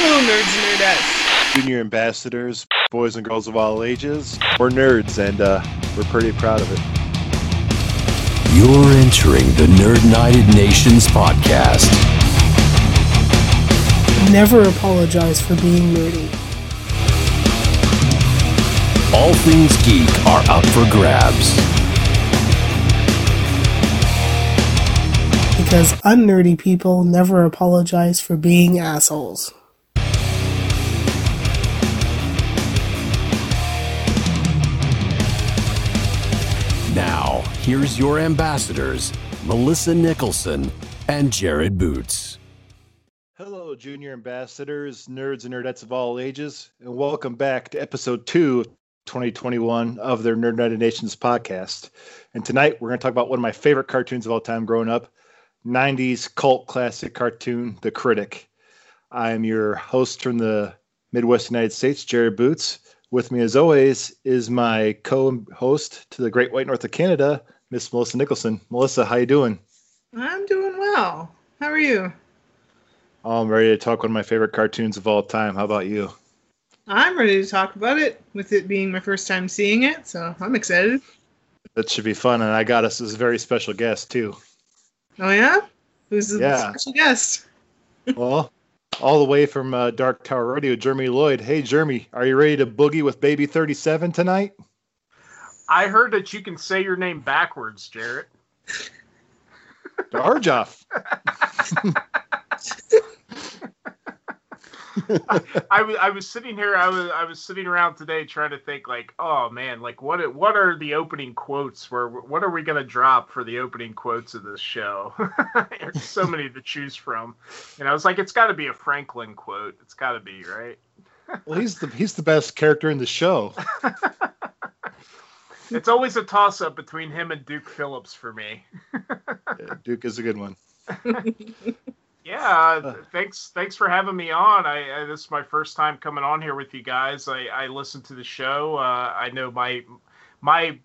Hello, nerds and nerdettes. Junior ambassadors, boys and girls of all ages. We're nerds, and uh, we're pretty proud of it. You're entering the Nerd United Nations podcast. Never apologize for being nerdy. All things geek are up for grabs. Because unnerdy people never apologize for being assholes. Here's your ambassadors, Melissa Nicholson and Jared Boots. Hello, junior ambassadors, nerds and nerdettes of all ages, and welcome back to episode two of 2021 of their Nerd United Nations podcast. And tonight we're going to talk about one of my favorite cartoons of all time growing up 90s cult classic cartoon, The Critic. I am your host from the Midwest United States, Jared Boots. With me, as always, is my co-host to the Great White North of Canada, Miss Melissa Nicholson. Melissa, how you doing? I'm doing well. How are you? I'm ready to talk one of my favorite cartoons of all time. How about you? I'm ready to talk about it, with it being my first time seeing it, so I'm excited. That should be fun, and I got us this very special guest too. Oh yeah? Who's the Yeah. special guest? Well, all the way from uh, Dark Tower Radio, Jeremy Lloyd. Hey, Jeremy, are you ready to boogie with Baby 37 tonight? I heard that you can say your name backwards, Jarrett. Arjoff. I was I was sitting here. I was I was sitting around today trying to think like, oh man, like what what are the opening quotes? Where what are we gonna drop for the opening quotes of this show? There's so many to choose from, and I was like, it's got to be a Franklin quote. It's got to be right. Well, he's the he's the best character in the show. It's always a toss up between him and Duke Phillips for me. Yeah, Duke is a good one. Yeah, th- thanks. Thanks for having me on. I, I this is my first time coming on here with you guys. I, I listen to the show. Uh, I know my my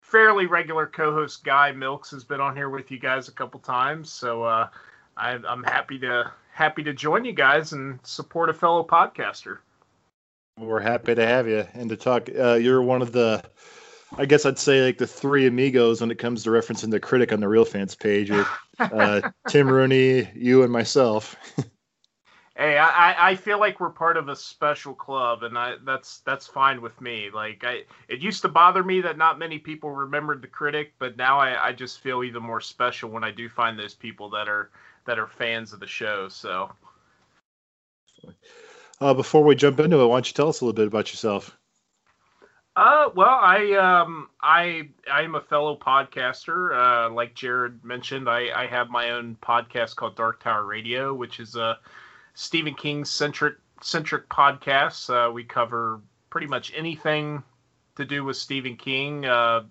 fairly regular co-host Guy Milks has been on here with you guys a couple times. So uh, I, I'm happy to happy to join you guys and support a fellow podcaster. We're happy to have you and to talk. Uh, you're one of the, I guess I'd say like the three amigos when it comes to referencing the critic on the Real Fans page. You're, uh, Tim Rooney, you, and myself. Hey, I, I- I feel like we're part of a special club, and I that's that's fine with me. Like I, it used to bother me that not many people remembered the critic, but now I, I just feel even more special when I do find those people that are that are fans of the show. So Uh, before we jump into it, why don't you tell us a little bit about yourself? Uh, well, I um, I I am a fellow podcaster. Uh, like Jared mentioned, I I have my own podcast called Dark Tower Radio, which is a Stephen King centric centric podcast. Uh, we cover pretty much anything to do with Stephen King. Uh,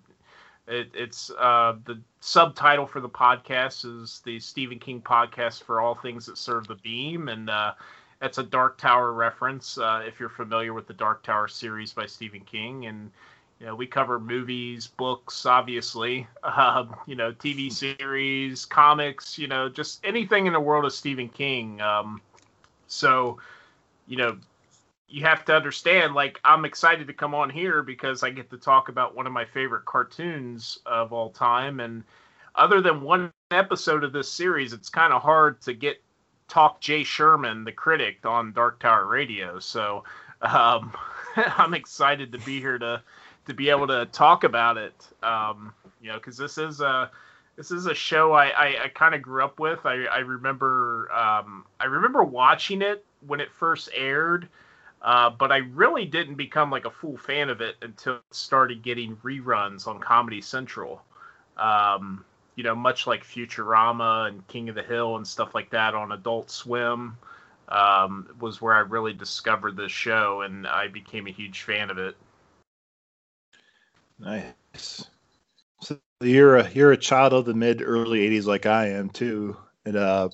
it, it's uh, the subtitle for the podcast is the Stephen King podcast for all things that serve the beam, and uh, that's a Dark Tower reference. Uh, if you're familiar with the Dark Tower series by Stephen King, and you know we cover movies, books, obviously, um, you know TV series, comics, you know just anything in the world of Stephen King. Um, so, you know, you have to understand. Like I'm excited to come on here because I get to talk about one of my favorite cartoons of all time, and other than one episode of this series, it's kind of hard to get talk Jay Sherman, the critic, on Dark Tower Radio. So um, I'm excited to be here to to be able to talk about it. Um, you know, because this is a this is a show I I, I kind of grew up with. I I remember um, I remember watching it when it first aired. Uh, but I really didn't become like a full fan of it until it started getting reruns on Comedy Central. Um, you know, much like Futurama and King of the Hill and stuff like that on Adult Swim, um, was where I really discovered this show and I became a huge fan of it. Nice. So you're a you're a child of the mid early '80s, like I am too, and uh,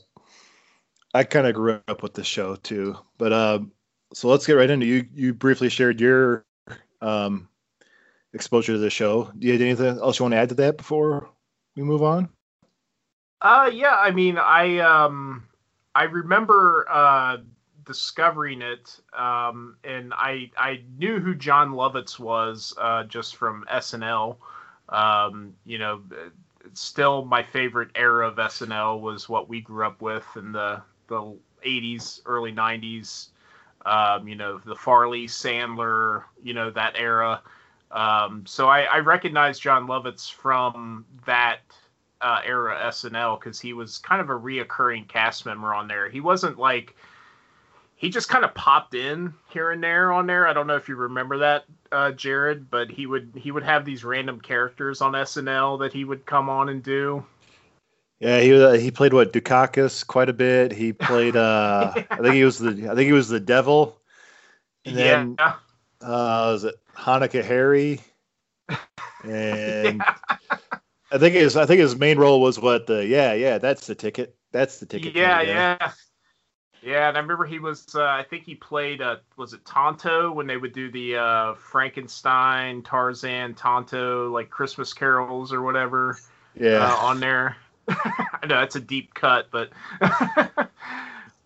I kind of grew up with the show too. But um, so let's get right into you. You briefly shared your um, exposure to the show. Do you have anything else you want to add to that before we move on? Uh, yeah, I mean, I um, I remember uh, discovering it, um, and I I knew who Jon Lovitz was uh, just from SNL. Um, you know, still my favorite era of SNL was what we grew up with in the the 80s, early 90s. Um, you know, the Farley, Sandler, you know, that era. Um, so I, I recognize Jon Lovitz from that uh, era SNL because he was kind of a reoccurring cast member on there. He wasn't like he just kind of popped in here and there on there. I don't know if you remember that, uh, Jared, but he would he would have these random characters on SNL that he would come on and do. Yeah, he uh, he played what Dukakis quite a bit. He played uh I think he was the I think he was the devil. And then yeah. uh was it Hanukkah Harry? And yeah. I think his I think his main role was what the yeah, yeah, that's the ticket. That's the ticket. Yeah, yeah. Yeah, and I remember he was. Uh, I think he played. Uh, was it Tonto when they would do the uh, Frankenstein, Tarzan, Tonto like Christmas carols or whatever Yeah. uh, on there. I know that's a deep cut, but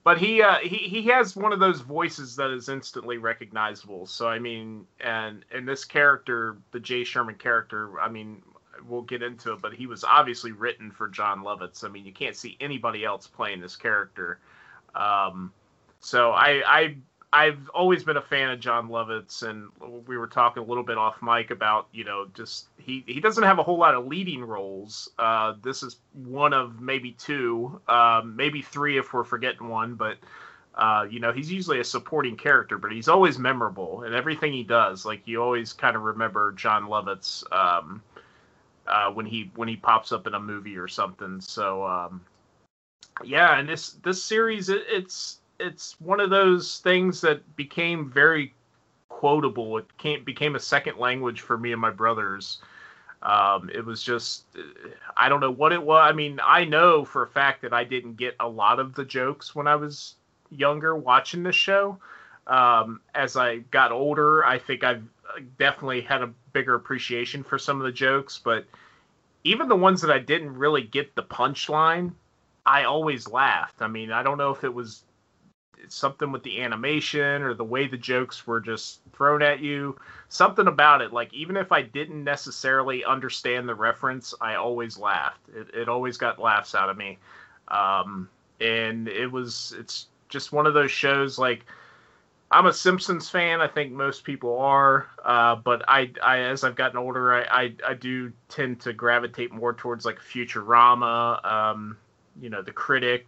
but he uh, he he has one of those voices that is instantly recognizable. So I mean, and and this character, the Jay Sherman character, I mean, we'll get into it, but he was obviously written for Jon Lovitz. I mean, you can't see anybody else playing this character. Um, so I I I've always been a fan of Jon Lovitz, and we were talking a little bit off mic about you know just he he doesn't have a whole lot of leading roles. Uh, this is one of maybe two, um, maybe three if we're forgetting one, but. Uh, you know, he's usually a supporting character, but he's always memorable in everything he does. Like you always kind of remember Jon Lovitz um, uh, when he when he pops up in a movie or something. So um, yeah, and this this series it, it's it's one of those things that became very quotable. It came, became a second language for me and my brothers. Um, it was just I don't know what it was. I mean, I know for a fact that I didn't get a lot of the jokes when I was younger watching this show. Um, as I got older, I think I've definitely had a bigger appreciation for some of the jokes, but even the ones that I didn't really get the punchline, I always laughed. I mean, I don't know if it was something with the animation or the way the jokes were just thrown at you. Something about it, like even if I didn't necessarily understand the reference, I always laughed. It, it always got laughs out of me. Um, and it was, it's just one of those shows like, I'm a Simpsons fan. I think most people are, uh, but I, I, as I've gotten older, I, I, I do tend to gravitate more towards like Futurama. Um, you know, The Critic,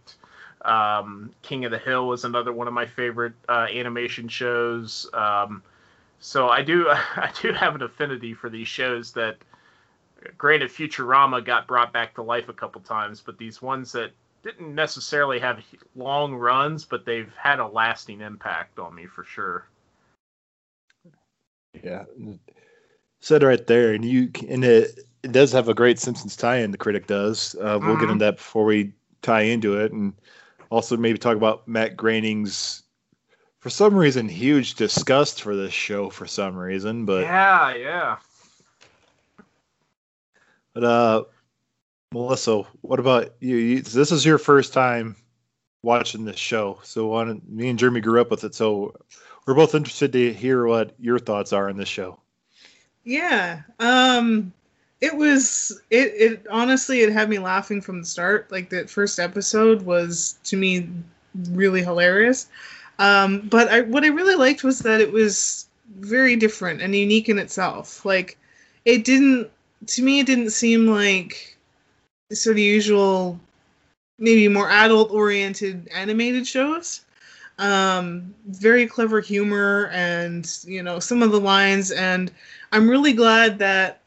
um, King of the Hill is another one of my favorite uh, animation shows. Um, so I do, I do have an affinity for these shows that, granted, Futurama got brought back to life a couple times, but these ones that didn't necessarily have long runs, but they've had a lasting impact on me for sure. Yeah. Said right there, and you and it, it does have a great Simpsons tie-in. The critic does. Uh, we'll get Mhm. into that before we tie into it, and also maybe talk about Matt Groening's, for some reason, huge disgust for this show for some reason. But yeah, yeah. but uh, Melissa, what about you? you this is your first time watching this show, so one, me and Jeremy grew up with it, so we're both interested to hear what your thoughts are on this show. Yeah. Um it was it it honestly it had me laughing from the start. Like that first episode was to me really hilarious. Um but I what I really liked was that it was very different and unique in itself. Like it didn't to me it didn't seem like sort of usual maybe more adult oriented animated shows um very clever humor and you know some of the lines and i'm really glad that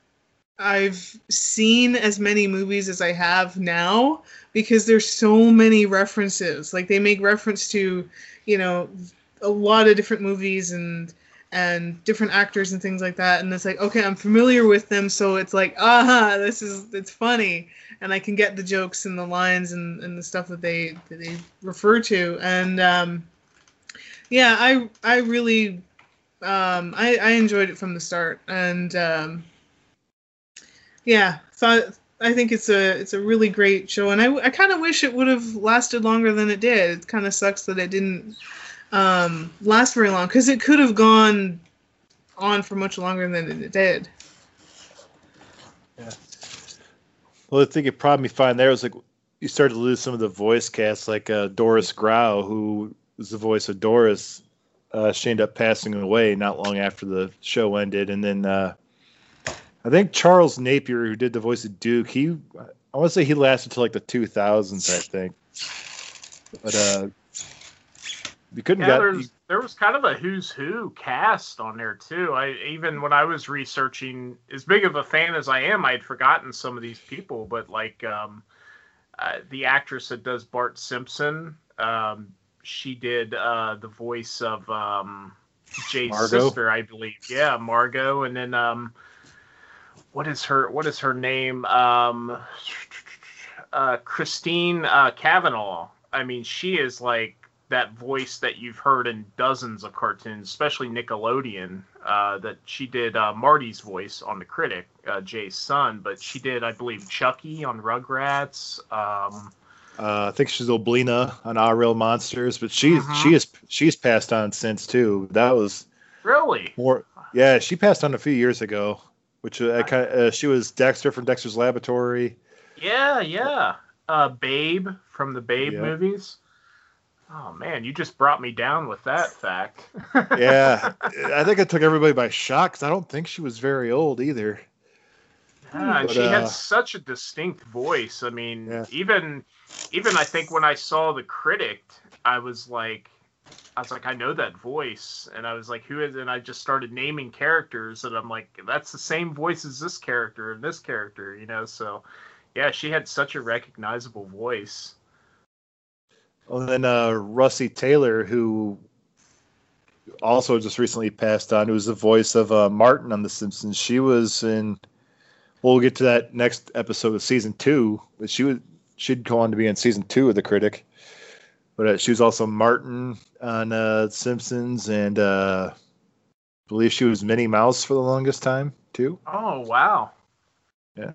i've seen as many movies as i have now because there's so many references. Like they make reference to you know a lot of different movies and and different actors and things like that. And it's like okay i'm familiar with them so it's like aha this is it's funny. And i can get the jokes and the lines and, and the stuff that they that they refer to. And um yeah i i really um i i enjoyed it from the start. And um yeah thought i think it's a it's a really great show and i i kind of wish it would have lasted longer than it did it kind of sucks that it didn't um, last very long because it could have gone on for much longer than it did. Yeah. Well, I think it probably fine there was like you started to lose some of the voice cast, like uh, Doris Grau, who was the voice of Doris. Uh, she ended up passing away not long after the show ended, and then uh, I think Charles Napier, who did the voice of Duke, he I want to say he lasted till like the 2000s, I think. But uh, you couldn't Yeah, get there's, there was kind of a who's who cast on there too. I even when I was researching, as big of a fan as I am, I had forgotten some of these people. But like um, uh, the actress that does Bart Simpson, um, she did uh, the voice of um, Jay's Margot? sister, I believe. Yeah, Margot, and then um, what is her what is her name? Um, uh, Christine uh, Cavanagh. I mean, she is like that voice that you've heard in dozens of cartoons, especially Nickelodeon. Uh, that she did uh, Marty's voice on The Critic, uh, Jay's son, but she did, I believe, Chucky on Rugrats. Um, Uh, I think she's Oblina on Our Real Monsters, but she's Mhm. she is she's passed on since too. That was really? more. Yeah, she passed on a few years ago, which uh, kind of, uh, she was Dexter from Dexter's Laboratory. Yeah, yeah. Uh, Babe from the Babe movies. Oh man, you just brought me down with that fact. Yeah, I think it took everybody by shock because I don't think she was very old either. Yeah, and But, she uh, had such a distinct voice. I mean, Yeah. even even I think when I saw the critic, I was like I was like, I know that voice. And I was like, who is? And I just started naming characters and I'm like, that's the same voice as this character and this character, you know? So yeah, she had such a recognizable voice. And then uh, Russi Taylor, who also just recently passed on, who was the voice of uh, Martin on The Simpsons. She was in. We'll get to that next episode of season two, but she was she'd go on to be in season two of The Critic. But uh, she was also Martin on uh, Simpsons, and uh, I believe she was Minnie Mouse for the longest time too. Oh wow. Yeah.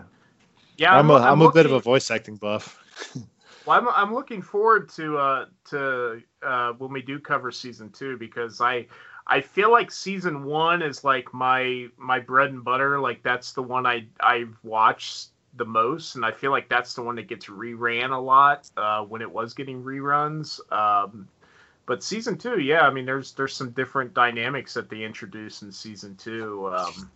Yeah, I'm, a I'm, I'm, a bit of a voice acting buff. Well, I'm, I'm looking forward to uh, to uh, when we do cover season two because I I feel like season one is like my my bread and butter. Like that's the one I I've watched the most, and I feel like that's the one that gets reran a lot uh, when it was getting reruns. Um, but season two, yeah, I mean, there's there's some different dynamics that they introduce in season two um,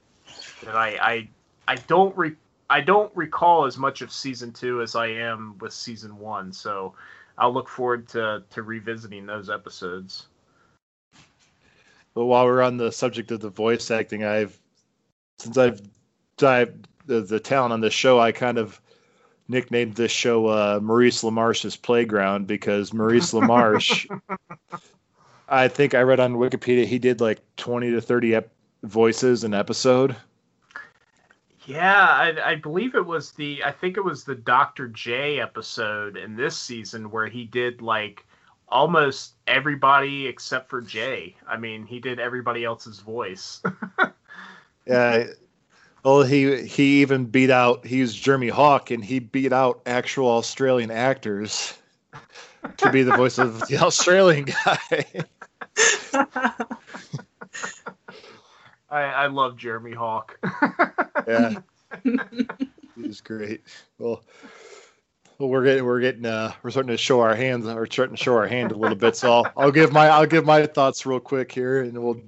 that I I I don't re- I don't recall as much of season two as I am with season one, so I'll look forward to to revisiting those episodes. But while we're on the subject of the voice acting, I've since I've dived the, the talent on this show, I kind of nicknamed this show uh, Maurice LaMarche's Playground because Maurice LaMarche, I think I read on Wikipedia he did like twenty to thirty ep- voices an episode. Yeah, I, I believe it was the I think it was the Dr. J episode in this season where he did like almost everybody except for Jay. I mean, he did everybody else's voice. Yeah. Well, he he even beat out he was Jeremy Hawk and he beat out actual Australian actors to be the voice of the Australian guy. I, I love Jeremy Hawk. yeah, he's great. Well, well, we're getting we're getting uh we're starting to show our hands. We're starting to show our hand a little bit. So I'll, I'll give my I'll give my thoughts real quick here, and we'll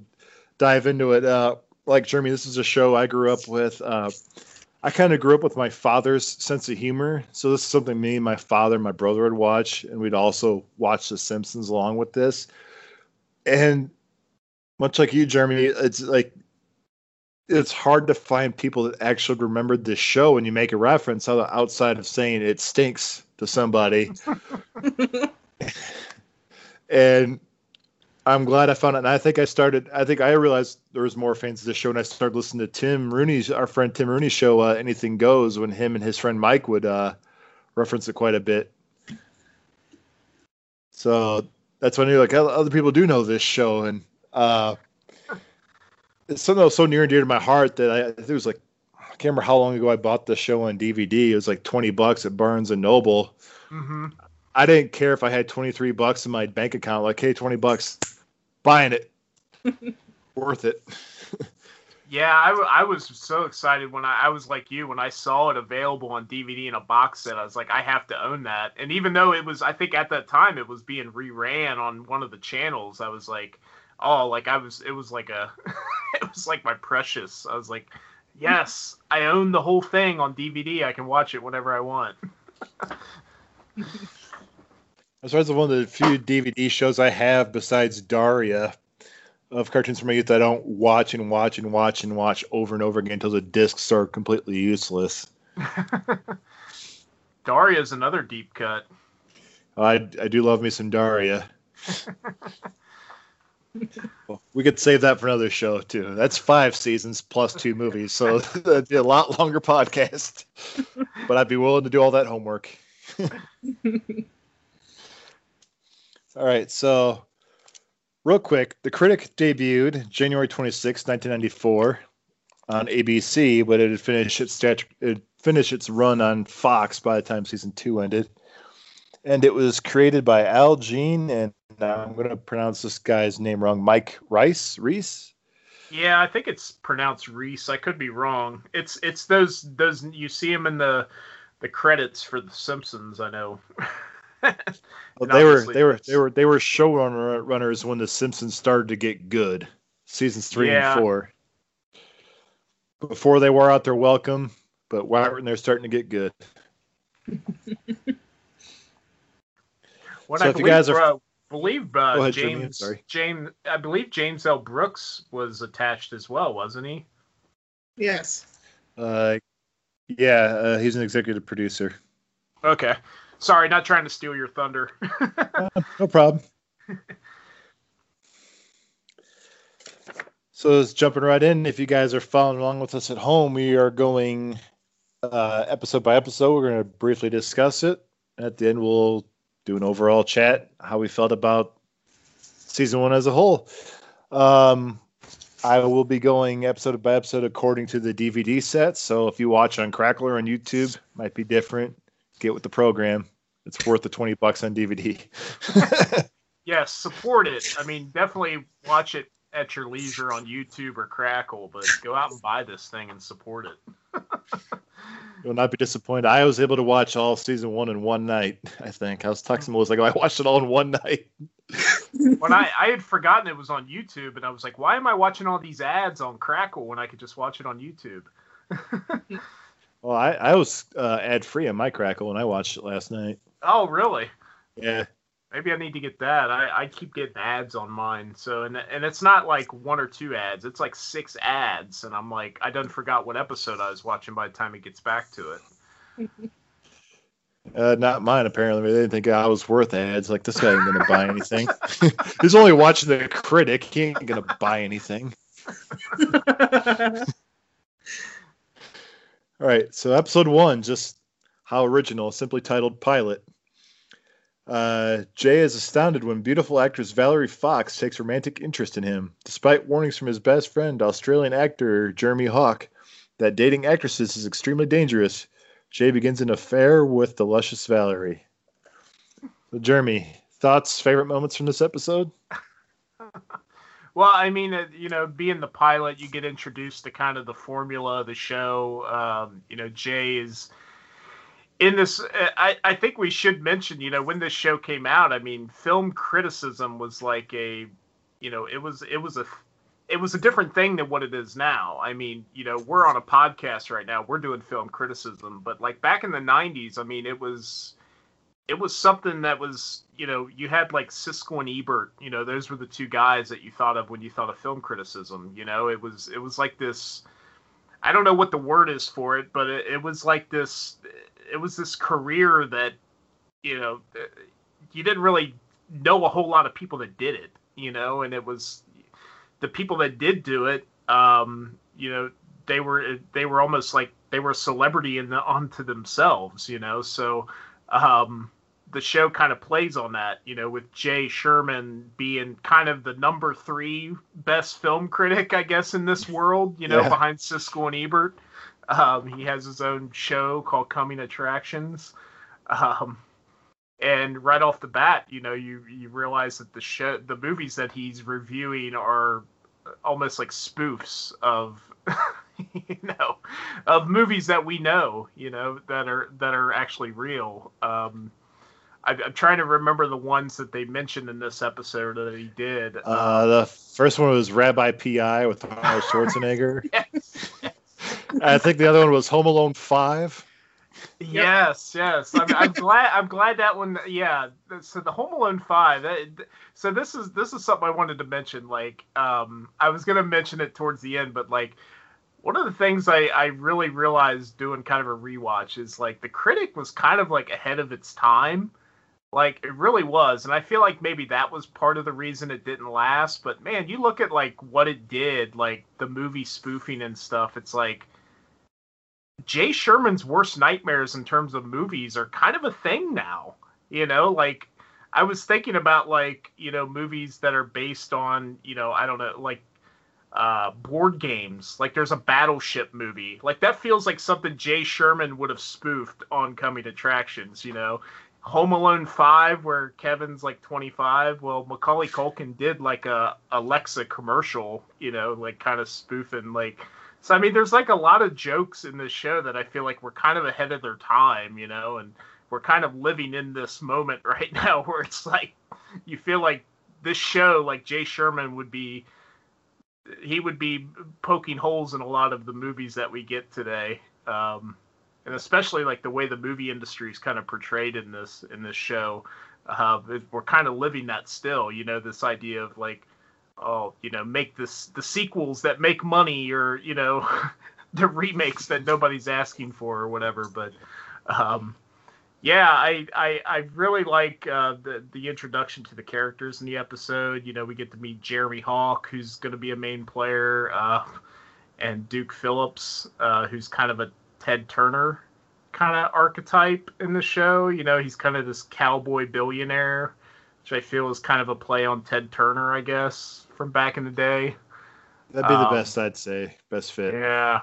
dive into it. Uh, like Jeremy, this is a show I grew up with. Uh, I kind of grew up with my father's sense of humor, so this is something me, my father, my brother would watch, and we'd also watch The Simpsons along with this. And much like you, Jeremy, it's like it's hard to find people that actually remembered this show when you make a reference outside of saying it stinks to somebody. and I'm glad I found it. And I think I started, I think I realized there was more fans of this show when I started listening to Tim Rooney's, our friend Tim Rooney's show, uh, Anything Goes, when him and his friend Mike would uh, reference it quite a bit. So that's when you're like, "Oh, other people do know this show. And, uh, it's something that was so near and dear to my heart that I, it was like I can't remember how long ago I bought the show on DVD. It was like twenty bucks at Barnes and Noble. hmm I didn't care if I had twenty three bucks in my bank account. Like, hey, twenty bucks, Buying it. Worth it. Yeah, I, w- I was so excited when I, I was like you when I saw it available on DVD in a box set. I was like, I have to own that. And even though it was, I think at that time it was being reran on one of the channels, I was like, oh, like I was, it was like a, it was like my precious. I was like, yes, I own the whole thing on DVD. I can watch it whenever I want. As far as one of the few DVD shows I have besides Daria of cartoons from my youth, that I don't watch and watch and watch and watch over and over again until the discs are completely useless. Daria's another deep cut. I I do love me some Daria. Well, we could save that for another show too. That's five seasons plus two movies, so that'd be a lot longer podcast. But I'd be willing to do all that homework. All right, so real quick, The Critic debuted January 26, 1994 on ABC, but it had finished its stat- it finished its run on Fox by the time season 2 ended. And it was created by Al Jean and I'm going to pronounce this guy's name wrong, Mike Rice, Reese. Yeah, I think it's pronounced Reese. I could be wrong. It's it's those those you see him in the the credits for The Simpsons. I know. Well, they were obviously they were they were they were showrunner runners when the Simpsons started to get good, seasons three Yeah. and four. Before they wore out their welcome, but right when they're starting to get good. What So I if you believe, guys are- uh, believe uh, ahead, James sorry. James I believe James L. Brooks was attached as well, wasn't he? Yes. Uh, yeah, uh, he's an executive producer. Okay. Sorry, not trying to steal your thunder. No problem. so it's jumping right in. If you guys are following along with us at home, we are going uh, episode by episode. We're going to briefly discuss it. At the end, we'll do an overall chat, how we felt about season one as a whole. Um, I will be going episode by episode according to the DVD set. So if you watch on Crackle or on YouTube, might be different. Get with the program. It's worth the twenty bucks on DVD. yes, support it. I mean, definitely watch it at your leisure on YouTube or Crackle, but go out and buy this thing and support it. You'll not be disappointed. I was able to watch all season one in one night. I think I was texting Melissa like, oh, "I watched it all in one night." when I, I had forgotten it was on YouTube, and I was like, why am I watching all these ads on Crackle when I could just watch it on YouTube? Well, I, I was uh, ad free on my Crackle when I watched it last night. Oh, really? Yeah, Maybe I need to get that. I, I keep getting ads on mine. So and and it's not like one or two ads. It's like six ads, and I'm like, I done forgot what episode I was watching by the time it gets back to it. uh, not mine apparently. They didn't think I was worth ads. Like this guy ain't gonna buy anything. He's only watching the critic. He ain't gonna buy anything. All right, so episode one, just how original, simply titled Pilot. Uh, Jay is astounded when beautiful actress Valerie Fox takes romantic interest in him, despite warnings from his best friend, Australian actor Jeremy Hawk, that dating actresses is extremely dangerous. Jay begins an affair with the luscious Valerie. So, Jeremy, thoughts, favorite moments from this episode? Well, I mean, uh, you know, being the pilot, you get introduced to kind of the formula of the show. Um, you know, Jay is in this. uh, I I think we should mention, you know, when this show came out. I mean, film criticism was like a, you know, it was it was a it was a different thing than what it is now. I mean, you know, we're on a podcast right now. We're doing film criticism, but like back in the '90s, I mean, it was it was something that was you know you had like Siskel and Ebert you know those were the two guys that you thought of when you thought of film criticism you know? It was it was like this I don't know what the word is for it but it, it was like this it was this career that you know you didn't really know a whole lot of people that did it you know? And it was the people that did do it um you know they were they were almost like they were a celebrity in the onto themselves you know? So um the show kind of plays on that, you know, with Jay Sherman being kind of the number three best film critic, I guess, in this world, you know, Yeah. behind Siskel and Ebert. Um, he has his own show called Coming Attractions. Um, and right off the bat, you know, you you realize that the show, the movies that he's reviewing are almost like spoofs of you know of movies that we know you know that are that are actually real um I, am trying to remember the ones that they mentioned in this episode that he did. Uh, the first one was Rabbi P.I. with Arnold Schwarzenegger. yes, yes. I think the other one was Home Alone Five. Yes, yes. I'm, I'm glad. I'm glad that one. Yeah. So the Home Alone Five. That, so this is this is something I wanted to mention. Like, um, I was gonna mention it towards the end, but like, one of the things I I really realized doing kind of a rewatch is like the critic was kind of like ahead of its time. Like it really was, and I feel like maybe that was part of the reason it didn't last. But man, you look at like what it did, like the movie spoofing and stuff. It's like Jay Sherman's worst nightmares in terms of movies are kind of a thing now. You know, like I was thinking about like, you know, movies that are based on, you know, I don't know, like uh board games. Like there's a battleship movie. Like that feels like something Jay Sherman would have spoofed on coming attractions, you know. Home Alone 5 where Kevin's like 25. Well, Macaulay Culkin did like a Alexa commercial, you know, like kind of spoofing like so I mean, there's like a lot of jokes in this show that I feel like we're kind of ahead of their time, you know, and we're kind of living in this moment right now where it's like you feel like this show, like Jay Sherman would be, he would be poking holes in a lot of the movies that we get today, um, and especially like the way the movie industry is kind of portrayed in this in this show. Uh, we're kind of living that still, you know, this idea of like oh, you know, make this the sequels that make money or you know, the remakes that nobody's asking for or whatever. But um, yeah, I, I I really like uh, the the introduction to the characters in the episode. You know, we get to meet Jeremy Hawk, who's going to be a main player, uh, and Duke Phillips, uh, who's kind of a Ted Turner kind of archetype in the show. You know, he's kind of this cowboy billionaire, which I feel is kind of a play on Ted Turner, I guess from back in the day. That'd be um, the best, I'd say. Best fit. Yeah.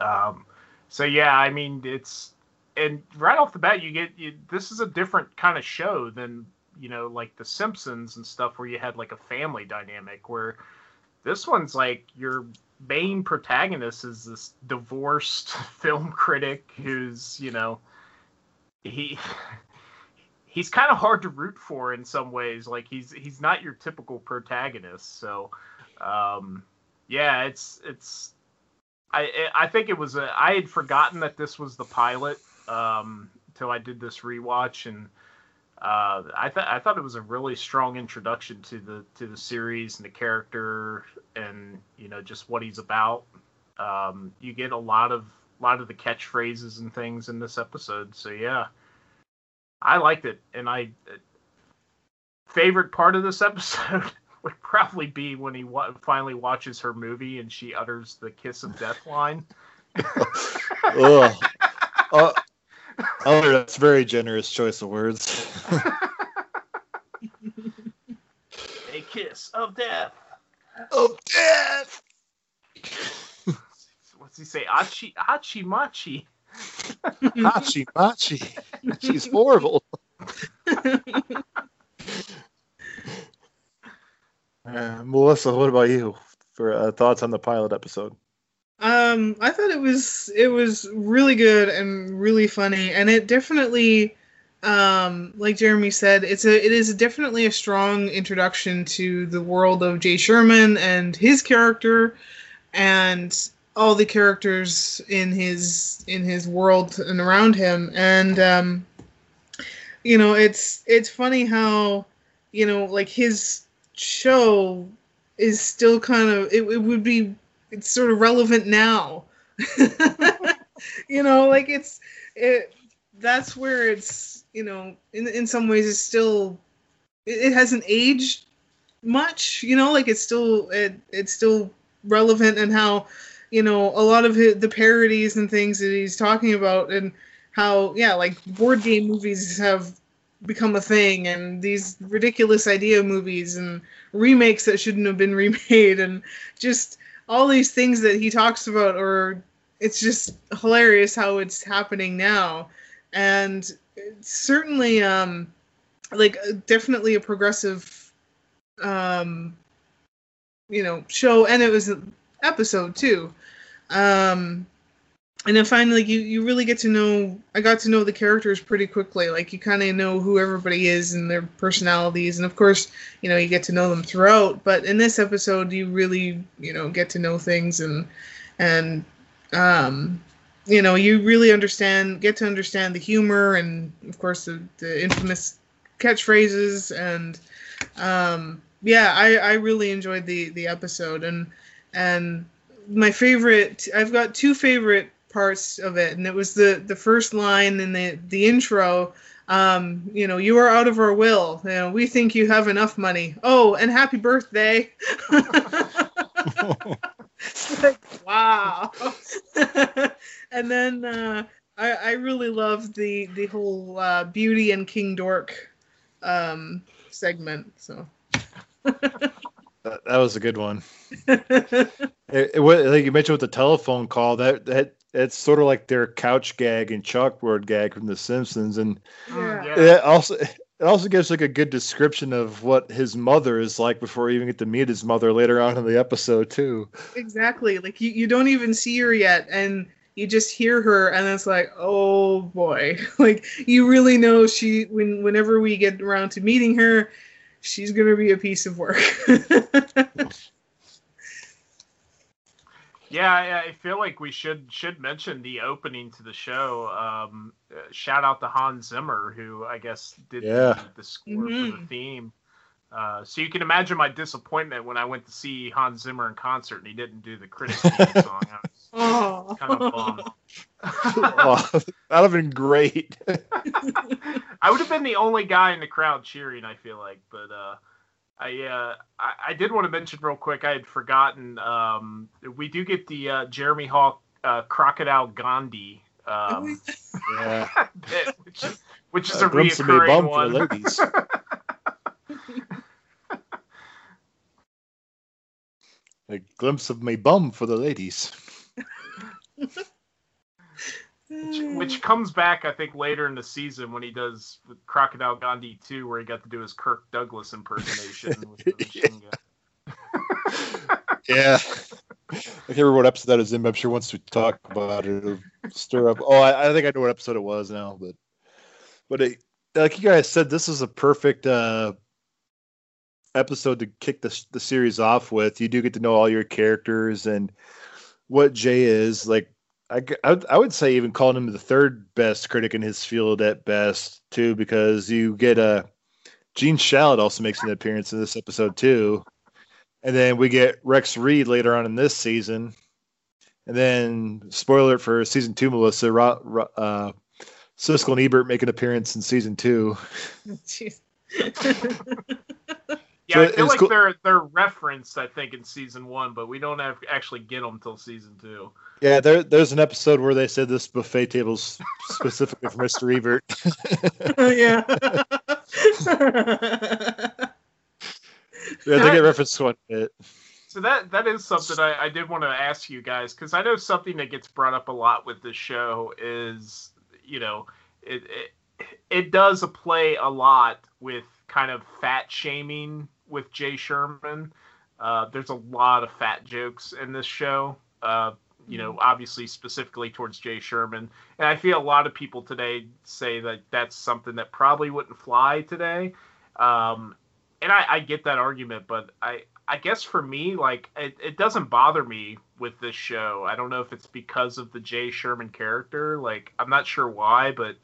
Um, so yeah, I mean, it's and right off the bat, you get you, this is a different kind of show than you know, like The Simpsons and stuff, where you had like a family dynamic. Where this one's like your main protagonist is this divorced film critic who's you know he he's kind of hard to root for in some ways. Like he's he's not your typical protagonist. So, um, yeah, it's it's. I I think it was a, I had forgotten that this was the pilot um, until I did this rewatch and uh, I thought I thought it was a really strong introduction to the to the series and the character and you know just what he's about. Um, you get a lot of lot of the catchphrases and things in this episode. So yeah, I liked it, and I favorite part of this episode would probably be when he wa- finally watches her movie and she utters the kiss of death line. Ugh. Uh, oh, that's very generous choice of words. A kiss of death. Of death. What's he say? Achi, achi machi. Hachi Machi. She's horrible. uh, Melissa, what about you for uh, thoughts on the pilot episode? Um, I thought it was it was really good and really funny, and it definitely, um, like Jeremy said, it's a it is definitely a strong introduction to the world of Jay Sherman and his character, and all the characters in his in his world and around him. And um you know it's it's funny how you know like his show is still kind of it, it would be it's sort of relevant now. You know like it's it that's where it's you know in in some ways it's still it, it hasn't aged much you know like it's still it it's still relevant and how you know a lot of his, the parodies and things that he's talking about and how yeah like board game movies have become a thing and these ridiculous idea movies and remakes that shouldn't have been remade and just all these things that he talks about or it's just hilarious how it's happening now. And certainly um like definitely a progressive um you know show. And it was an episode too. Um and then finally you you really get to know i got to know the characters pretty quickly. Like you kind of know who everybody is and their personalities. And of course you know you get to know them throughout. But in this episode you really you know get to know things and and um you know you really understand get to understand the humor and of course the, the infamous catchphrases. And um yeah i i really enjoyed the the episode. And and my favorite i've got two favorite parts of it. And it was the the first line in the the intro um you know you are out of our will. You know we think you have enough money. Oh and happy birthday. Like, wow. And then uh I, I really love the the whole uh, beauty and king dork um segment so. That, was a good one. It, it, like you mentioned with the telephone call, that that it's sort of like their couch gag and chalkboard gag from The Simpsons, and Yeah. Yeah. it also it also gives like a good description of what his mother is like before we even get to meet his mother later on in the episode too. exactly like you, you don't even see her yet and you just hear her and it's like oh boy like you really know she when whenever we get around to meeting her she's gonna be a piece of work Yeah, I, I feel like we should should mention the opening to the show. Um, uh, shout out to Hans Zimmer, who I guess did Yeah. the, the score for the Mhm. theme. Uh, so you can imagine my disappointment when I went to see Hans Zimmer in concert and he didn't do the Critic song. I was oh kind of bummed. Wow, that'd have been great. I would have been the only guy in the crowd cheering. I feel like, but uh, I, uh, I I did want to mention real quick. I had forgotten. Um, we do get the uh, Jeremy Hawk uh, Crocodile Gandhi um, yeah, bit, which is which is a a glimpse of me reoccurring bum for one. the ladies. A glimpse of my bum for the ladies. which, which comes back, I think, later in the season when he does Crocodile Gandhi 2, where he got to do his Kirk Douglas impersonation. Yeah. I can't remember what episode that is in, but I'm sure once we talk about it, it'll stir up. Oh, I, I think I know what episode it was now, but but it, like you guys said, this is a perfect uh, episode to kick the the series off with. You do get to know all your characters and what Jay is like. I, g- I would- I would say even calling him the third best critic in his field at best too, because you get a Gene Shalit also makes an appearance in this episode too. And then we get Rex Reed later on in this season. And then, spoiler for season two, Melissa, Ro- Ro- uh, Siskel and Ebert make an appearance in season two. Jeez. Yeah, So I feel it's like cool- they're they're referenced, I think, in season one, but we don't have actually get them till season two. Yeah, there, there's an episode where they said this buffet table's specifically for Mr. Ebert. Oh, yeah yeah, they get referenced quite a bit. So that that is something I, I did want to ask you guys because I know something that gets brought up a lot with this show is you know it it, it does play a lot with kind of fat shaming with Jay Sherman. Uh, there's a lot of fat jokes in this show. Uh, you know, obviously specifically towards Jay Sherman, and I feel a lot of people today say that that's something that probably wouldn't fly today. Um, and I, I get that argument, but I, I guess for me, like it, it doesn't bother me with this show. I don't know if it's because of the Jay Sherman character. Like I'm not sure why, but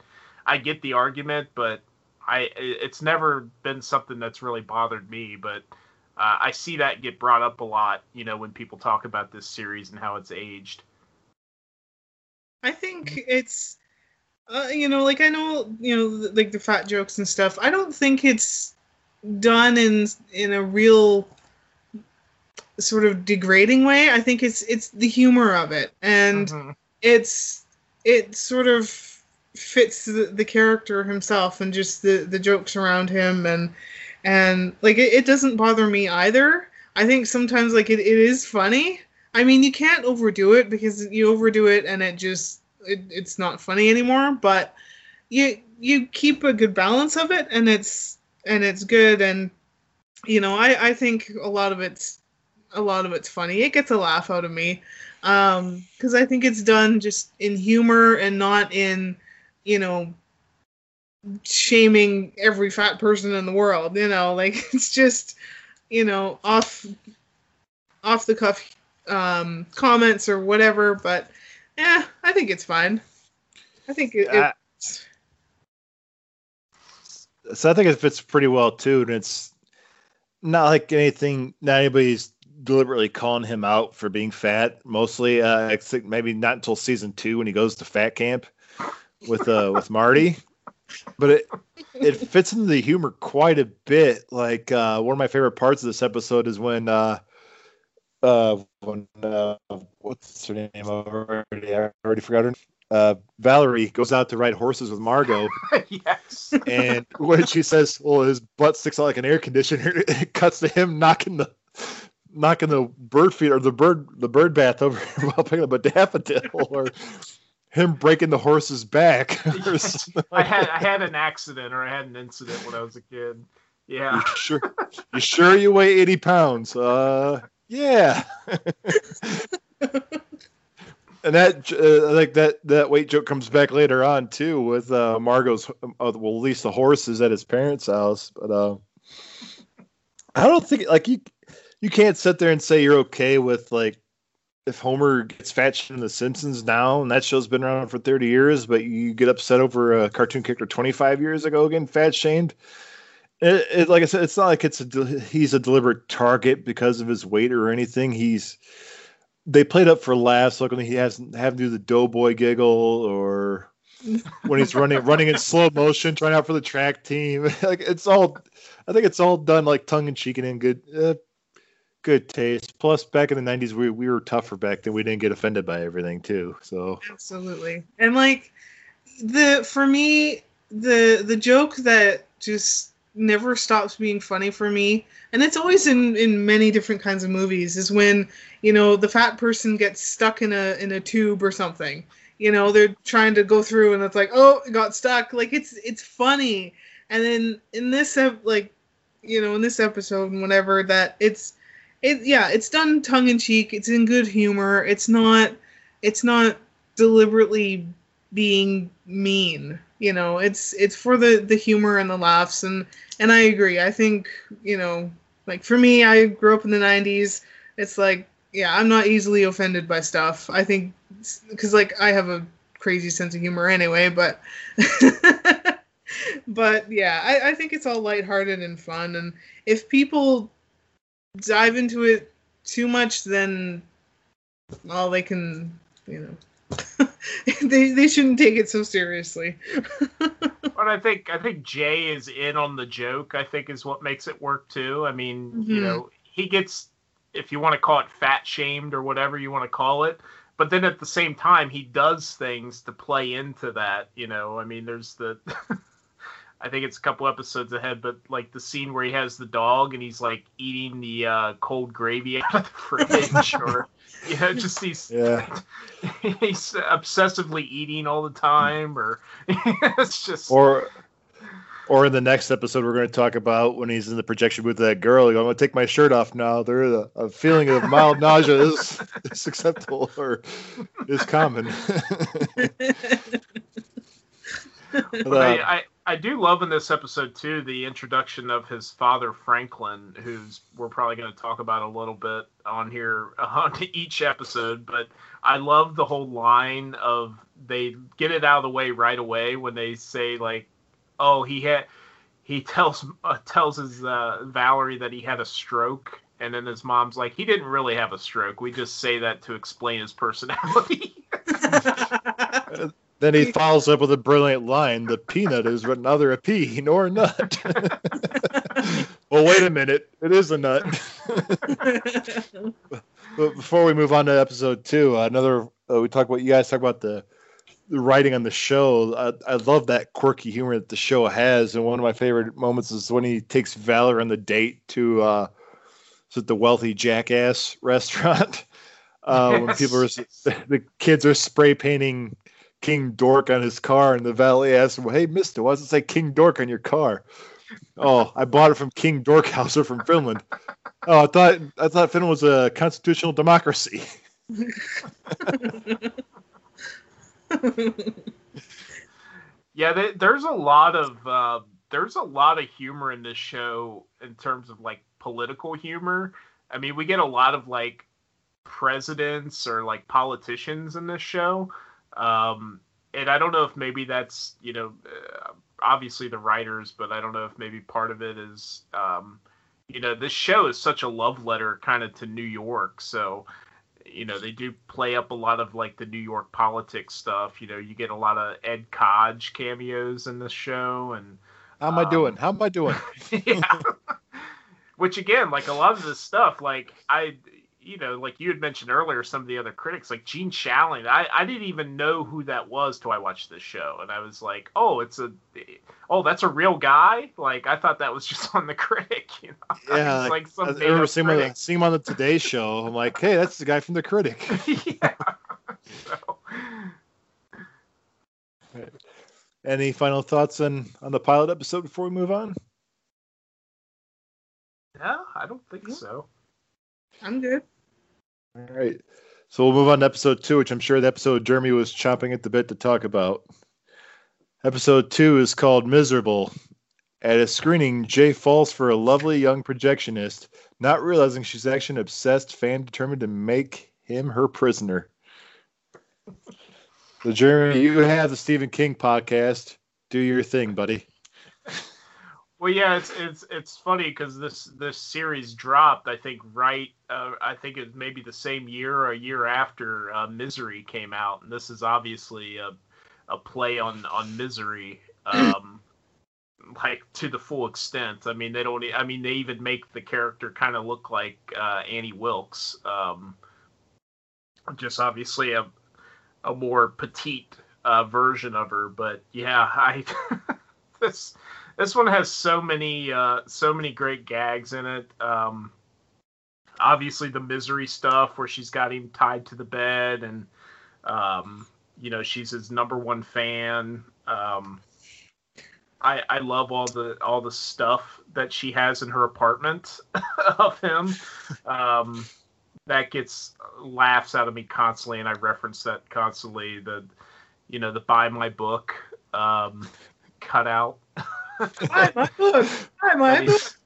I get the argument, but I it's never been something that's really bothered me. But uh, I see that get brought up a lot, you know, when people talk about this series and how it's aged. I think it's, uh, you know, like I know, you know, like the fat jokes and stuff. I don't think it's done in in a real sort of degrading way. I think it's it's the humor of it, and Mhm. it's it sort of fits the, the character himself and just the the jokes around him and and like it, it doesn't bother me either. I think sometimes like it, it is funny. I mean, you can't overdo it because you overdo it and it just it, it's not funny anymore. But you you keep a good balance of it, and it's and it's good, and you know I I think a lot of it's a lot of it's funny. It gets a laugh out of me um, because I think it's done just in humor and not in you know shaming every fat person in the world. You know, like it's just you know off off the cuff um, comments or whatever. But yeah, I think it's fine. I think it. Uh, so I think it fits pretty well too, and it's not like anything. Not anybody's deliberately calling him out for being fat. Mostly, uh, think maybe not until season two when he goes to fat camp with uh with Marty. But it it fits into the humor quite a bit. Like uh, one of my favorite parts of this episode is when uh, uh, when uh, what's her name already? I already forgot her. Uh, Valerie goes out to ride horses with Margot. yes. And when she says, "Well, his butt sticks out like an air conditioner," it cuts to him knocking the knocking the bird feed or the bird the bird bath over while picking up a daffodil, or him breaking the horse's back. I had I had an accident or I had an incident when I was a kid. Yeah. You sure? You sure you weigh eighty pounds? Uh, yeah. and that uh, like that that weight joke comes back later on too with uh, Margot's uh, well at least the horses at his parents' house, but uh, I don't think like you you can't sit there and say you're okay with like if Homer gets fat in The Simpsons now, and that show's been around for 30 years, but you get upset over a cartoon character 25 years ago getting fat shamed. It, it, like I said, it's not like it's a he's a deliberate target because of his weight or anything. He's they played up for laughs, like when he has have to do the doughboy giggle or when he's running running in slow motion, trying out for the track team. like it's all, I think it's all done like tongue in cheek and in good, uh, good taste. Plus, back in the '90s, we we were tougher back then. We didn't get offended by everything too. So absolutely, and like the for me, the the joke that just never stops being funny for me and it's always in in many different kinds of movies is when you know the fat person gets stuck in a in a tube or something you know they're trying to go through and it's like oh it got stuck like it's it's funny and then in this like you know in this episode and whatever that it's it yeah it's done tongue in cheek. It's in good humor. It's not it's not deliberately being mean you know. It's it's for the the humor and the laughs and and i agree. I think you know like for me i grew up in the 90s it's like yeah i'm not easily offended by stuff. I think because like i have a crazy sense of humor anyway but but yeah I, I think it's all lighthearted and fun and if people dive into it too much then all they can you know they they shouldn't take it so seriously. but I think I think Jay is in on the joke. I think is what makes it work too. I mean, mm-hmm. you know, he gets if you want to call it fat shamed or whatever you want to call it. But then at the same time, he does things to play into that. You know, I mean, there's the. I think it's a couple episodes ahead, but like the scene where he has the dog and he's like eating the uh, cold gravy out of the fridge, or you know, just he's yeah. he's obsessively eating all the time, or it's just or or in the next episode we're going to talk about when he's in the projection booth with that girl. I'm going to take my shirt off now. There is a, a feeling of mild nausea is, is acceptable or is common. but, uh, I, I, I do love in this episode too the introduction of his father Franklin, who's we're probably going to talk about a little bit on here on each episode. But I love the whole line of they get it out of the way right away when they say like, "Oh, he had." He tells uh, tells his uh, Valerie that he had a stroke, and then his mom's like, "He didn't really have a stroke. We just say that to explain his personality." Then he follows up with a brilliant line: "The peanut is neither a pea nor a nut." well, wait a minute, it is a nut. but before we move on to episode two, another uh, we talk about you guys talk about the, the writing on the show. I, I love that quirky humor that the show has, and one of my favorite moments is when he takes Valerie on the date to uh, the wealthy jackass restaurant. Uh, yes. When people are the kids are spray painting King Dork on his car, and the valet asked him, "Hey, Mister, why does it say King Dork on your car?" Oh, I bought it from King Dorkhauser from Finland. Oh, I thought I thought Finland was a constitutional democracy. yeah, they, there's a lot of uh, there's a lot of humor in this show in terms of like political humor. I mean, we get a lot of like presidents or like politicians in this show. Um, and I don't know if maybe that's, you know, uh, obviously the writers, but I don't know if maybe part of it is, um, you know, this show is such a love letter kind of to New York. So, you know, they do play up a lot of like the New York politics stuff. You know, you get a lot of Ed Koch cameos in this show. And how am I doing? Um, how am I doing? yeah. Which again, like a lot of this stuff, like I, you know, like you had mentioned earlier, some of the other critics, like Gene Shalit, I, I didn't even know who that was till I watched this show, and I was like, oh, it's a, oh, that's a real guy. Like I thought that was just on the critic. You know? Yeah, like, like some I remember seeing him, on, seeing him on the Today Show. I'm like, hey, that's the guy from the critic. yeah. So. Any final thoughts on on the pilot episode before we move on? No, I don't think yeah. so. I'm good. All right. So we'll move on to episode two, which I'm sure the episode Jeremy was chomping at the bit to talk about. Episode two is called Miserable. At a screening, Jay falls for a lovely young projectionist, not realizing she's actually an obsessed fan determined to make him her prisoner. So, Jeremy, you have the Stephen King podcast. Do your thing, buddy. Well, yeah, it's it's it's funny because this this series dropped. I think right. Uh, I think it was maybe the same year or a year after uh, Misery came out, and this is obviously a a play on on Misery, um, like to the full extent. I mean, they don't. I mean, they even make the character kind of look like uh, Annie Wilkes. Um, just obviously a a more petite uh, version of her, but yeah, I this this one has so many uh, so many great gags in it. Um, obviously, the misery stuff where she's got him tied to the bed, and um, you know she's his number one fan. Um, I I love all the all the stuff that she has in her apartment of him. Um, that gets laughs out of me constantly, and I reference that constantly. The you know the buy my book um, cutout. Buy my book. Buy my book.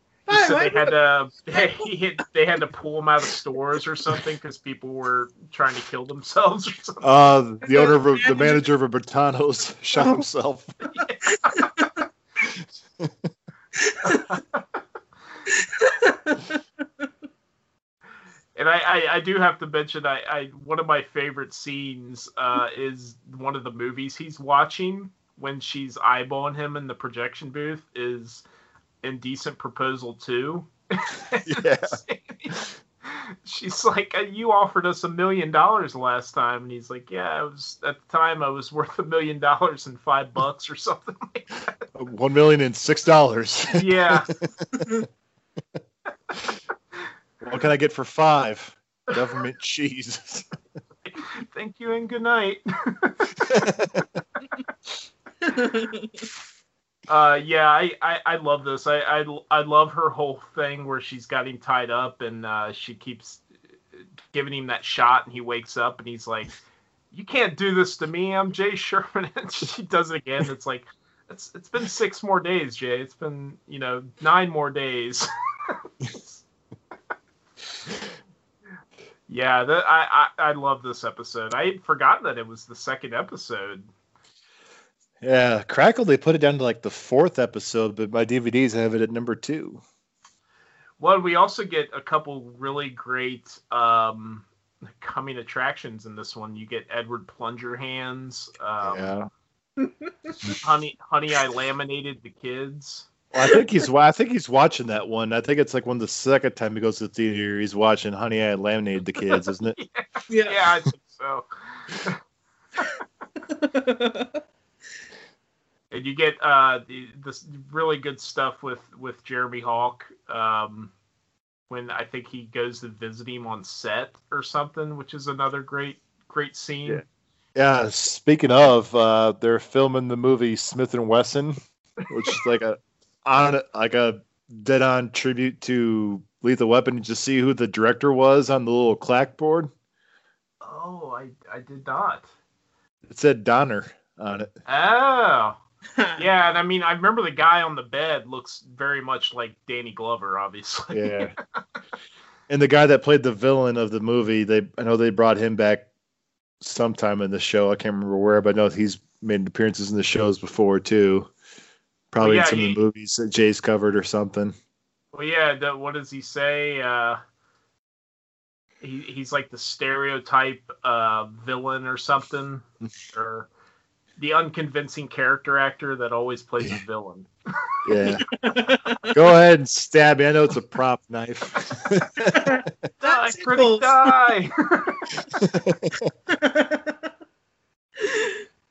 So they had to they, they had to pull them out of stores or something because people were trying to kill themselves or something. Uh, the owner of a, the manager of a Brentano's shot himself. and I, I, I, do have to mention I, I one of my favorite scenes uh, is one of the movies he's watching when she's eyeballing him in the projection booth is Indecent Proposal 2. Yeah. She's like, uh, you offered us a million dollars last time, and he's like, yeah, I was at the time I was worth a million dollars and five bucks or something like that. One million and six dollars. Yeah. what can I get for five? Government cheese. Thank you and good night. uh, yeah, I, I, I, love this. I, I, I love her whole thing where she's got him tied up and uh, she keeps giving him that shot and he wakes up and he's like, "You can't do this to me. I'm Jay Sherman." And she does it again. It's like, it's it's been six more days, Jay. It's been you know nine more days. yeah, that, I, I I love this episode. I had forgotten that it was the second episode. Yeah, Crackle. They put it down to like the fourth episode, but my DVDs have it at number two. Well, we also get a couple really great um, coming attractions in this one. You get Edward Plunger hands. Um, yeah. honey, honey, I laminated the kids. Well, I think he's. I think he's watching that one. I think it's like when the second time he goes to the theater, he's watching Honey, I Laminated the Kids, isn't it? yeah, yeah, I think so. and you get uh, the, this really good stuff with with Jeremy Hawke um, when I think he goes to visit him on set or something, which is another great great scene. Yeah. Yeah, speaking of, uh, they're filming the movie Smith and Wesson, which is like a on like a dead on tribute to Lethal Weapon. You just see who the director was on the little clackboard. Oh, I I did not. It said Donner on it. Oh. Yeah, and I mean, I remember the guy on the bed looks very much like Danny Glover, obviously. Yeah. and the guy that played the villain of the movie, they I know they brought him back sometime in the show. I can't remember where, but I know he's made appearances in the shows before too. Probably yeah, in some he- of the movies that Jay's covered or something. Well, yeah. The, what does he say? Uh, he he's like the stereotype uh, villain or something, or the unconvincing character actor that always plays a villain. Yeah. Go ahead and stab me. I know it's a prop knife. Die, That's critic, tickles. die!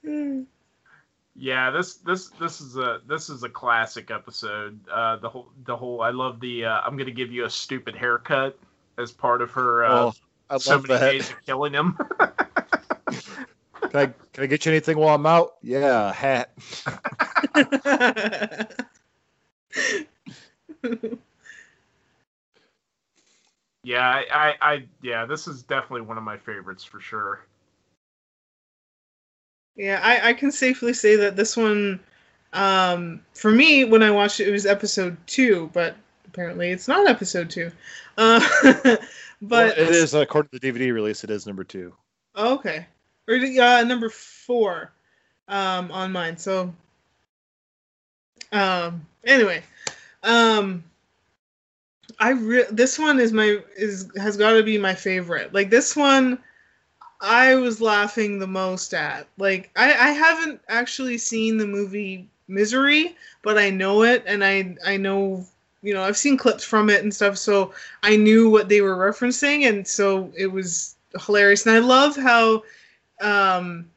Yeah, this this this is a this is a classic episode. Uh, the whole the whole I love the uh, I'm gonna give you a stupid haircut as part of her uh, oh, I so love many that. days of killing him. Can I, can I get you anything while I'm out? Yeah, a hat. yeah, I, I, I yeah, this is definitely one of my favorites for sure. Yeah, I, I can safely say that this one, um, for me, when I watched it, it was episode two, but apparently it's not episode two. Uh, but Well, it is according to the DVD release. It is number two. Oh, okay, or uh, number four um, on mine. So, um, anyway, um, I re- this one is my is has got to be my favorite. Like this one, I was laughing the most at. Like I I haven't actually seen the movie Misery, but I know it, and I I know you know I've seen clips from it and stuff, so I knew what they were referencing, and so it was hilarious. And I love how um,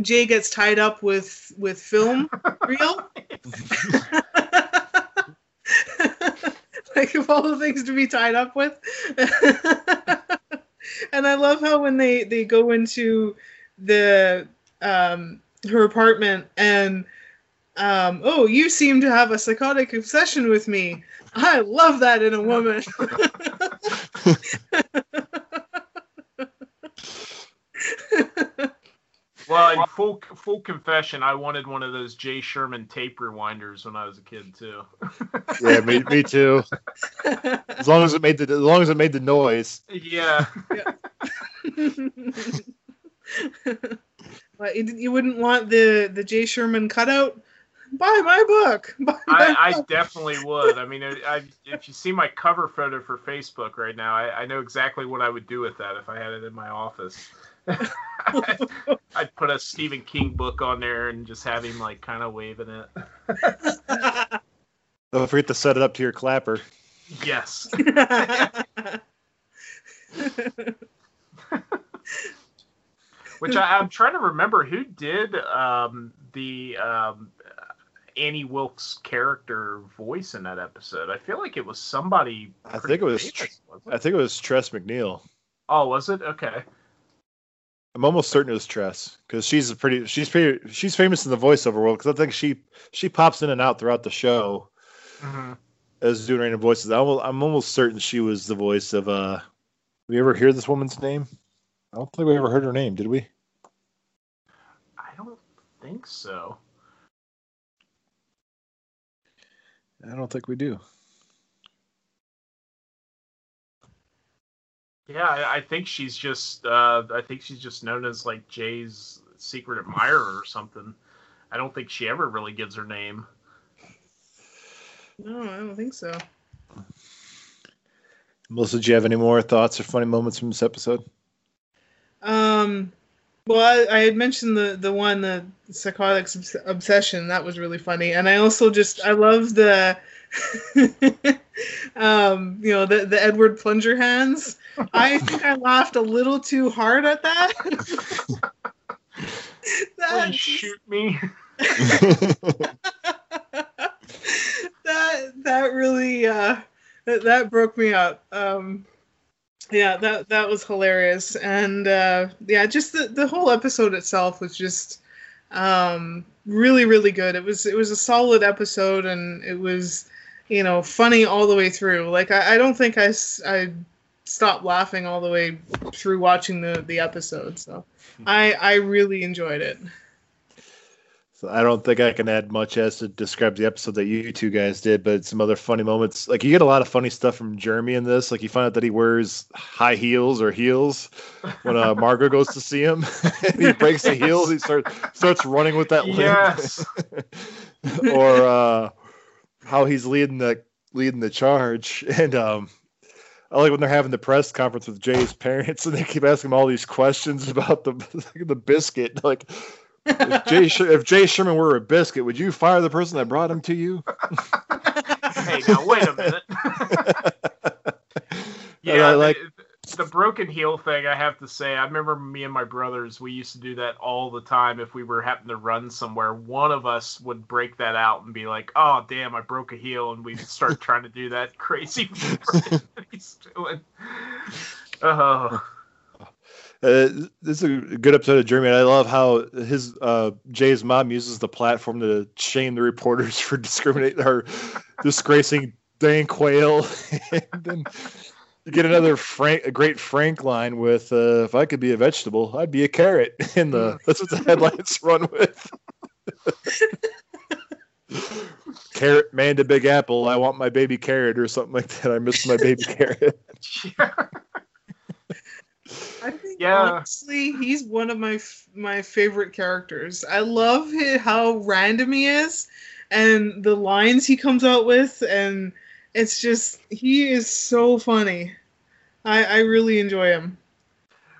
Jay gets tied up with with film reel. like of all the things to be tied up with. and I love how when they they go into the um her apartment and um oh you seem to have a psychotic obsession with me. I love that in a woman. Well, in full full confession, I wanted one of those Jay Sherman tape rewinders when I was a kid too. Yeah, me, me too. As long as it made the as long as it made the noise. yeah, but you, you wouldn't want the the Jay Sherman cutout. Buy my book. Buy my I, I definitely would. I mean, I, I, if you see my cover photo for Facebook right now, I, I know exactly what I would do with that if I had it in my office. I'd put a Stephen King book on there and just have him like kind of waving it. Don't forget to set it up to your clapper. Yes. Which I, I'm trying to remember who did um, the um, Annie Wilkes character voice in that episode. I feel like it was somebody. I think it was famous, wasn't I think it was Tress MacNeille. Oh, was it? Okay. I'm almost certain it was Tress because she's a pretty she's pretty she's famous in the voiceover world because I think she she pops in and out throughout the show hmm as doing random voices. I'm, I'm almost certain she was the voice of uh. We ever hear this woman's name? I don't think we ever heard her name, did we? I don't think so. I don't think we do. Yeah, I, I think she's just. Uh, I think she's just known as like Jay's secret admirer or something. I don't think she ever really gives her name. no, I don't think so. Melissa, do you have any more thoughts or funny moments from this episode? Um, well, I, I had mentioned the the one the psychotic obs- obsession that was really funny, and I also just I love the, um, you know the the Edward plunger hands. I think I laughed a little too hard at that. that, shoot me. that that really uh that, that broke me up um Yeah, that that was hilarious, and uh, yeah, just the the whole episode itself was just um, really really good. It was it was a solid episode, and it was you know funny all the way through. Like I, I don't think I I stopped laughing all the way through watching the the episode. So I I really enjoyed it. So I don't think I can add much as to describe the episode that you two guys did, but some other funny moments. Like you get a lot of funny stuff from Jeremy in this. Like you find out that he wears high heels or heels when uh, Margot goes to see him. he breaks the heels. He starts starts running with that limp. Yes. or uh, how he's leading the leading the charge. And um, I like when they're having the press conference with Jay's parents, and they keep asking him all these questions about the the biscuit. Like, if Jay if Jay Sherman were a biscuit, would you fire the person that brought him to you? hey, now wait a minute. Yeah, I like the, the broken heel thing. I have to say, I remember me and my brothers. We used to do that all the time. If we were having to run somewhere, one of us would break that out and be like, "Oh, damn, I broke a heel," and we'd start trying to do that crazy that he's doing. Oh, Uh, this is a good episode of Jeremy. and I love how his uh, Jay's mom uses the platform to shame the reporters for discriminating or disgracing Dan Quayle. and then get another Frank, a great Frank line with, uh, "If I could be a vegetable, I'd be a carrot." And the that's what the headlines run with. carrot man to Big Apple. I want my baby carrot or something like that. I missed my baby carrot. I think Yeah. honestly, he's one of my f- my favorite characters. I love hi- how random he is, and the lines he comes out with, and it's just he is so funny. I I really enjoy him.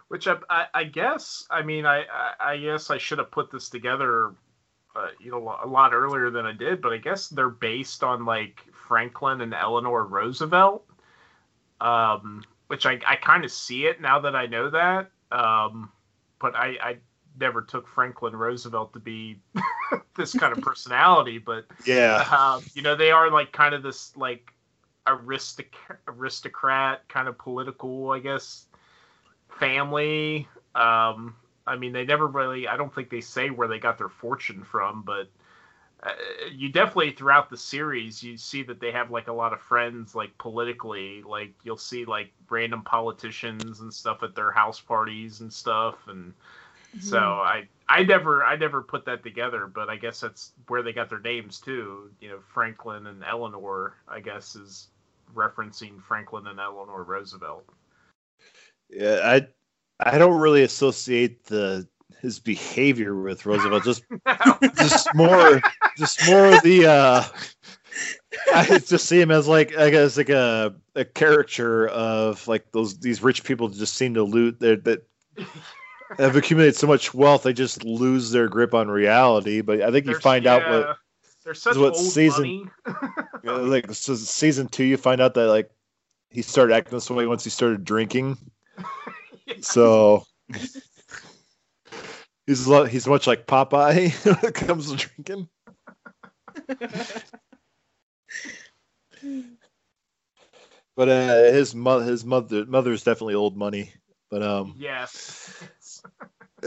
Which I, I, I guess, I mean, I, I, I guess I should have put this together, uh, you know, a lot earlier than I did. But I guess they're based on like Franklin and Eleanor Roosevelt, um, which I, I kind of see it now that I know that. Um, but I, I never took Franklin Roosevelt to be this kind of personality. But Yeah. um, you know, they are like kind of this like aristoc- aristocrat kind of political, I guess, family. Um, I mean, they never really. I don't think they say where they got their fortune from, but uh, you definitely throughout the series you see that they have like a lot of friends, like politically. Like you'll see like random politicians and stuff at their house parties and stuff, and so I I never I never put that together, but I guess that's where they got their names too. You know, Franklin and Eleanor, I guess, is referencing Franklin and Eleanor Roosevelt. Yeah, I I don't really associate the his behavior with Roosevelt. Just just more just more of the uh I just see him as like I guess like a a caricature of like those these rich people just seem to loot their that have accumulated so much wealth they just lose their grip on reality. But I think you There's- find out what there's such what old season- money. you like so season two you find out that like he started acting this way once he started drinking. So he's a lot, he's much like Popeye when it comes to drinking. But uh, his mother, his mother, mother's definitely old money. But um, yes.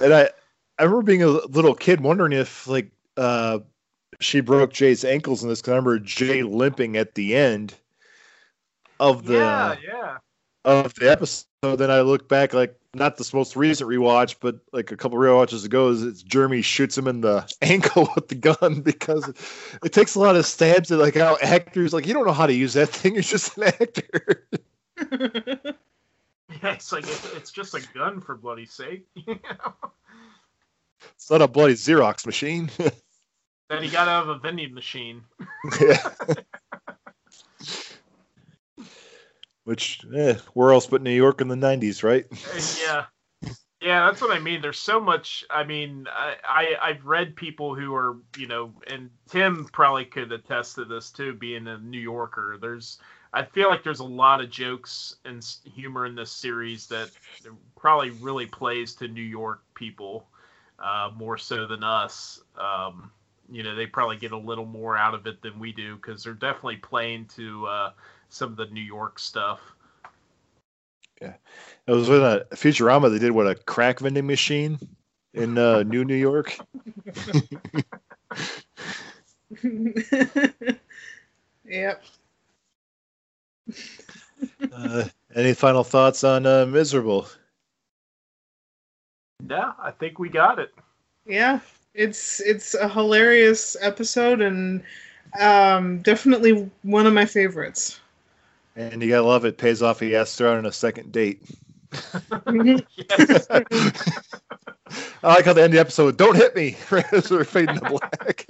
And I, I remember being a little kid wondering if like uh, she broke Jay's ankles in this. Cause I remember Jay limping at the end of the yeah, yeah. of the episode. Then I look back, like not this most recent rewatch, but like a couple rewatches ago, is it's Jeremy shoots him in the ankle with the gun because it, takes a lot of stabs at like how actors like you don't know how to use that thing. You're just an actor. Yeah, it's like it's, just a gun for bloody sake. it's not a bloody Xerox machine. that he got out of a vending machine. yeah. Which, eh, where else but New York in the '90s, right? Yeah. Yeah, that's what I mean. There's so much. I mean, I, I I've read people who are, you know, and Tim probably could attest to this too, being a New Yorker. There's, I feel like there's a lot of jokes and humor in this series that probably really plays to New York people uh, more so than us. Um, you know, they probably get a little more out of it than we do because they're definitely playing to uh, some of the New York stuff. Yeah, it was in a Futurama. They did what a crack vending machine in uh, New New York. yep. Uh, any final thoughts on uh, Miserable? Yeah, I think we got it. Yeah, it's it's a hilarious episode and um, definitely one of my favorites. And you gotta love it. Pays off. He asked her out on a second date. I like how they end the episode. Don't hit me. As we're fading to black.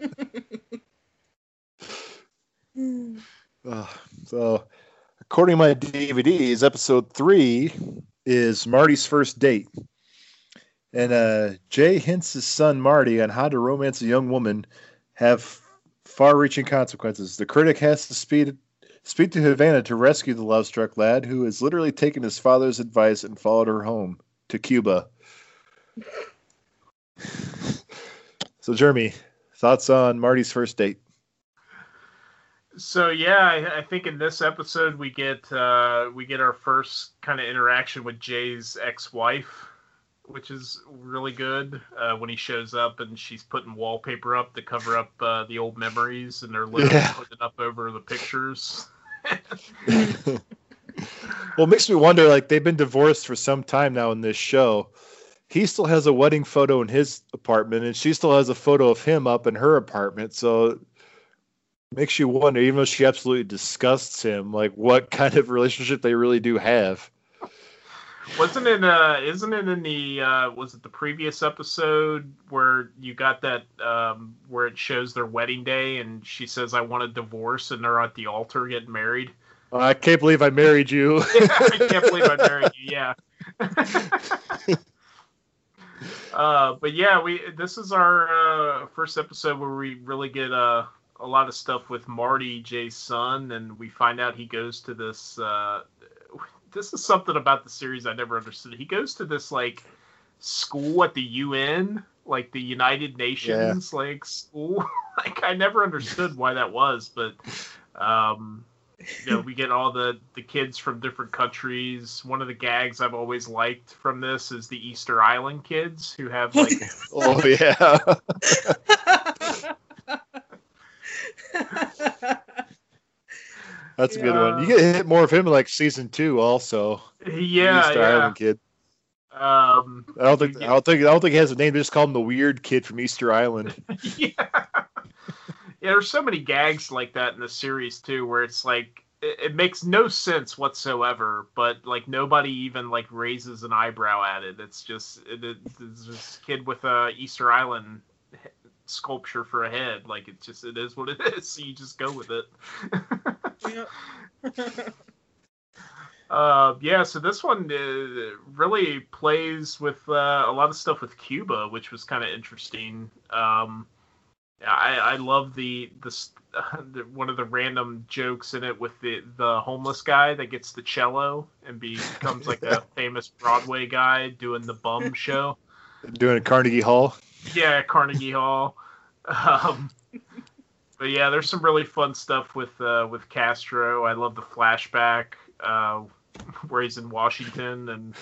Uh, so, according to my DVDs, episode three is Marty's first date. And uh, Jay hints his son Marty on how to romance a young woman have far reaching consequences. The critic has to speed, speak to Havana to rescue the love struck lad who has literally taken his father's advice and followed her home to Cuba. so, Jeremy, thoughts on Marty's first date? So yeah, I, I think in this episode we get uh, we get our first kind of interaction with Jay's ex-wife, which is really good. Uh, when he shows up and she's putting wallpaper up to cover up uh, the old memories, and they're literally Yeah. putting it up over the pictures. well, it makes me wonder like they've been divorced for some time now in this show. He still has a wedding photo in his apartment, and she still has a photo of him up in her apartment. So makes you wonder, even though she absolutely disgusts him, like what kind of relationship they really do have. Wasn't it? Uh, isn't it in the? Uh, was it the previous episode where you got that? Um, where it shows their wedding day, and she says, "I want a divorce," and they're at the altar getting married. I can't believe I married you. I can't believe I married you. Yeah. uh, but yeah, we this is our uh, first episode where we really get uh, a lot of stuff with Marty, Jay's son, and we find out he goes to this. Uh, this is something about the series I never understood. He goes to this like school at the UN, like the United Nations, like school. like I never understood why that was, but um, you know, we get all the the kids from different countries. One of the gags I've always liked from this is the Easter Island kids who have like oh yeah. That's a good one. You get hit more of him in like season two, also. yeah, Easter yeah. Island kid. Um, I don't think I don't think I don't think he has a name. They just call him the weird kid from Easter Island. yeah. Yeah, there's so many gags like that in the series too, where it's like it, it makes no sense whatsoever, but like nobody even like raises an eyebrow at it. It's just it, it, it's this kid with a Easter Island sculpture for a head. Like it just it is what it is. So you just go with it. Yep. Uh, yeah, so this one uh, really plays with uh, a lot of stuff with Cuba, which was kind of interesting. Um, I, I love the this the, one of the random jokes in it with the the homeless guy that gets the cello and becomes like a famous Broadway guy doing the bum show. Doing a Carnegie Hall. Yeah, Carnegie Hall. Um, but yeah, there's some really fun stuff with uh, with Castro. I love the flashback uh, where he's in Washington and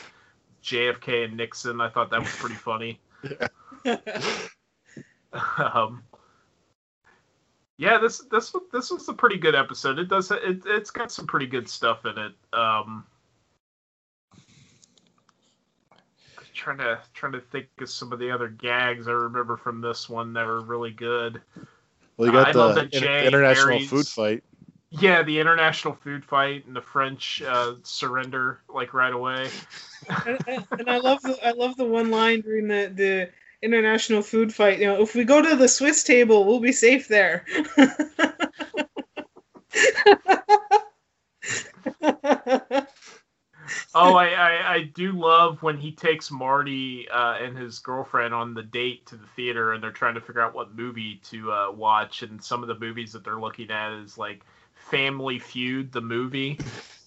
JFK and Nixon. I thought that was pretty funny. um, yeah, this this was- this was a pretty good episode. It does it, it's got some pretty good stuff in it. Um, trying to trying to think of some of the other gags I remember from this one that were really good. Well, you got I love the that international marries- food fight. Yeah, the international food fight and the French uh, surrender like right away. and, and- and I love the I love the one line during the the international food fight. You know, if we go to the Swiss table, we'll be safe there. Oh, I, I, I do love when he takes Marty uh, and his girlfriend on the date to the theater, and they're trying to figure out what movie to uh, watch. And some of the movies that they're looking at is like Family Feud, the movie.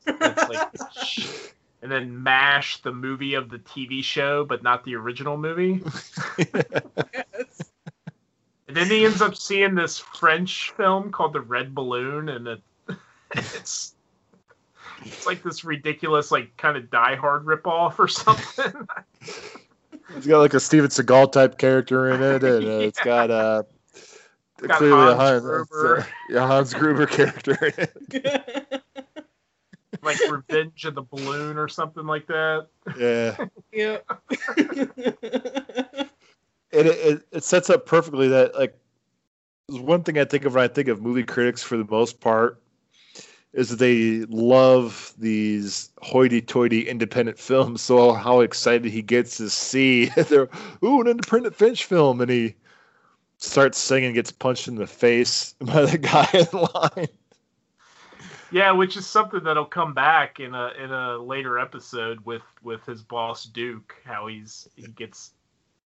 It's like, and then Mash, the movie of the TV show, but not the original movie. Yes. And then he ends up seeing this French film called The Red Balloon, and it, it's it's like this ridiculous, like kind of Die Hard ripoff or something. It's got like a Steven Seagal type character in it, and uh, it's Yeah. got uh, got clearly a Hans Hans, Gruber. uh, yeah, Hans Gruber character in it. like Revenge of the Balloon or something like that. Yeah. yeah. it, it it sets up perfectly that like there's one thing I think of when I think of movie critics for the most part is that they love these hoity-toity independent films. So how excited he gets to see they're ooh an independent Finch film, and he starts singing, gets punched in the face by the guy in line. Yeah, which is something that'll come back in a in a later episode with with his boss Duke. How he's he gets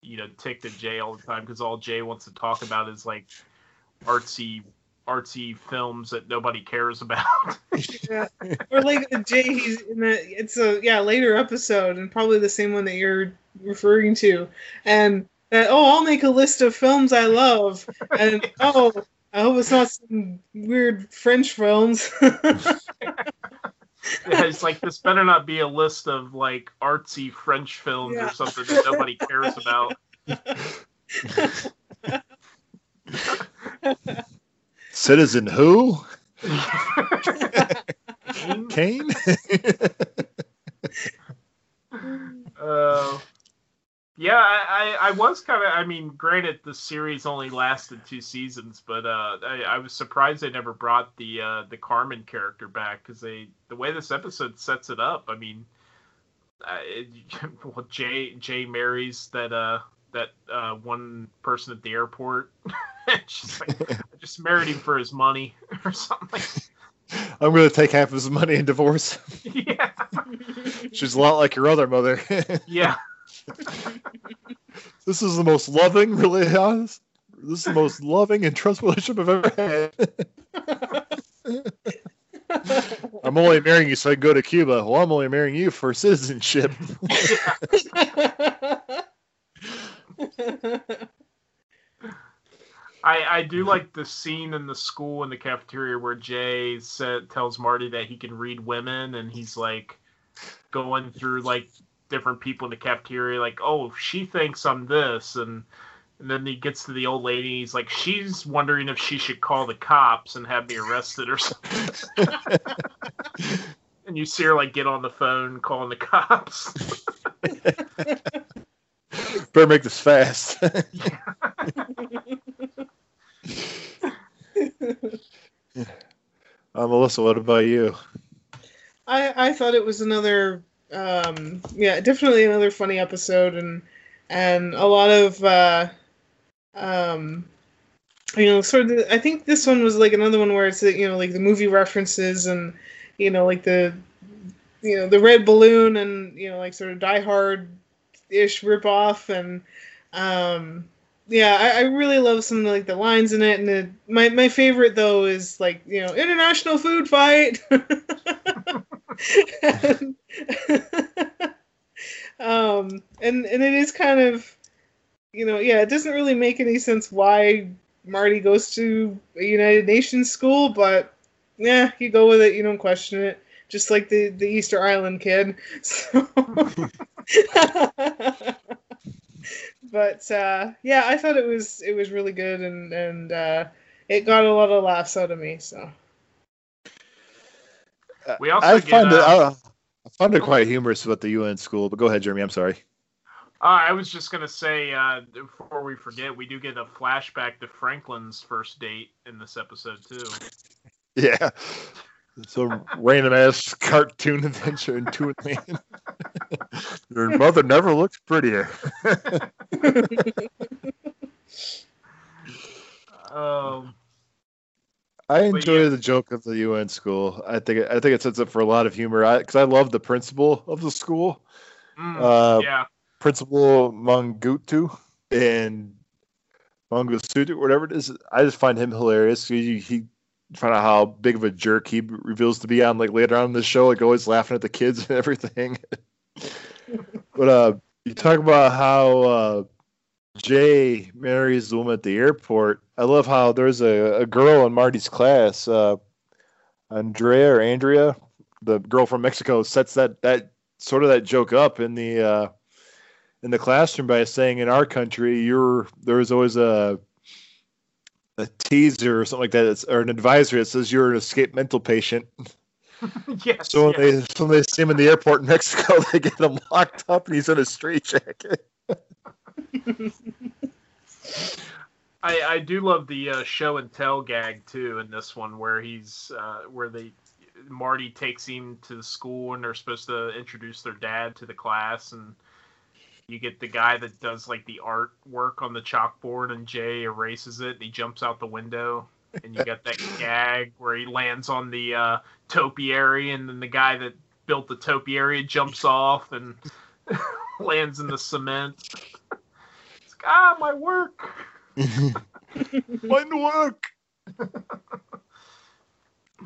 you know ticked at Jay all the time because all Jay wants to talk about is like artsy artsy films that nobody cares about. yeah. Or like Jay, he's in the it's a yeah later episode and probably the same one that you're referring to, and that oh I'll make a list of films I love, and oh I hope it's not some weird French films. Yeah, it's like this better not be a list of like artsy French films Yeah. or something that nobody cares about. Citizen who? Kane? Uh, yeah, I, I, I was kind of. I mean, granted, the series only lasted two seasons, but uh, I, I was surprised they never brought the uh, the Carmen character back because they the way this episode sets it up. I mean, uh, it, well, Jay Jay marries that uh that uh one person at the airport. She's like, I just married him for his money or something. Like, I'm going to take half of his money and divorce. him. yeah, She's a lot like your other mother. yeah. this is the most loving, really honest. This is the most loving and trustful relationship I've ever had. I'm only marrying you so I can go to Cuba. Well, I'm only marrying you for citizenship. I, I do like the scene in the school in the cafeteria where Jay said tells Marty that he can read women and he's like going through like different people in the cafeteria like oh she thinks I'm this and and then he gets to the old lady he's like she's wondering if she should call the cops and have me arrested or something. And you see her like get on the phone calling the cops Better make this fast. uh, Melissa, what about you? I I thought it was another um yeah definitely another funny episode and and a lot of uh um you know sort of I think this one was like another one where it's you know like the movie references and you know like the you know the red balloon and you know like sort of Die Hard ish ripoff and um yeah I, I really love some of like the lines in it and the, my my favorite though is like you know international food fight. And, um and and it is kind of you know yeah it doesn't really make any sense why marty goes to a united nations school but yeah you go with it you don't question it. Just like the the easter island kid. So but uh yeah i thought it was it was really good and and uh it got a lot of laughs out of me so we also I get, find it. uh, I, I find it quite humorous about the UN school. But go ahead, Jeremy. I'm sorry. Uh, I was just gonna say uh, before we forget, we do get a flashback to Franklin's first date in this episode too. Yeah. Some random ass cartoon adventure in Two Land. Your mother never looked prettier. Um, I enjoy yeah. the joke of the UN school. I think it, I think it sets up for a lot of humor. Because I, love the principal of the school, mm, uh, yeah, Principal Mangutu and Mangusutu, whatever it is. I just find him hilarious. He, he find out how big of a jerk he reveals to be on like later on in the show, like always laughing at the kids and everything. but uh, you talk about how uh, Jay marries the woman at the airport. I love how there's a, a girl in Marty's class, uh, Andrea or Andrea, the girl from Mexico sets that that sort of that joke up in the uh, in the classroom by saying in our country you're there's always a a teaser or something like that it's, or an advisory that says you're an escaped mental patient yes. so when yes. they when they see him in the airport in mexico they get him locked up and he's in a straitjacket I, I do love the uh, show and tell gag too in this one where he's uh, where they Marty takes him to the school and they're supposed to introduce their dad to the class and you get the guy that does like the artwork on the chalkboard and Jay erases it and he jumps out the window and you got that gag where he lands on the uh, topiary and then the guy that built the topiary jumps off and lands in the cement. It's like, ah, my work. Fine work.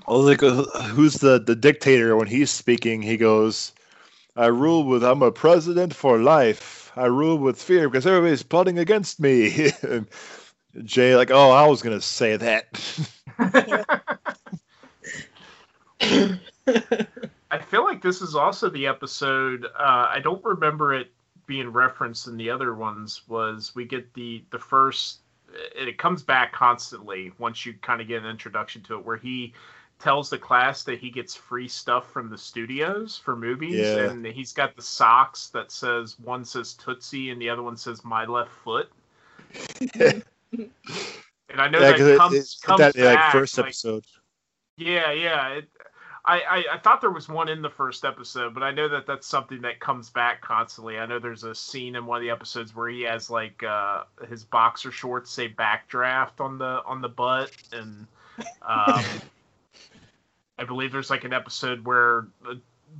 I was like, uh, who's the, the dictator when he's speaking? He goes, I rule with, I'm a president for life. I rule with fear because everybody's plotting against me. Jay, like, oh, I was going to say that. I feel like this is also the episode. Uh, I don't remember it being referenced in the other ones. Was we get the the first? and It comes back constantly once you kind of get an introduction to it, where he tells the class that he gets free stuff from the studios for movies, Yeah. and he's got the socks that says one says Tootsie and the other one says My Left Foot. And I know Yeah, that 'cause it- comes, it's comes that back, like first like, episode. yeah, yeah. It, I, I I thought there was one in the first episode, but I know that that's something that comes back constantly. I know there's a scene in one of the episodes where he has like uh, his boxer shorts say backdraft on the on the butt, and um, I believe there's like an episode where uh,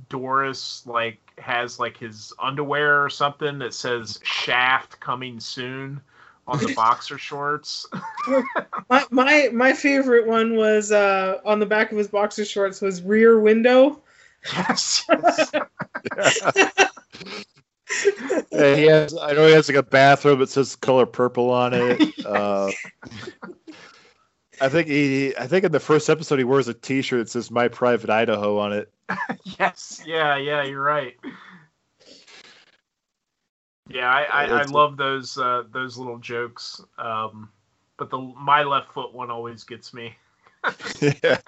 Doris like has like his underwear or something that says shaft coming soon on the boxer shorts. My, my my favorite one was uh, on the back of his boxer shorts was rear window. yes. Yeah, he has. I know he has like a bathrobe that says color purple on it. Uh, I think he. I think in the first episode he wears a T-shirt that says "My Private Idaho" on it. yes, yeah, yeah, you're right. Yeah, I, I, I love those uh, those little jokes. Um, but the my left foot one always gets me. yeah.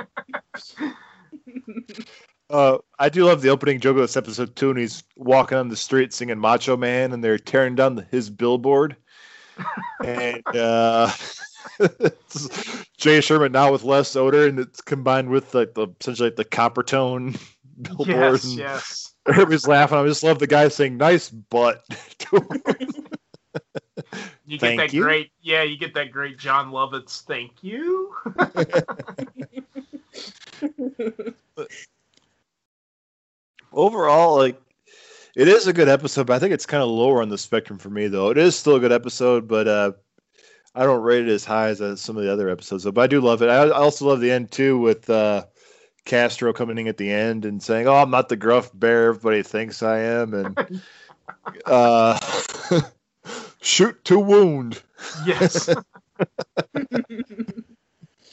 Uh, I do love the opening joke of this episode too, and he's walking on the street singing "Macho Man," and they're tearing down the, his billboard. and uh, Jay Sherman now with less odor, and it's combined with like the essentially like the Coppertone billboard. Yes, and yes. Everybody's laughing. I just love the guy saying "nice butt." You get that you. great, yeah, you get that great Jon Lovitz. Thank you. Overall, like it is a good episode, but I think it's kind of lower on the spectrum for me, though. It is still a good episode, but uh, I don't rate it as high as uh, some of the other episodes. Though. But I do love it. I, I also love the end too, with uh, Castro coming in at the end and saying, "Oh, I'm not the gruff bear everybody thinks I am," and uh, shoot to wound. Yes.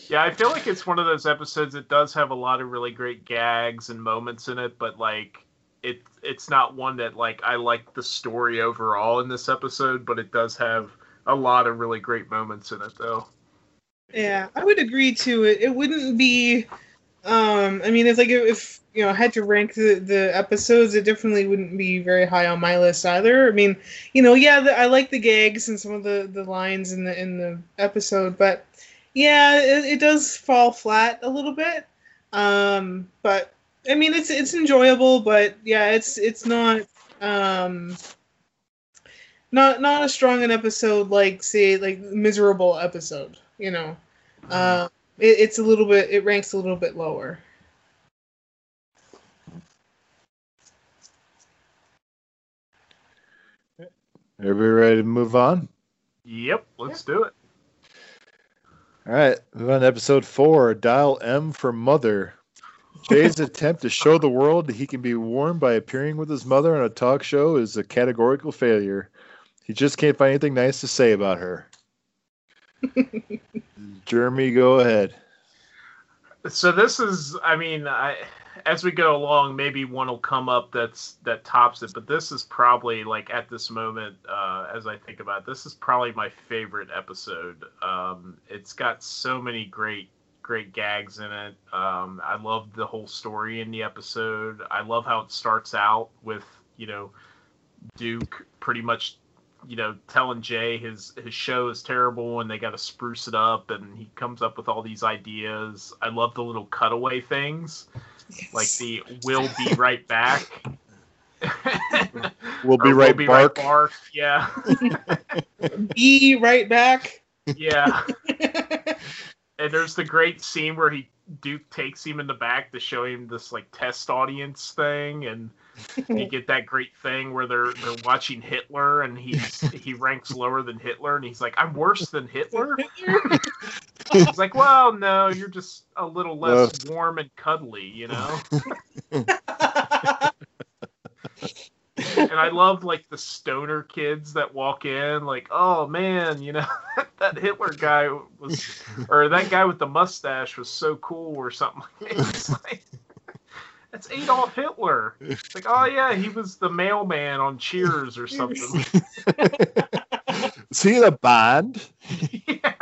Yeah, I feel like it's one of those episodes that does have a lot of really great gags and moments in it, but like it it's not one that like I like the story overall in this episode, but it does have a lot of really great moments in it though. Yeah, I would agree to it. It wouldn't be. Um, I mean, it's like if you know I had to rank the, the episodes, it definitely wouldn't be very high on my list either. I mean, you know, yeah, the, I like the gags and some of the, the lines in the in the episode, but yeah, it, it does fall flat a little bit. Um, but I mean, it's it's enjoyable, but yeah, it's it's not um not not a strong an episode like say like miserable episode, you know. Uh, it, it's a little bit. It ranks a little bit lower. Everybody ready to move on? Yep, let's do it. All right, move on to episode four. Dial M for mother. Jay's attempt to show the world that he can be warned by appearing with his mother on a talk show is a categorical failure. He just can't find anything nice to say about her. Jeremy, go ahead. So this is, I mean, I as we go along, maybe one will come up that's that tops it. But this is probably like at this moment, uh, as I think about it, this is probably my favorite episode. Um, it's got so many great great gags in it. Um, I love the whole story in the episode. I love how it starts out with you know Duke pretty much you know telling Jay his his show is terrible and they got to spruce it up and he comes up with all these ideas. I love the little cutaway things yes. like the "We'll be right back." we'll be right we'll be bark. Right bark. Yeah. be right back. Yeah. and there's the great scene where he Duke takes him in the back to show him this like test audience thing, and you get that great thing where they're they're watching Hitler, and he's he ranks lower than Hitler, and he's like, "I'm worse than Hitler." he's like, "Well, no, you're just a little less warm and cuddly, you know." and I love like the stoner kids that walk in, like, oh man, you know, that Hitler guy was, or that guy with the mustache was so cool, or something like that. That's Adolf Hitler. It's like, oh yeah, he was the mailman on Cheers or something. Is he in a band? yeah.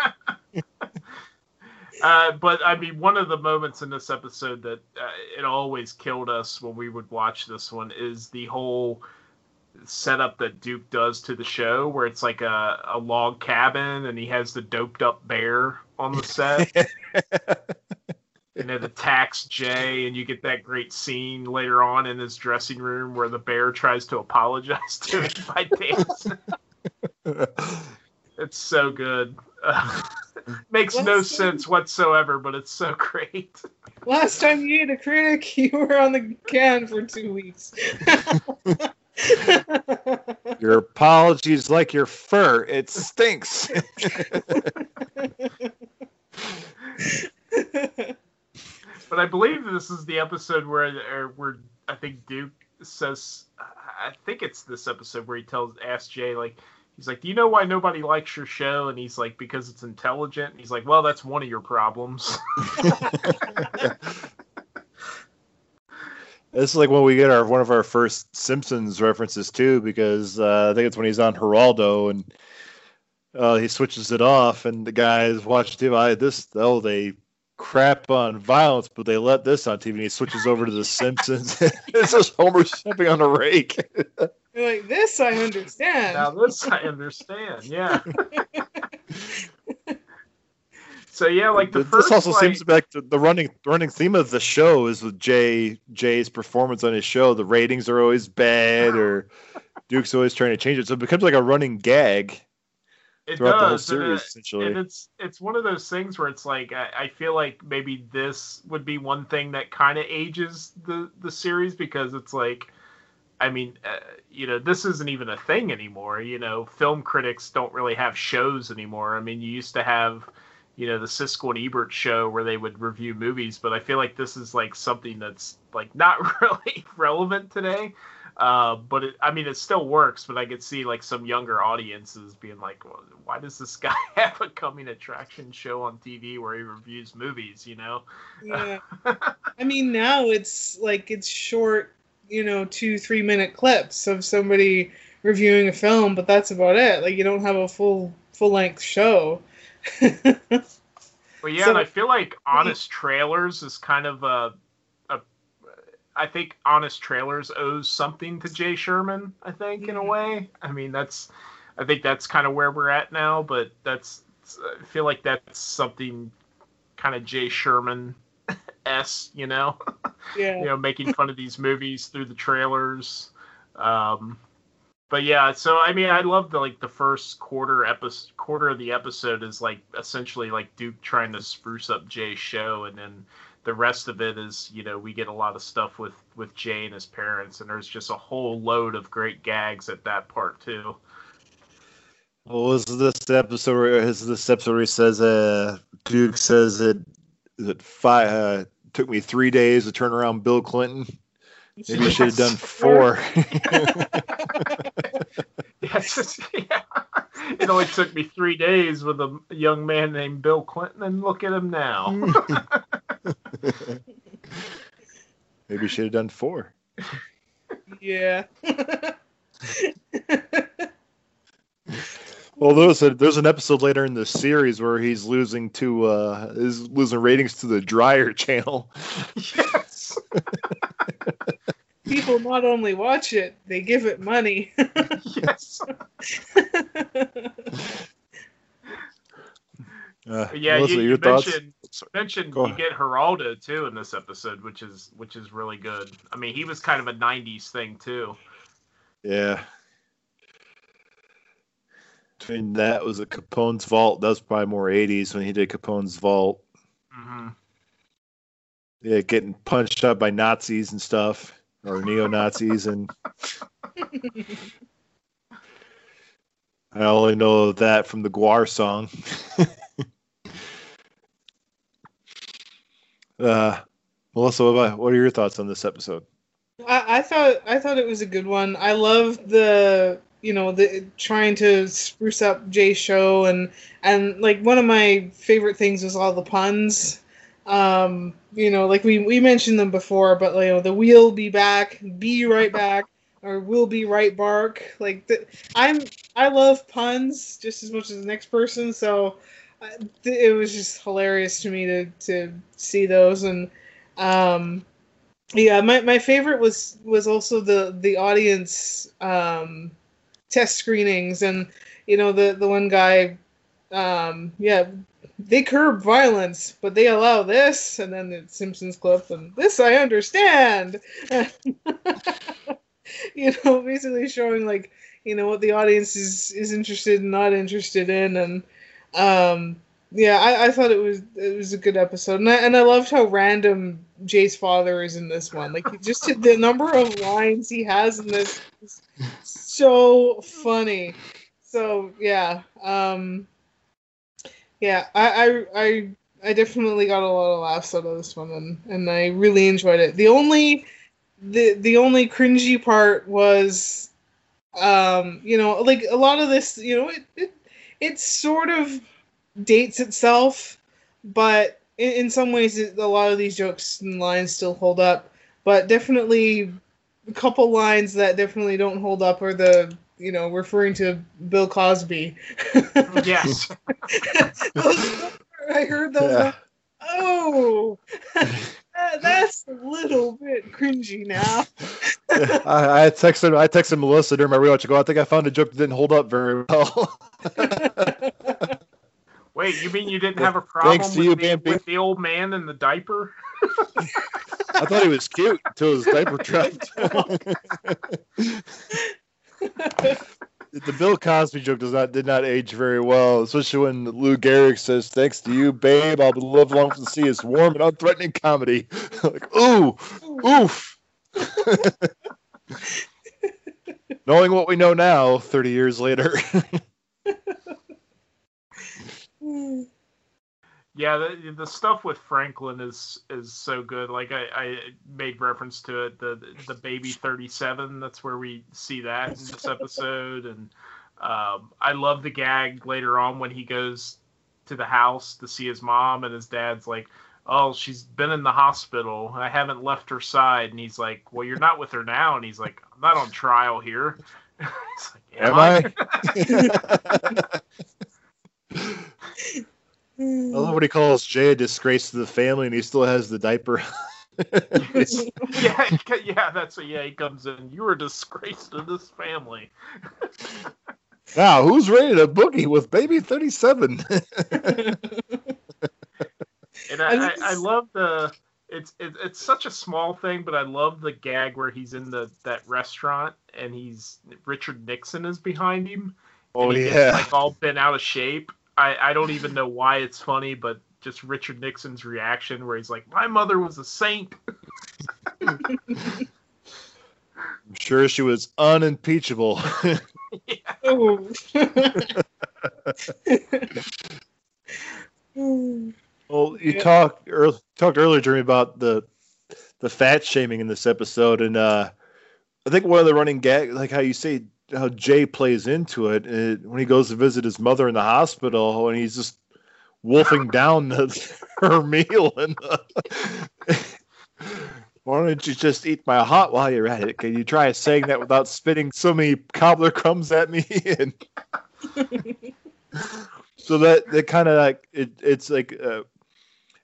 Uh, but I mean, one of the moments in this episode that uh, it always killed us when we would watch this one is the whole setup that Duke does to the show, where it's like a, a log cabin and he has the doped up bear on the set. and it attacks Jay, and you get that great scene later on in his dressing room where the bear tries to apologize to him by dancing. it's so good. Uh, makes Last no sense whatsoever, but it's so great. Last time you ate a critic, you were on the can for two weeks. your apologies like your fur. It stinks. But I believe this is the episode where where I think Duke says I think it's this episode where he tells asks Jay like he's like, "Do you know why nobody likes your show?" And he's like, "Because it's intelligent." And he's like, "Well, that's one of your problems." This is like when we get our one of our first Simpsons references too, because uh, I think it's when he's on Geraldo and uh, he switches it off, and the guys watch TV. I, this oh they crap on violence, but they let this on TV. And he switches over to the Simpsons. this is Homer stepping on a rake. You're like this, I understand. Now this I understand. Yeah. So yeah, like the this first. This also like, seems to be like the, the running running theme of the show is with Jay Jay's performance on his show. The ratings are always bad, or Duke's always trying to change it, so it becomes like a running gag. It throughout does, the whole series, and, essentially. and it's it's one of those things where it's like I, I feel like maybe this would be one thing that kind of ages the the series because it's like. I mean, uh, you know, this isn't even a thing anymore. You know, film critics don't really have shows anymore. I mean, you used to have, you know the Siskel and Ebert show where they would review movies, but I feel like this is like something that's like not really relevant today. Uh, but it, I mean, it still works. But I could see like some younger audiences being like, well, "Why does this guy have a coming attraction show on TV where he reviews movies?" You know? Yeah. I mean, now it's like it's short, you know, two three minute clips of somebody reviewing a film, but that's about it. Like you don't have a full full length show. well, yeah, so, and I feel like Honest Trailers is kind of a, a. I think Honest Trailers owes something to Jay Sherman. I think in a way. I mean, that's. I think that's kind of where we're at now, but that's. I feel like that's something kind of Jay Sherman s, you know. Yeah. you know, making fun of these movies through the trailers. Um, but yeah, so I mean, I love the like the first quarter episode, quarter of the episode is like essentially like Duke trying to spruce up Jay's show, and then the rest of it is you know we get a lot of stuff with with Jay and his parents, and there's just a whole load of great gags at that part too. Well, was this episode? Where, is this episode where he says, uh, Duke says it is it five? Uh, took me three days to turn around Bill Clinton. Maybe you should have done four. yes, yeah, it only took me three days with a young man named Bill Clinton, and look at him now. Maybe you should have done four. Yeah. Well, there's a, there's an episode later in the series where he's losing to uh is losing ratings to the Dryer channel. Yes. People not only watch it, they give it money. yes. Uh, Yeah, Melissa, you, your you thoughts? mentioned mentioned Go you get Geraldo too in this episode, which is which is really good. I mean, he was kind of a '90s thing too. Yeah. Between that was a Capone's Vault. That was probably more 80s when he did Capone's Vault. hmm Yeah, getting punched up by Nazis and stuff, or neo Nazis, and I only know that from the Guar song. uh, Melissa, what, about, what are your thoughts on this episode? I, I thought I thought it was a good one. I love the you know the trying to spruce up Jay's show and and like one of my favorite things was all the puns. Um, you know, like we we mentioned them before, but you know, the we'll be back, be right back, or we'll be right bark. Like the, I'm I love puns just as much as the next person, so uh, it was just hilarious to me to to see those and um yeah my, my favorite was was also the the audience um test screenings and you know the the one guy um yeah they curb violence but they allow this and then the simpsons clip and this i understand. You know basically showing like you know what the audience is is interested and not interested in and um yeah I, I thought it was it was a good episode. And I, and I loved how random Jay's father is in this one. Like just the number of lines he has in this is so funny. So yeah um yeah I, I I I definitely got a lot of laughs out of this one and and I really enjoyed it. The only the the only cringy part was um you know like a lot of this you know it it, it sort of dates itself but in, in some ways it, a lot of these jokes and lines still hold up. But definitely a couple lines that definitely don't hold up are the you know referring to bill cosby Yes. Those- i heard those Yeah. oh that- that's a little bit cringy now I, I texted I texted Melissa during my rewatch. I go, I think I found a joke that didn't hold up very well. Wait, you mean you didn't have a problem Thanks to with, you, the, Bambi. with the old man in the diaper? I thought he was cute until his diaper dropped. The Bill Cosby joke does not did not age very well, especially when Lou Gehrig says, "Thanks to you, babe, I'll live long to see his warm and unthreatening comedy." like, ooh, oof. Knowing what we know now, thirty years later. Yeah, the, the stuff with Franklin is is so good. Like I, I made reference to it, the the baby thirty seven. That's where we see that in this episode, and um, I love the gag later on when he goes to the house to see his mom, and his dad's like, "Oh, she's been in the hospital. I haven't left her side," and he's like, "Well, you're not with her now," and he's like, "I'm not on trial here." It's like, Am I? I love what he calls Jay a disgrace to the family, and he still has the diaper. yeah, yeah, that's a yeah. He comes in. You are a disgrace to this family. now, who's ready to boogie with baby thirty-seven? And I I, I, think I it's- love the. It's it, it's such a small thing, but I love the gag where he's in the that restaurant and he's Richard Nixon is behind him. oh and he gets, yeah, like all bent out of shape. I I don't even know why it's funny, but just Richard Nixon's reaction where he's like, "My mother was a saint." I'm sure she was unimpeachable. Well, you Yeah. talked earl talked earlier, Jeremy, about the the fat shaming in this episode, and uh, I think one of the running gag, like how you say how Jay plays into it, uh when he goes to visit his mother in the hospital, and he's just wolfing down the, her meal, and uh, Why don't you just eat my hot while you're at it? Can you try saying that without spitting so many cobbler crumbs at me? and so that that kind of like it, it's like uh,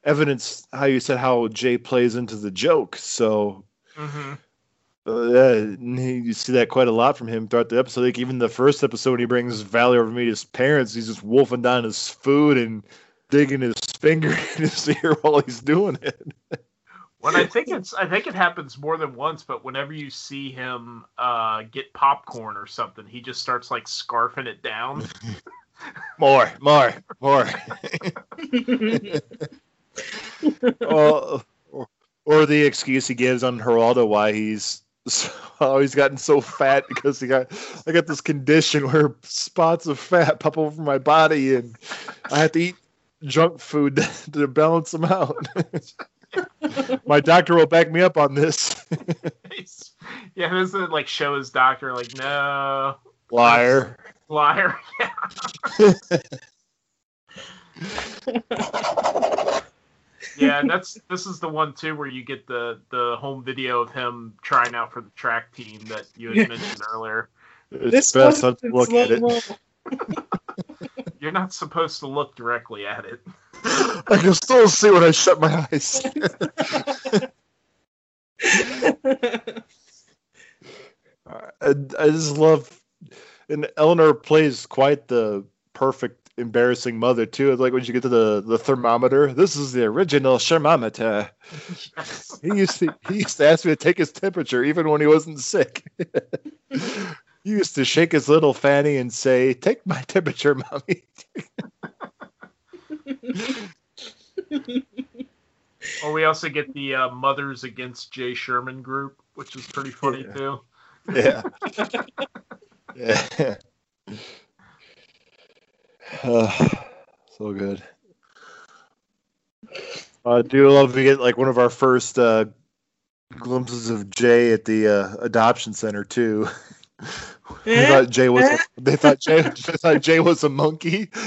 evidence how you said how Jay plays into the joke. So hmm uh, yeah, you see that quite a lot from him throughout the episode. Like even the first episode, when he brings Valley over to meet his parents. He's just wolfing down his food and digging his finger in his ear while he's doing it. When I think it's, I think it happens more than once. But whenever you see him uh, get popcorn or something, he just starts like scarfing it down. More, more, more. or, or, or the excuse he gives on Geraldo why he's so, how oh, he's gotten so fat because he got I got this condition where spots of fat pop over my body and I have to eat junk food to balance them out. my doctor will back me up on this. Yeah, doesn't like show his doctor like no Liar. liar. Yeah. Yeah, and that's this is the one too where you get the the home video of him trying out for the track team that you had mentioned earlier. It's this best wasn't to look at it. You're not supposed to look directly at it. I can still see when I shut my eyes. I, I just love, and Eleanor plays quite the perfect embarrassing mother too. It's like when you get to the the thermometer. This is the original thermometer. He used to he used to ask me to take his temperature even when he wasn't sick. he used to shake his little fanny and say, "Take my temperature, mommy." Or we also get the uh, Mothers Against Jay Sherman group, which is pretty funny Yeah. too. Yeah. yeah. Uh, so good. I do love to get like one of our first uh, glimpses of Jay at the uh, adoption center too. they Eh? thought Jay was a, they thought Jay they thought Jay was a monkey.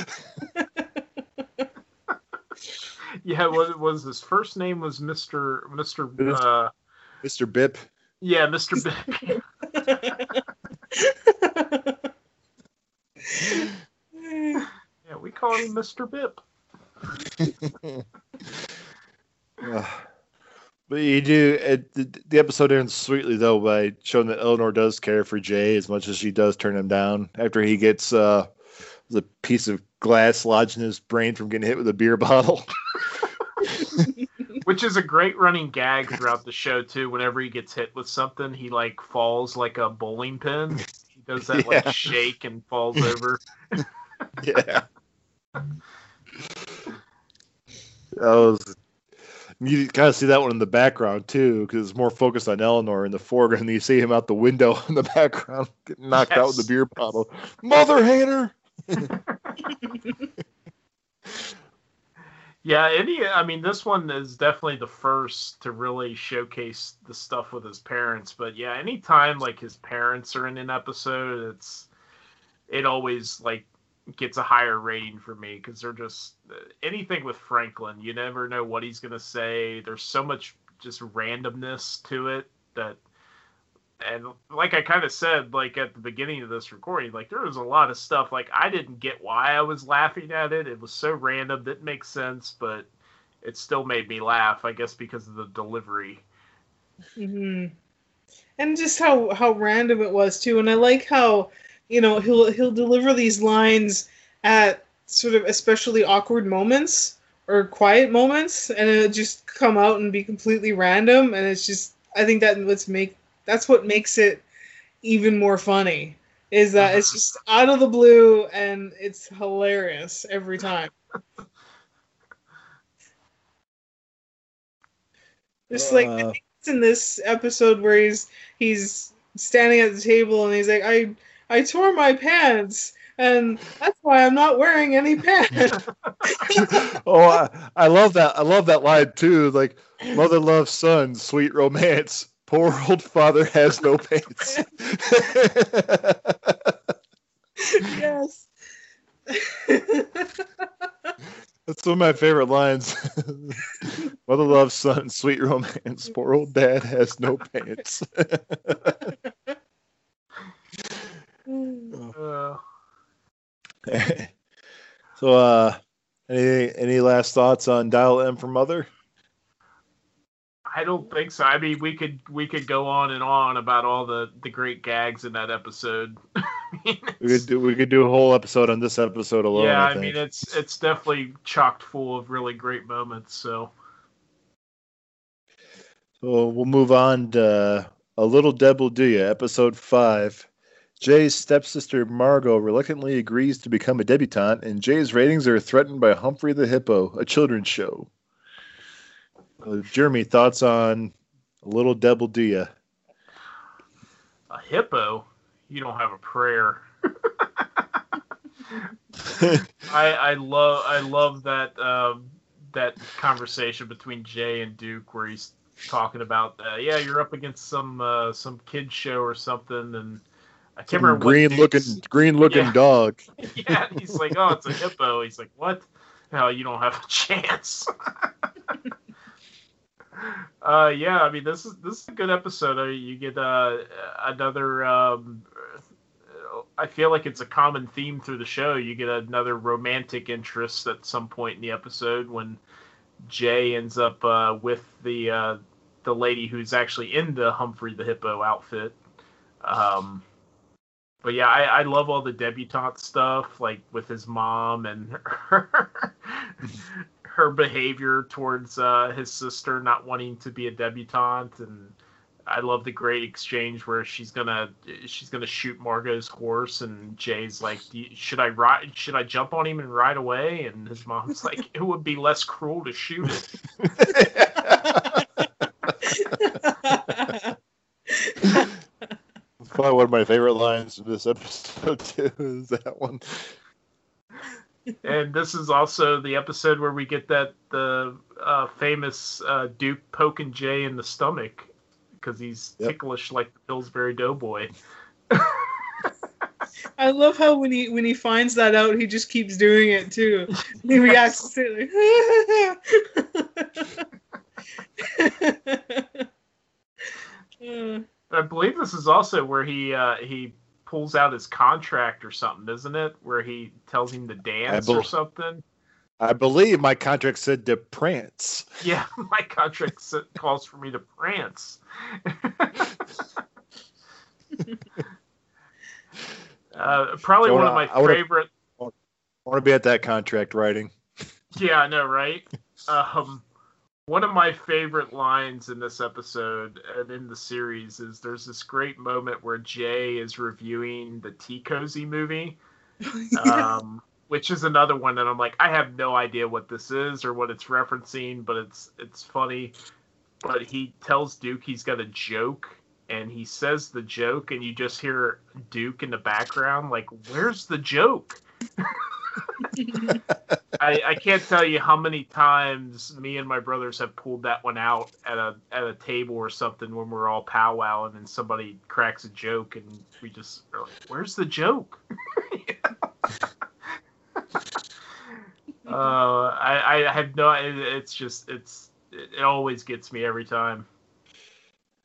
Yeah, what was his first name was Mister Mister. Uh, Mr. Bip. yeah, Mister Bip. Yeah, we call him Mister Bip. Uh, but you do it, the, the episode ends sweetly though by showing that Eleanor does care for Jay as much as she does turn him down after he gets uh, the piece of glass lodged in his brain from getting hit with a beer bottle. Which is a great running gag throughout the show too. Whenever he gets hit with something, he like falls like a bowling pin. He does that Yeah. like shake and falls over. Yeah. That was. You kind of see that one in the background too, because it's more focused on Eleanor in the foreground. And you see him out the window in the background, getting knocked out with Yes. the beer bottle. Mother hater. Yeah, any I mean this one is definitely the first to really showcase the stuff with his parents, but yeah, anytime like his parents are in an episode, it's it always like gets a higher rating for me because they're just anything with Franklin, you never know what he's going to say. There's so much just randomness to it that and like I kind of said, like at the beginning of this recording, like there was a lot of stuff like I didn't get why I was laughing at it. It was so random, didn't make sense, but it still made me laugh. I guess because of the delivery. hmm And just how how random it was too, and I like how you know he'll he'll deliver these lines at sort of especially awkward moments or quiet moments, and it'll just come out and be completely random, and it's just I think that what's make that's what makes it even more funny is that it's just out of the blue and it's hilarious every time. Just like I Uh, think it's in this episode where he's he's standing at the table and he's like, I I tore my pants and that's why I'm not wearing any pants. oh, I, I love that. I love that line too. Like, mother loves son, sweet romance. Poor old father has no pants. yes. That's one of my favorite lines. Mother loves son, sweet romance. Poor old dad has no pants. Uh, so, uh, any any last thoughts on Dial M for Mother? I don't think so. I mean, we could we could go on and on about all the the great gags in that episode. I mean, We could do we could do a whole episode on this episode alone. yeah, I, I, mean it's it's definitely chocked full of really great moments. So So we'll move on to uh, A Little Deb Will Do Ya, episode five. Jay's stepsister Margot reluctantly agrees to become a debutante, and Jay's ratings are threatened by Humphrey the Hippo, a children's show. Uh, Jeremy, thoughts on A Little Do Ya? a hippo, you don't have a prayer. I I love I love that um, that conversation between Jay and Duke where he's talking about uh, yeah you're up against some uh, some kid show or something and I can't remember green looking green looking Yeah. dog. yeah he's like oh it's a hippo he's like what no you don't have a chance uh yeah I mean this is this is a good episode I mean, you get uh another um I feel like it's a common theme through the show. You get another romantic interest at some point in the episode when Jay ends up uh, with the uh, the lady who's actually in the Humphrey the Hippo outfit. Um, but yeah, I, I love all the debutante stuff, like with his mom and her, her behavior towards uh, his sister not wanting to be a debutante and I love the great exchange where she's gonna she's gonna shoot Margot's horse, and Jay's like, "Do you- "Should I ride? Should I jump on him and ride away?" And his mom's like, "It would be less cruel to shoot it." Probably one of my favorite lines of this episode too is that one. And this is also the episode where we get that the uh, famous uh, Duke poking Jay in the stomach because he's Yep. ticklish like the Pillsbury Doughboy. I love how when he when he finds that out, he just keeps doing it too. He reacts to it. Uh, I believe this is also where he uh, he pulls out his contract or something, isn't it? Where he tells him to dance bel- or something. I believe my contract said to prance. Yeah, my contract calls for me to prance. uh, probably So one I- of my I favorite. I want to be at that contract writing. Yeah, I know, right? Um, one of my favorite lines in this episode and in the series is there's this great moment where Jay is reviewing the Tea Cozy movie. um, which is another one that I'm like, I have no idea what this is or what it's referencing, but it's it's funny. But he tells Duke he's got a joke, and he says the joke, and you just hear Duke in the background, like, "Where's the joke?" I, I can't tell you how many times me and my brothers have pulled that one out at a at a table or something when we're all powwowing and then somebody cracks a joke and we just are like, "Where's the joke?" uh, I I have no. It, it's just it's it, it always gets me every time.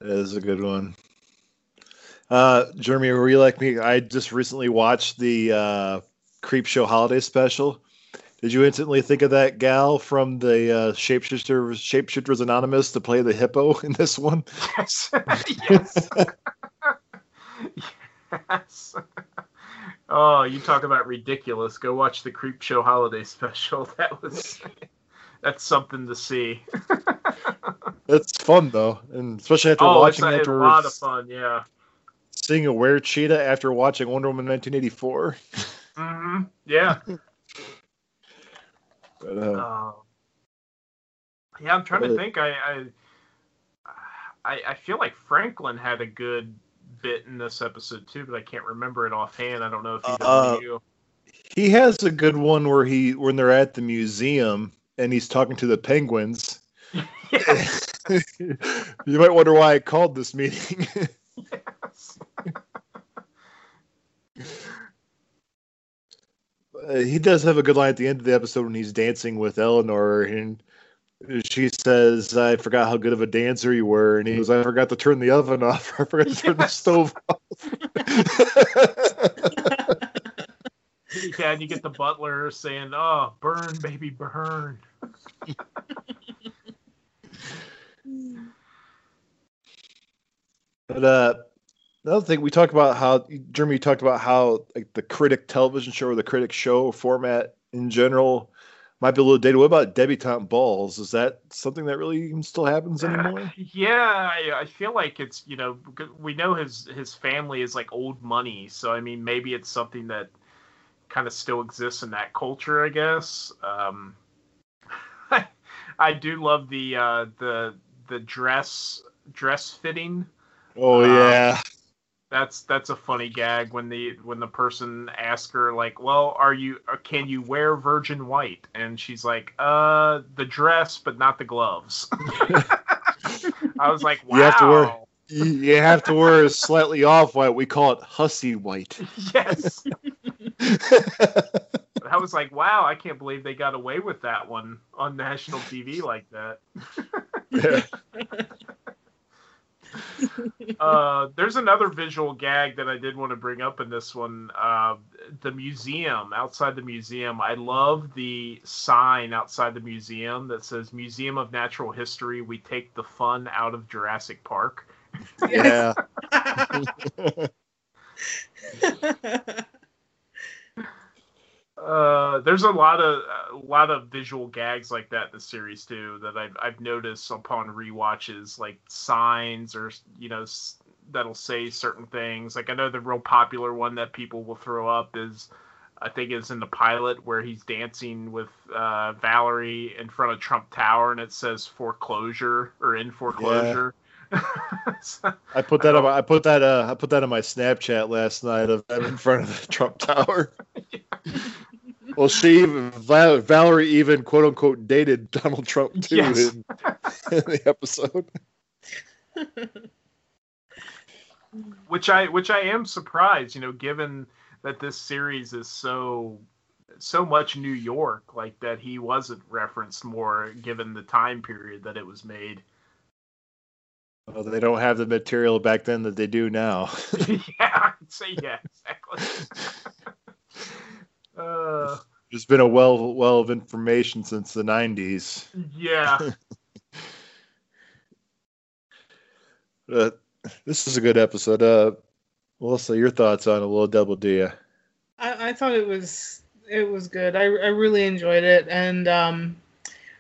That is a good one. Uh, Jeremy, were you like me? I just recently watched the uh, Creepshow holiday special. Did you instantly think of that gal from the uh, Shapeshifters, Shapeshifters Anonymous to play the hippo in this one? Yes. yes. yes. Oh, you talk about ridiculous. Go watch the Creepshow holiday special. That was that's something to see. That's fun though, and especially after oh, watching a, it's a after lot of fun. Yeah. seeing a were cheetah after watching Wonder Woman 1984. Hmm Yeah. But, uh, Uh, yeah, I'm trying to think. I, I I I feel like Franklin had a good bit in this episode too, but I can't remember it offhand. I don't know if either Uh, you. he has a good one where he when they're at the museum and he's talking to the penguins. Yes. you might wonder why I called this meeting. yes. Uh, he does have a good line at the end of the episode when he's dancing with Eleanor and she says, "I forgot how good of a dancer you were," and he goes, "I forgot to turn the oven off. I forgot to turn the stove off." yeah, and you get the butler saying, "Oh, burn, baby, burn." but uh, another thing we talked about how Jeremy you talked about how like the critic television show or the critic show format in general might be a little dated. What about debutante balls? Is that something that really even still happens anymore? yeah, I, I, feel like it's you know we know his his family is like old money, so I mean maybe it's something that kind of still exists in that culture, I guess. Um, I, I do love the uh, the the dress dress fitting. Oh um, yeah. That's that's a funny gag when the when the person asks her like, "Well, are you uh, can you wear virgin white?" and she's like, "Uh, the dress, but not the gloves." I was like, "Wow." You have to wear you have to wear slightly off white. We call it hussy white. Yes. I was like, wow, I can't believe they got away with that one on national TV like that. uh, there's another visual gag that I did want to bring up in this one. Uh, the museum, outside the museum, I love the sign outside the museum that says Museum of Natural History. We take the fun out of Jurassic Park. Yeah. Uh, there's a lot of a lot of visual gags like that in the series too that I've I've noticed upon re-watches, like signs or you know that'll say certain things. Like I know the real popular one that people will throw up is I think it's in the pilot where he's dancing with uh, Valerie in front of Trump Tower and it says foreclosure or in foreclosure. Yeah. so, I put that I, on my, I put that uh, I put that on my Snapchat last night of in front of the Trump Tower. yeah. Well, she Val- Valerie even quote unquote dated Donald Trump too yes. in, in the episode. which I which I am surprised, you know, given that this series is so so much New York, like that he wasn't referenced more given the time period that it was made. Well, they don't have the material back then that they do now. yeah, I'd say yeah, exactly. Uh, There's been a well well of information since the '90s. Yeah. uh, this is a good episode. Uh, Melissa, your thoughts on a little double D? I, I thought it was it was good. I, I really enjoyed it, and um,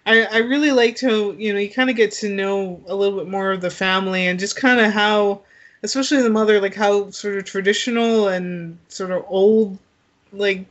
I I really liked how you know you kind of get to know a little bit more of the family and just kind of how, especially the mother, like how sort of traditional and sort of old, like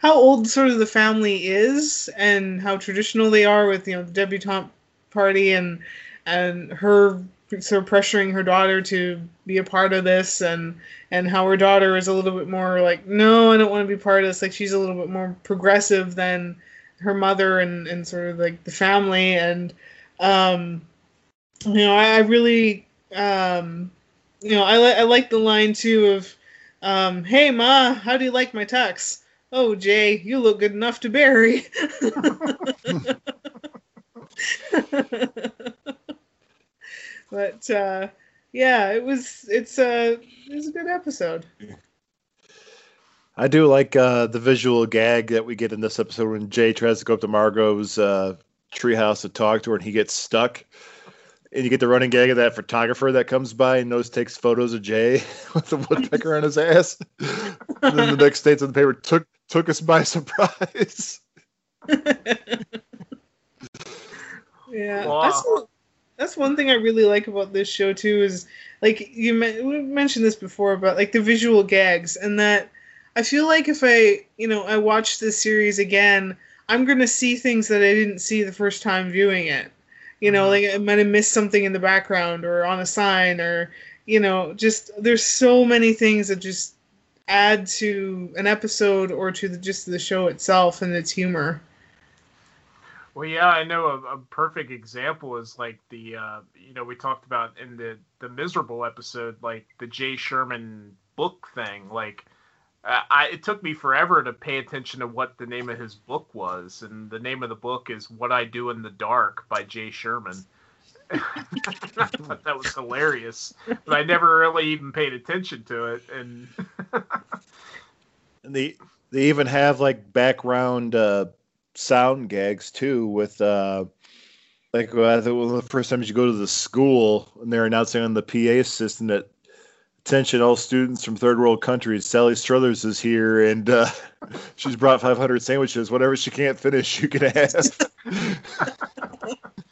how old sort of the family is and how traditional they are with you know the debutante party and and her sort of pressuring her daughter to be a part of this and and how her daughter is a little bit more like no i don't want to be part of this like she's a little bit more progressive than her mother and and sort of like the family and um you know i, I really um you know i, li- I like the line too of um hey ma how do you like my tux Oh, Jay, you look good enough to bury. but uh, yeah, it was it's a uh, it was a good episode. I do like uh, the visual gag that we get in this episode when Jay tries to go up to Margot's uh, treehouse to talk to her, and he gets stuck and you get the running gag of that photographer that comes by and knows takes photos of Jay with the woodpecker on his ass. and then the next it's in the paper took took us by surprise. yeah, wow. that's one, that's one thing I really like about this show too. Is like you we mentioned this before about like the visual gags and that I feel like if I you know I watch this series again, I'm gonna see things that I didn't see the first time viewing it. You know, mm-hmm. like I might have missed something in the background or on a sign or you know, just there's so many things that just add to an episode or to the, just the show itself and its humor. Well, yeah, I know a, a perfect example is like the uh, you know we talked about in the the miserable episode, like the Jay Sherman book thing. Like I, it took me forever to pay attention to what the name of his book was, and the name of the book is "What I Do in the Dark" by Jay Sherman. I thought that was hilarious, but I never really even paid attention to it. And And they they even have like background uh, sound gags too with uh, like uh, the, one of the first times you go to the school and they're announcing on the PA system that attention all students from third world countries Sally Struthers is here and uh, she's brought 500 sandwiches whatever she can't finish you can have.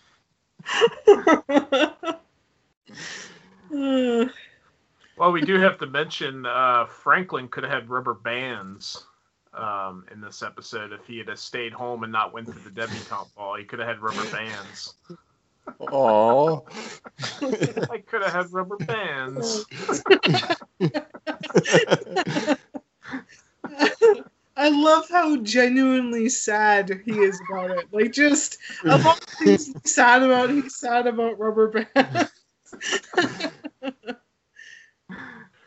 Well, we do have to mention uh, Franklin could have had rubber bands um, in this episode if he had stayed home and not went to the debutante ball. He could have had rubber bands. Aww. I could have had rubber bands. I love how genuinely sad he is about it. Like, just of all things he's sad about, he's sad about rubber bands.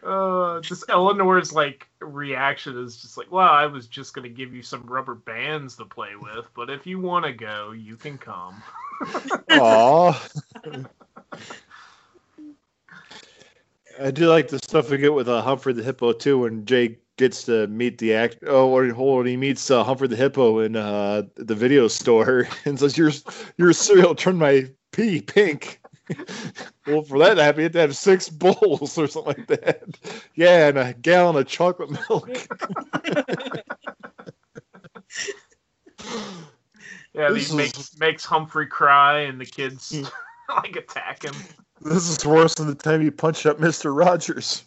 Uh, just Eleanor's like reaction is just like, well, I was just gonna give you some rubber bands to play with, but if you want to go, you can come. Aww. I do like the stuff we get with uh, Humphrey the Hippo too, when Jay gets to meet the act. Oh, or hold on, he meets uh, Humphrey the Hippo in uh, the video store and says, "Your your cereal turned my pee pink." well, for that to happen, you have to have six bowls or something like that. Yeah, and a gallon of chocolate milk. Yeah, This he makes is- makes Humphrey cry, and the kids like attack him. this is worse than the time you punched up Mister Rogers.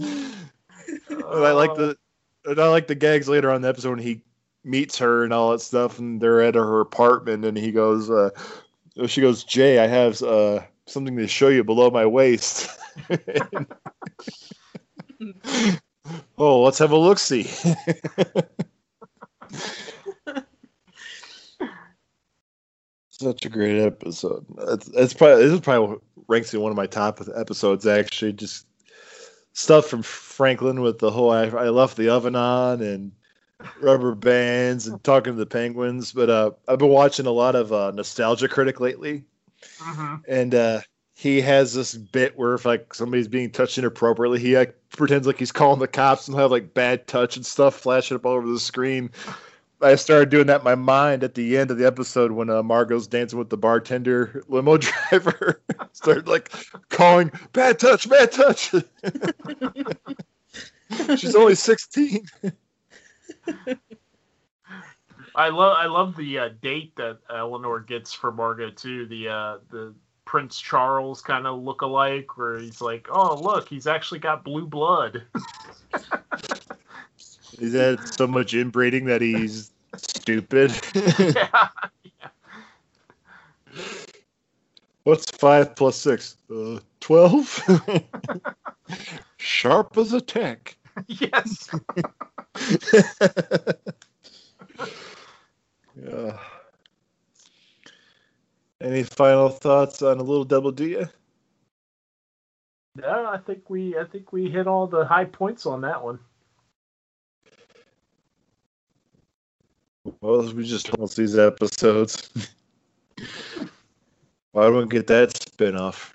I like the and I like the gags later on the episode when he meets her and all that stuff, and they're at her apartment, and he goes, uh, she goes, Jay, I have uh, something to show you below my waist. oh, let's have a look see. Such a great episode. It's, it's probably this is probably ranks in one of my top episodes. Actually, just stuff from Franklin with the whole I, I left the oven on and rubber bands and talking to the penguins. But uh, I've been watching a lot of uh, Nostalgia Critic lately, Mhm. and uh, he has this bit where if like somebody's being touched inappropriately, he like, pretends like he's calling the cops and have like bad touch and stuff flashing up all over the screen. I started doing that in my mind at the end of the episode when uh, Margot's dancing with the bartender limo driver. started like calling bad touch, bad touch. She's only 16. I love I love the uh, date that Eleanor gets for Margot too. The uh, the Prince Charles kind of look alike, where he's like, "Oh, look, he's actually got blue blood." He's had so much inbreeding that he's stupid. yeah. What's five plus six? Uh, 12? Sharp as a tack. yes. yeah. Any final thoughts on a little double D? No, I think we I think we hit all the high points on that one. Well, we just almost these episodes. Why don't we get that spin off?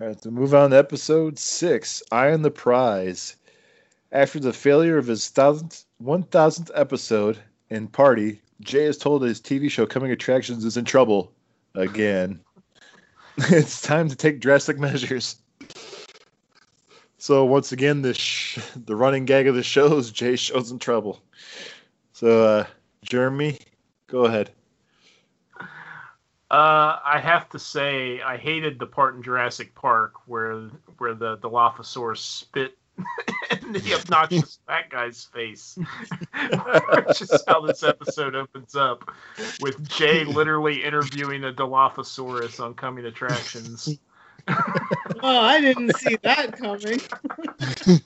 All right, so move on to episode six Eye on the Prize. After the failure of his thousandth, 1000th episode and party, Jay is told his TV show Coming Attractions is in trouble again. it's time to take drastic measures. So once again, the sh- the running gag of the show is Jay shows in trouble. So uh, Jeremy, go ahead. Uh, I have to say, I hated the part in Jurassic Park where where the Dilophosaurus spit in the obnoxious fat guy's face. Which is how this episode opens up, with Jay literally interviewing a Dilophosaurus on coming attractions. Oh, I didn't see that coming.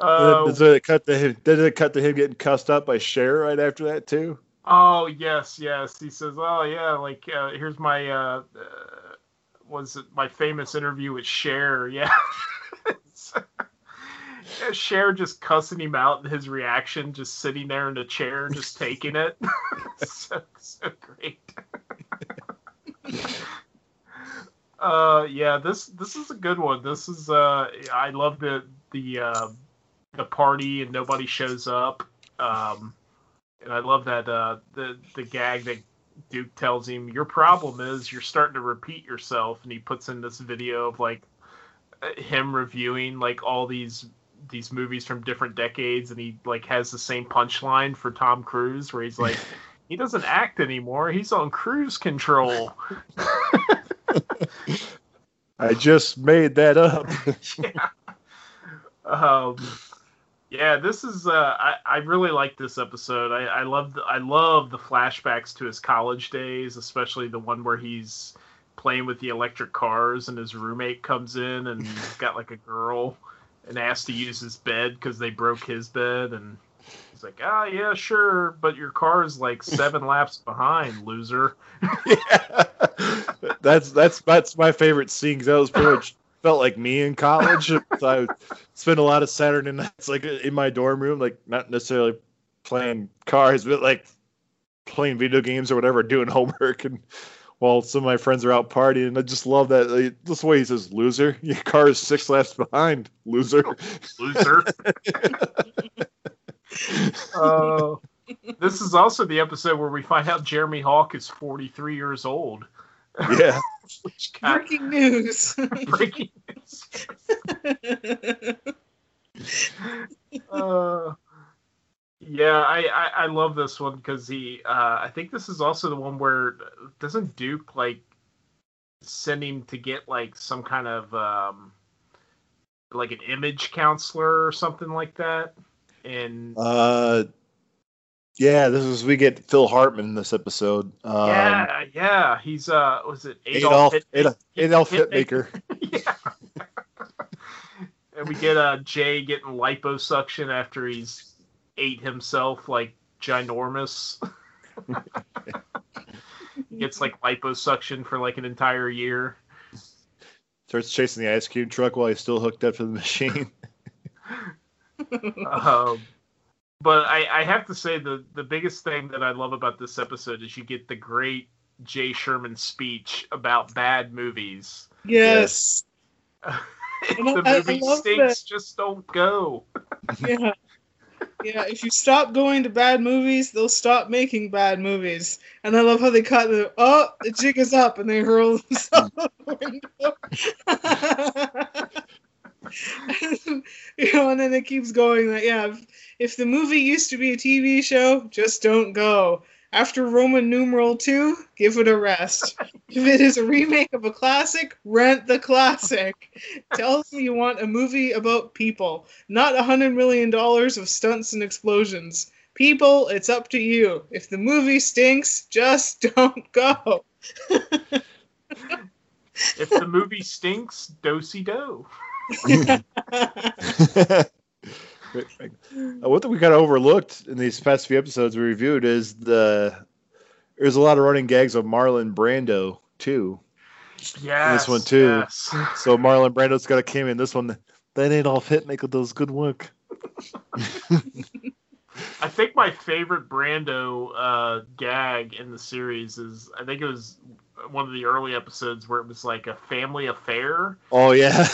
Uh, Does it cut to him? Did it cut to him getting cussed up by Cher right after that too? Oh yes, yes. He says, "Oh yeah, like uh, here's my uh, uh, was it my famous interview with Cher? Yeah. yeah, Cher just cussing him out and his reaction, just sitting there in the chair, just taking it. so, so great. Uh, yeah, this this is a good one. This is uh, I love the the uh, the party and nobody shows up. Um, and I love that uh, the the gag that Duke tells him, "Your problem is you're starting to repeat yourself," and he puts in this video of like him reviewing like all these these movies from different decades, and he like has the same punchline for Tom Cruise, where he's like, "He doesn't act anymore; he's on cruise control." I just made that up. yeah. Um, yeah, this is uh, I, I really like this episode. I, I love the, I love the flashbacks to his college days, especially the one where he's playing with the electric cars and his roommate comes in and got like a girl and asked to use his bed because they broke his bed and he's like, ah, yeah, sure, but your car is like seven laps behind, loser. yeah. That's that's that's my favorite scene because that was pretty much felt like me in college. so I spent a lot of Saturday nights like in my dorm room, like not necessarily playing cars, but like playing video games or whatever, doing homework, and while some of my friends are out partying. And I just love that. Like, this way he says, "Loser, your car is six laps behind, loser." loser. Uh, this is also the episode where we find out Jeremy Hawke is 43 years old. Yeah. Breaking news. breaking news. uh, yeah, I, I, I love this one because he. Uh, I think this is also the one where doesn't Duke like send him to get like some kind of um, like an image counselor or something like that, and Uh, yeah, this is we get Phil Hartman in this episode. Um, yeah, yeah, he's uh, was it Adolf Adolf Adolf, Adolf Hitmaker? Yeah. and we get uh Jay getting liposuction after he's ate himself like ginormous. he gets like liposuction for like an entire year. Starts chasing the ice cream truck while he's still hooked up to the machine. Um, but I, I have to say the the biggest thing that I love about this episode is you get the great Jay Sherman speech about bad movies. yes. I- the I movie love stinks, just don't go. Yeah. Yeah, if you stop going to bad movies, they'll stop making bad movies. And I love how they cut the oh, the jig is up and they hurl themselves out the window. You know, and then it keeps going that yeah, if, if the movie used to be a TV show, just don't go. After Roman numeral two, give it a rest. If it is a remake of a classic, rent the classic. Tell them you want a movie about people, not a hundred million dollars of stunts and explosions. People, it's up to you. If the movie stinks, just don't go. If the movie stinks, dosey do. One thing we kind of overlooked in these past few episodes we reviewed is the there's a lot of running gags of Marlon Brando too. Yes, This one too. Yes. So Marlon Brando's got a cameo in this one. That ain't all fit. Make those good work. I think my favorite Brando uh, gag in the series is I think it was one of the early episodes where it was like a family affair. Oh yeah,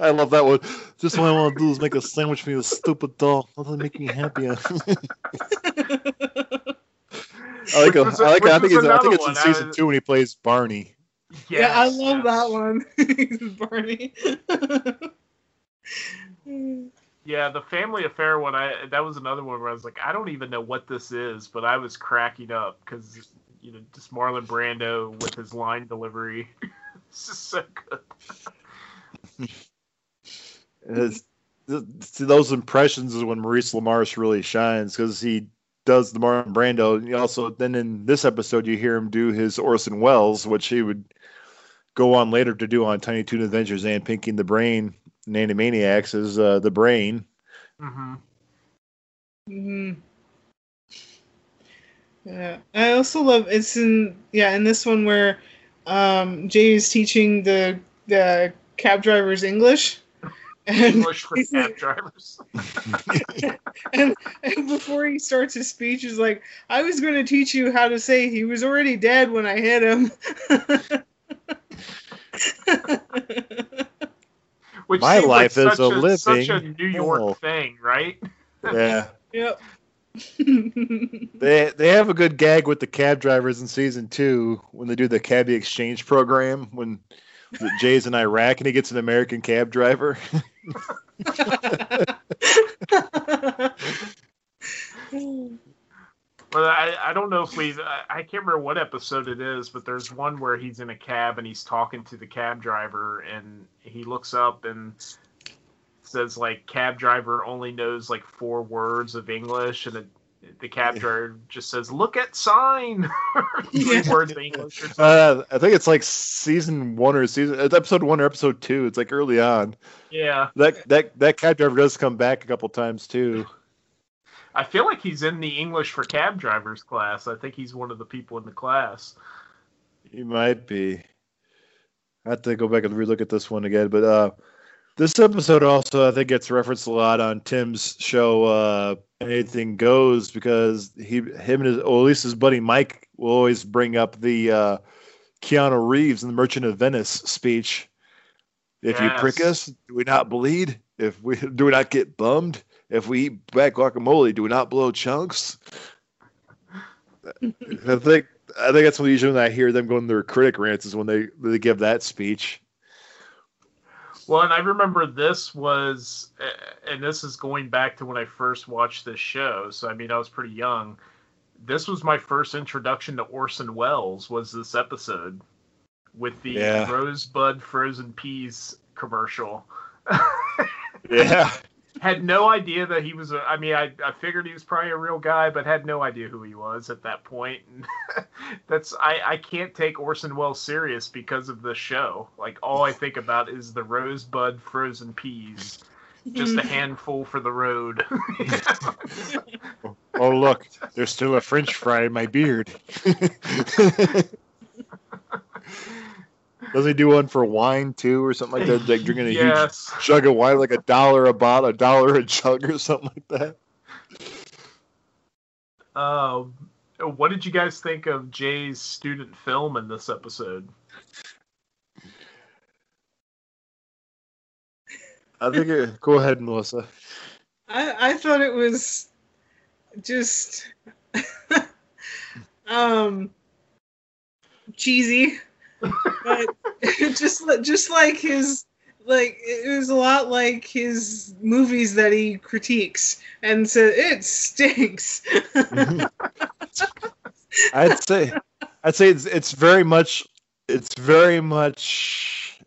I love that one. Just what I want to do is make a sandwich for you, stupid doll. Nothing make me happier. I like Which him. I like. which I think was it's. I think it's in season two when he plays Barney. yeah, I love yes. that one. Barney. yeah, the family affair one. I that was another one where I was like, I don't even know what this is, but I was cracking up because you know just Marlon Brando with his line delivery. it's just so good. And it's- th- see, those impressions is when Maurice LaMarche really shines because he does the Marlon Brando. And he also, then in this episode, you hear him do his Orson Welles, which he would go on later to do on Tiny Toon Adventures and Pinky and the Brain and Animaniacs as uh, the Brain. hmm hmm Yeah, I also love it's in yeah in this one where um, Jay is teaching the the cab drivers English. And, English for cab drivers. and, and before he starts his speech, he's like, "I was going to teach you how to say he was already dead when I hit him." Which My life like is such a such a living New York hell. thing, right? Yeah. yep. They they have a good gag with the cab drivers in season two when they do the cabbie exchange program when Jay's in Iraq and he gets an American cab driver. Well, I, I don't know if we I, I can't remember what episode it is, but there's one where he's in a cab and he's talking to the cab driver and he looks up and says like cab driver only knows like four words of English and it, the cab driver just says look at sign Yeah. words of English or. Uh, I think it's like season one or season episode one or episode two. It's like early on. Yeah, That that that cab driver does come back a couple times too. I feel like he's in the English for cab drivers class. I think he's one of the people in the class. He might be. I have to go back and relook at this one again. But uh, this episode also, I think, gets referenced a lot on Tim's show. Uh, Anything goes because he, him, and his, or at least his buddy Mike, will always bring up the uh, Keanu Reeves in the Merchant of Venice speech. If you prick us, do we not bleed? If we do we not get bummed? If we eat black guacamole, do we not blow chunks? I think I think that's when usually when I hear them going their critic rants is when they they give that speech. Well, and I remember this was, and this is going back to when I first watched this show. So I mean, I was pretty young. This was my first introduction to Orson Welles. Was this episode with the Yeah. Rosebud frozen peas commercial? Yeah, had no idea that he was a i mean I, I figured he was probably a real guy but had no idea who he was at that point. And that's I, I can't take orson welles serious because of the show. Like all i think about is the rosebud frozen peas. Just a handful for the road. Oh look, there's still a French fry in my beard. Does he do one for wine too, or something like that? Like drinking a yes huge jug of wine, like a dollar a bottle, a dollar a jug, or something like that. um what did you guys think of jay's student film in this episode I think. It, go ahead, Melissa. I, I thought it was just um cheesy, but just just like his like it was a lot like his movies that he critiques and said it stinks. Mm-hmm. I'd say, I'd say it's it's very much, it's very much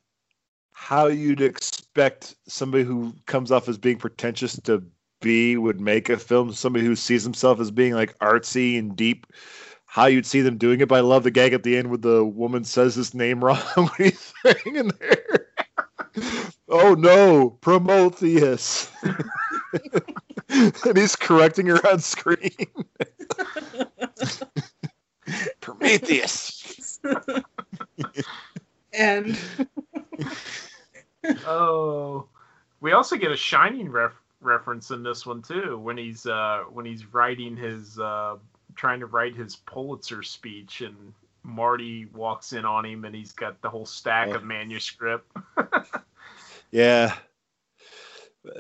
how you'd expect somebody who comes off as being pretentious to be would make a film. Somebody who sees himself as being like artsy and deep. How you'd see them doing it, but I love the gag at the end where the woman says his name wrong when he's hanging there. oh no, Prometheus. and he's correcting her on screen. Prometheus. and Oh, we also get a Shining ref- reference in this one too. When he's uh, when he's writing his uh, trying to write his Pulitzer speech, and Marty walks in on him, and he's got the whole stack of manuscript. Yeah.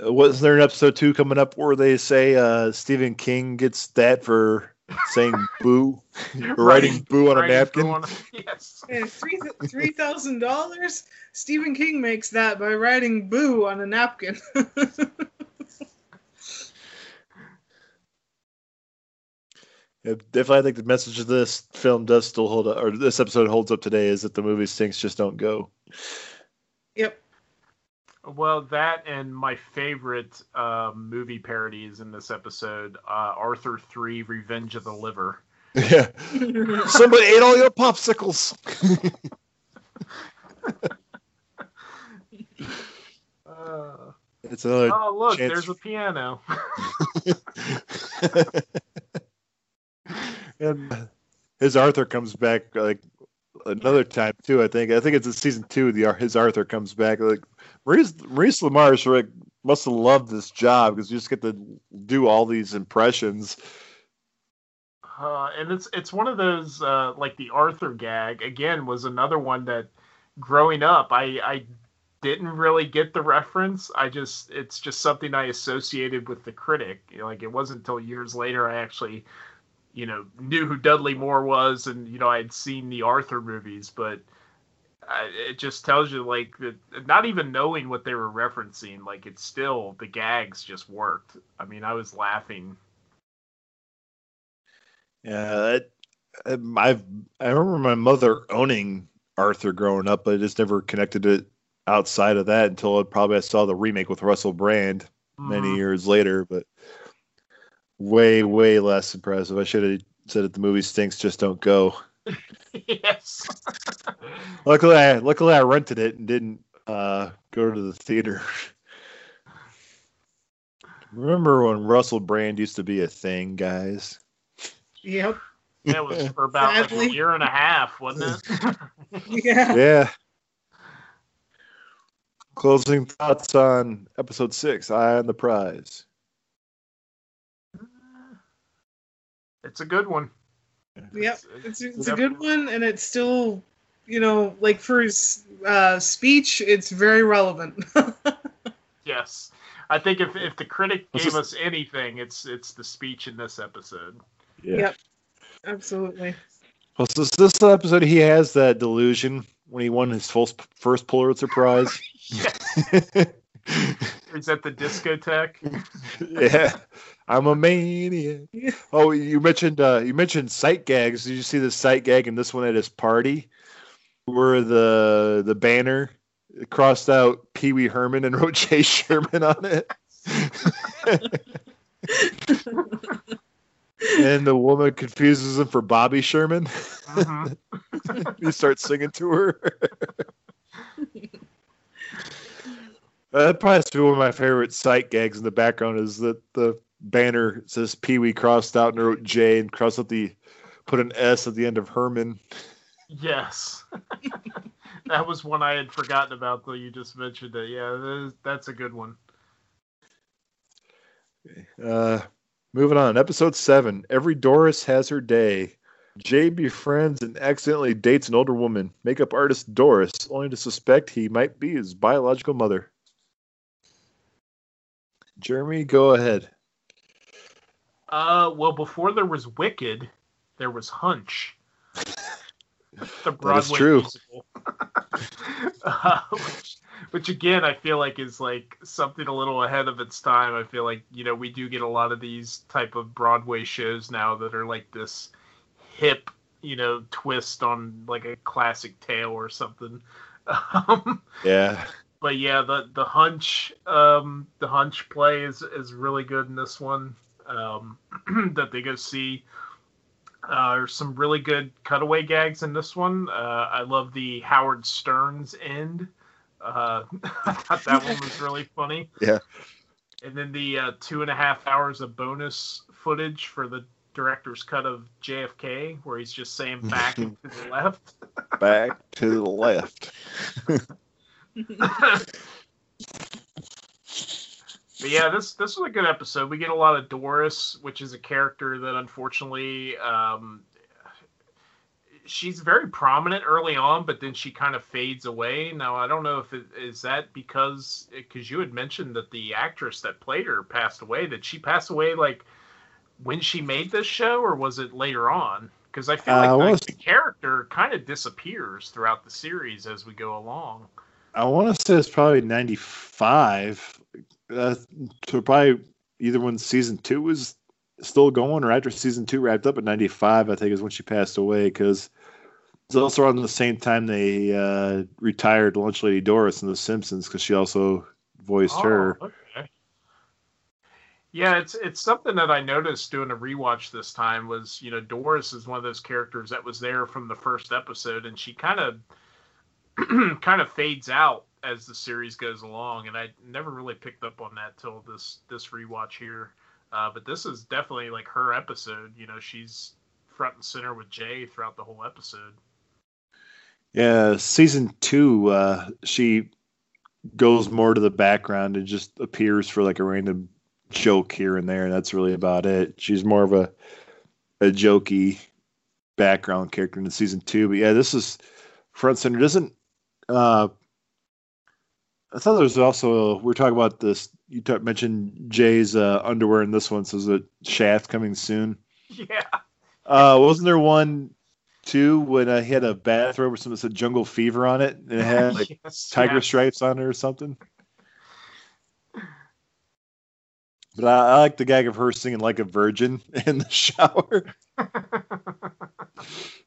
Uh, Wasn't there an episode two coming up where they say uh, Stephen King gets that for saying boo, or writing boo on a napkin? boo on a- yes. three three thousand dollars. Stephen King makes that by writing "boo" on a napkin. Yeah, definitely, I think the message of this film does still hold up, or this episode holds up today, is that the movie stinks just don't go. yep. Well, that and my favorite uh, movie parodies in this episode: uh, Arthur Three: Revenge of the Liver. Yeah, somebody ate all your popsicles. Uh, it's another. oh, look, chance- there's a piano. and his Arthur comes back like another time too. I think I think it's in season two. The his Arthur comes back. Like Maurice Maurice LaMarche like, must have loved this job because you just get to do all these impressions. Uh, and it's it's one of those uh, like the Arthur gag again was another one that growing up I I didn't really get the reference. I just it's just something I associated with the critic. Like it wasn't until years later I actually you know knew who Dudley Moore was and you know I had seen the Arthur movies, but I, it just tells you like that not even knowing what they were referencing, like it's still the gags just worked. I mean, I was laughing yeah, it, I've I remember my mother owning Arthur growing up, but I just never connected it outside of that until probably I saw the remake with Russell Brand many Mhm. years later. But way, way less impressive. I should have said it. The movie stinks. Just don't go. yes. Luckily, I luckily I rented it and didn't uh, go to the theater. Remember when Russell Brand used to be a thing, guys? Yep. That was for about like a year and a half, wasn't it? Yeah. Yeah. Closing thoughts on episode six, Eye on the Prize. It's a good one. Yep. It's, it's a good one, and it's still, you know, like for his uh, speech, it's very relevant. Yes. I think if, if the critic gave is- us anything, it's it's the speech in this episode. Yeah. Yep. Absolutely. Well, so this episode, he has that delusion when he won his first, first Pulitzer Prize. Is that the discotheque? yeah, I'm a maniac. Oh, you mentioned uh, you mentioned sight gags. Did you see the sight gag in this one at his party, where the the banner crossed out Pee Wee Herman and wrote Jay Sherman on it, and the woman confuses him for Bobby Sherman. Mhm. he starts singing to her. That probably has to be one of my favorite sight gags in the background is that the banner says Pee Wee crossed out and wrote J and crossed out the put an S at the end of Herman. Yes. that was one I had forgotten about, though you just mentioned it. Yeah, that is- a good one. Uh, moving on, episode seven. Every Doris has her day. Jay befriends and accidentally dates an older woman. Makeup artist Doris, only to suspect he might be his biological mother. Jeremy, go ahead. Uh, well, before there was Wicked, there was Hunch. the Broadway true. musical. uh, which, which again, I feel like is like something a little ahead of its time. I feel like you know we do get a lot of these type of Broadway shows now that are like this hip, you know, twist on like a classic tale or something. Um, Yeah. But yeah, the the hunch um, the hunch play is is really good in this one. Um, that they go see. Uh, there's some really good cutaway gags in this one. Uh, I love the Howard Stern's end. Uh, I thought that one was really funny. Yeah. And then the uh, two and a half hours of bonus footage for the director's cut of JFK, where he's just saying back to the left. Back to the left. But yeah, this this was a good episode. We get a lot of Doris, which is a character that unfortunately um, she's very prominent early on, but then she kind of fades away. Now I don't know if it is that because because you had mentioned that the actress that played her passed away. Did she pass away like when she made this show, or was it later on? Because I feel Uh, like was- the character kind of disappears throughout the series as we go along. I want to say it's probably 95. Uh, so probably either when season two was still going or after season two wrapped up at 95, I think is when she passed away because it's also around the same time they uh, retired Lunch Lady Doris in The Simpsons because she also voiced her. Oh, okay. Yeah, it's it's something that I noticed doing a rewatch this time was you know Doris is one of those characters that was there from the first episode and she kind of kind of fades out as the series goes along and I never really picked up on that till this this rewatch here. Uh, but this is definitely like her episode. You know, she's front and center with Jay throughout the whole episode. Yeah, season two, uh, she goes more to the background and just appears for like a random joke here and there. And that's really about it. She's more of a a jokey background character in season two. But yeah, this is front and center. Doesn't uh, I thought there was also we we're talking about this. You t- mentioned Jay's uh, underwear in this one. So is it Shaft coming soon? Yeah. Uh, wasn't there one too when I had a bathrobe or something that said Jungle Fever on it and it had like Yes, tiger yeah. stripes on it or something? But I, I like the gag of her singing like a virgin in the shower.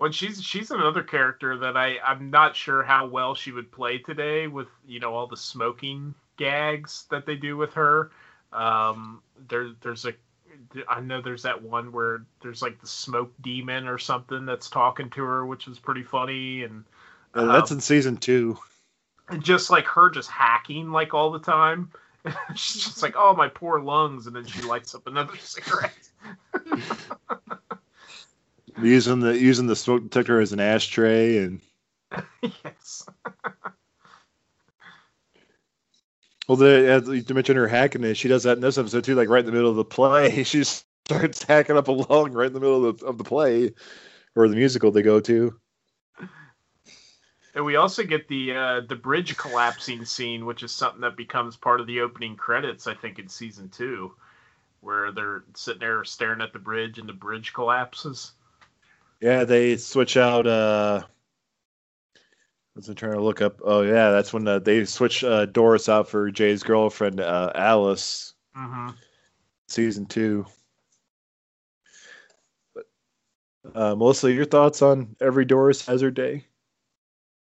Well, she's she's another character that I I'm not sure how well she would play today with you know all the smoking gags that they do with her. Um, there there's a I know there's that one where there's like the smoke demon or something that's talking to her, which is pretty funny, and And that's um, in season two. and just like her just hacking like all the time. She's just like, oh my poor lungs, and then she lights up another cigarette. Using the using the smoke detector as an ashtray and yes. well the as you mentioned her hacking it, she does that in this episode too, like right in the middle of the play. She starts hacking up a lung right in the middle of the, of the play or the musical they go to. And we also get the uh, the bridge collapsing scene, which is something that becomes part of the opening credits, I think, in season two, where they're sitting there staring at the bridge and the bridge collapses. Yeah, they switch out. uh I was trying to look up. Oh yeah, that's when uh, they switch uh, Doris out for Jay's girlfriend uh, Alice, Mm-hmm. season two. But uh, Melissa, your thoughts on every Doris has her day?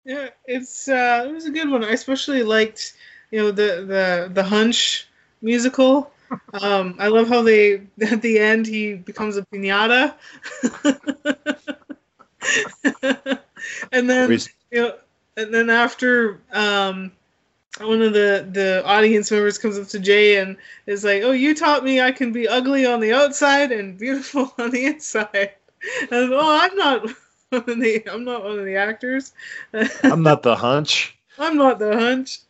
Yeah, it's uh, it was a good one. I especially liked, you know, the the the Hunch musical. Um, I love how they at the end he becomes a pinata, and then you know, and then after um, one of the the audience members comes up to Jay and is like, "Oh, you taught me I can be ugly on the outside and beautiful on the inside." And oh, I'm not one of the I'm not one of the actors. I'm not the hunch. I'm not the hunch.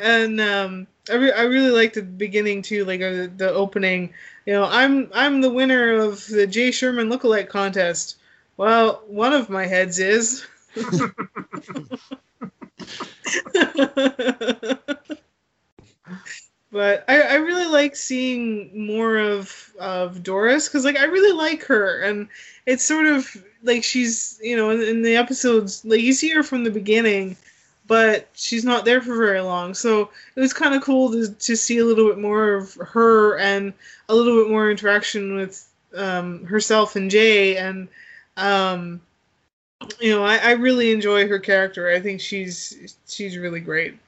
and um, I, re- I really liked the beginning too, like uh, the opening. You know, I'm I'm the winner of the Jay Sherman lookalike contest. Well, one of my heads is. but I, I really like seeing more of of Doris because like I really like her and it's sort of like she's you know in, in the episodes like you see her from the beginning but she's not there for very long. So it was kind of cool to, to see a little bit more of her and a little bit more interaction with um, herself and Jay and um, you know I, I really enjoy her character. I think she's she's really great.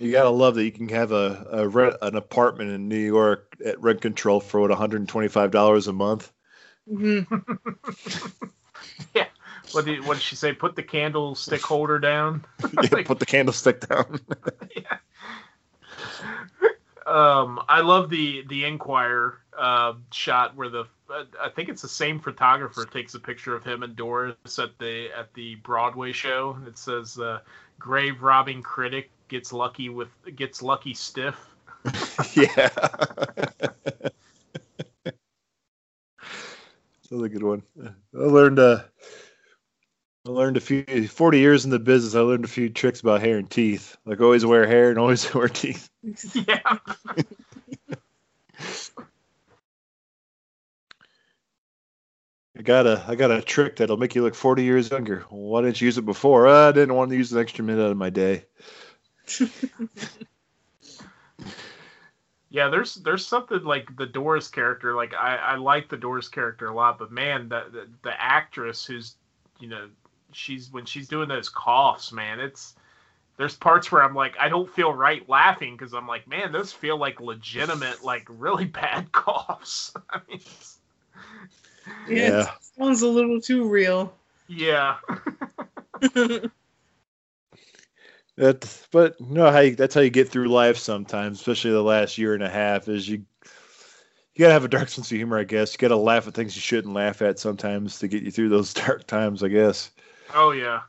You gotta love that you can have a, a rent, an apartment in New York at rent control for what 125 dollars a month. hmm Yeah. What did what did she say? Put the candlestick holder down. yeah, put the candlestick down. yeah. Um, I love the the Enquirer uh, shot where the uh, I think it's the same photographer takes a picture of him and Doris at the at the Broadway show. It says uh, "Grave robbing critic gets lucky with gets lucky stiff." yeah. That's a good one. I learned uh, I learned a few 40 years in the business. I learned a few tricks about hair and teeth. Like always wear hair and always wear teeth. yeah. I got a I got a trick that'll make you look 40 years younger. Why didn't you use it before? "Uh, I didn't want to use an extra minute out of my day. Yeah, there's there's something like the Doris character. Like I, I like the Doris character a lot, but man, the, the the actress who's you know she's when she's doing those coughs, man, it's there's parts where I'm like I don't feel right laughing because I'm like, man, those feel like legitimate, like really bad coughs. I mean, it's- yeah, Yeah. it sounds a little too real yeah, That, but you know how you, that's how you get through life sometimes, especially the last year and a half. Is you you gotta have a dark sense of humor, I guess. You gotta laugh at things you shouldn't laugh at sometimes to get you through those dark times, I guess. Oh yeah.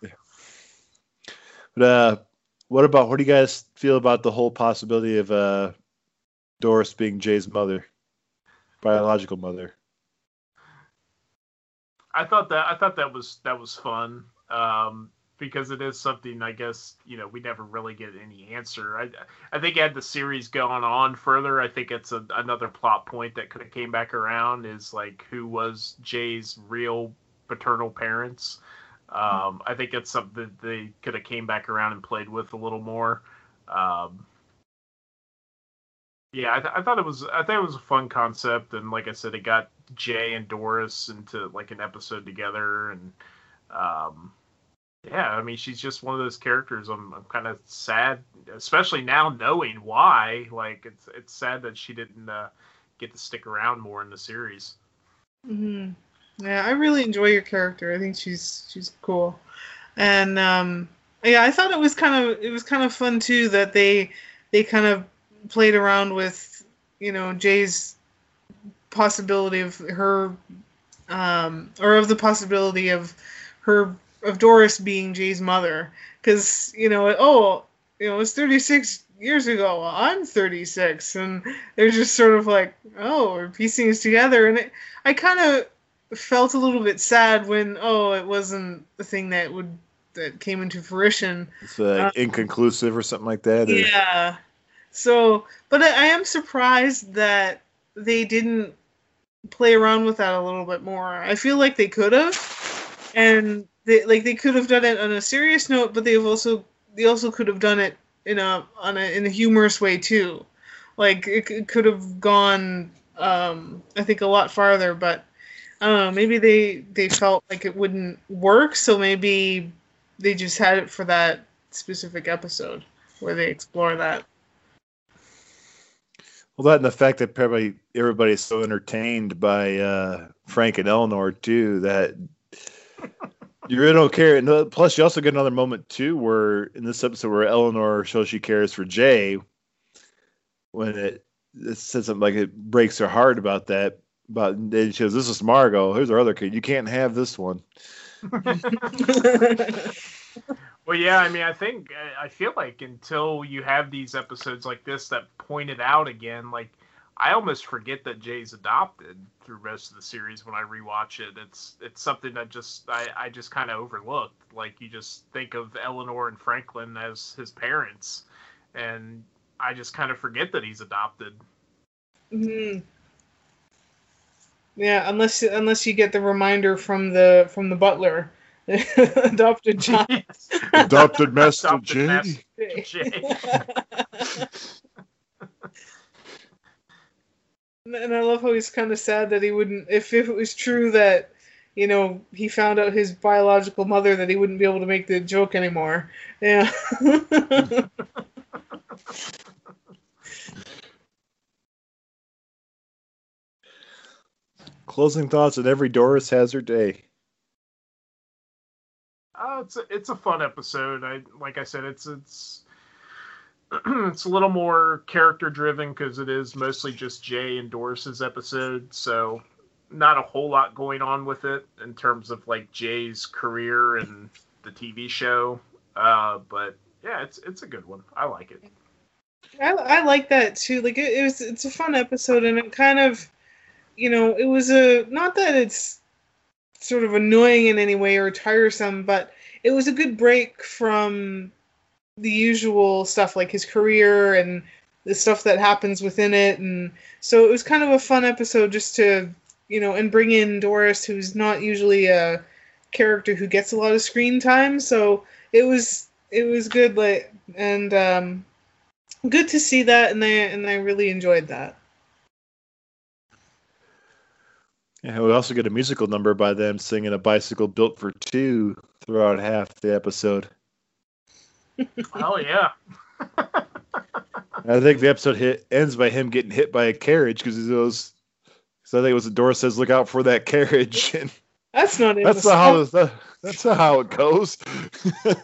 But uh, what about what do you guys feel about the whole possibility of uh, Doris being Jay's mother, biological mother? I thought that I thought that was that was fun um, because it is something I guess you know we never really get any answer. I I think had the series gone on further, I think it's a, another plot point that could have came back around is like who was Jay's real paternal parents. Um, I think it's something that they could have came back around and played with a little more. Um, yeah, I, th- I thought it was I thought it was a fun concept, and like I said, it got Jay and Doris into like an episode together, and um, yeah, I mean she's just one of those characters. I'm I'm kind of sad, especially now knowing why. Like it's it's sad that she didn't uh, get to stick around more in the series. hmm Yeah, I really enjoy your character. I think she's she's cool, and um, yeah, I thought it was kind of it was kind of fun too that they they kind of played around with you know Jay's possibility of her um, or of the possibility of her of Doris being Jay's mother because you know oh you know it's 36 years ago I'm 36 and they're just sort of like oh we're piecing this together and it, I kind of felt a little bit sad when oh it wasn't the thing that would that came into fruition It's uh, Um, inconclusive or something like that. or- yeah. So, but I, I am surprised that they didn't play around with that a little bit more. I feel like they could have, and they like they could have done it on a serious note, but they've also they also could have done it in a on a in a humorous way too. Like it, it could have gone, um, I think, a lot farther, but I don't know. Maybe they they felt like it wouldn't work, so maybe they just had it for that specific episode where they explore that. Well, that and the fact that probably everybody's so entertained by uh, Frank and Eleanor too that you really don't care. And uh, plus, you also get another moment too, where in this episode where Eleanor shows she cares for Jay, when it, it says something like it breaks her heart about that. But then she goes, "This is Margot. Here's our other kid. You can't have this one." Well, yeah, I mean, I think I feel like until you have these episodes like this that point it out again, like I almost forget that Jay's adopted through most of the series when I rewatch it. It's it's something that just I, I just kind of overlooked. Like you just think of Eleanor and Franklin as his parents, and I just kind of forget that he's adopted. Mhm. Yeah, unless unless you get the reminder from the from the butler, adopted child. Adopted Master Adopted Jay. Master Jay. and I love how he's kind of sad that he wouldn't. If if it was true that, you know, he found out his biological mother, that he wouldn't be able to make the joke anymore. Yeah. Closing thoughts, and every Doris has her day. Uh, it's a, it's a fun episode. I like I said, it's it's it's a little more character driven because it is mostly just Jay and Doris's episode. So not a whole lot going on with it in terms of like Jay's career and the TV show. Uh, but yeah, it's it's a good one. I like it. I, I like that too. Like it, it was, it's a fun episode, and it kind of, you know, it was a not that it's sort of annoying in any way or tiresome, but it was a good break from the usual stuff like his career and the stuff that happens within it, and so it was kind of a fun episode just to, you know, and bring in Doris, who's not usually a character who gets a lot of screen time, so it was it was good, like and um good to see that and I and I really enjoyed that. Yeah, we also get a musical number by them singing a bicycle built for two throughout half the episode. Oh yeah. I think the episode hit ends by him getting hit by a carriage because he goes. So I think it was the door says, "Look out for that carriage," and That's not in that's the not how song. the, that's not how it goes.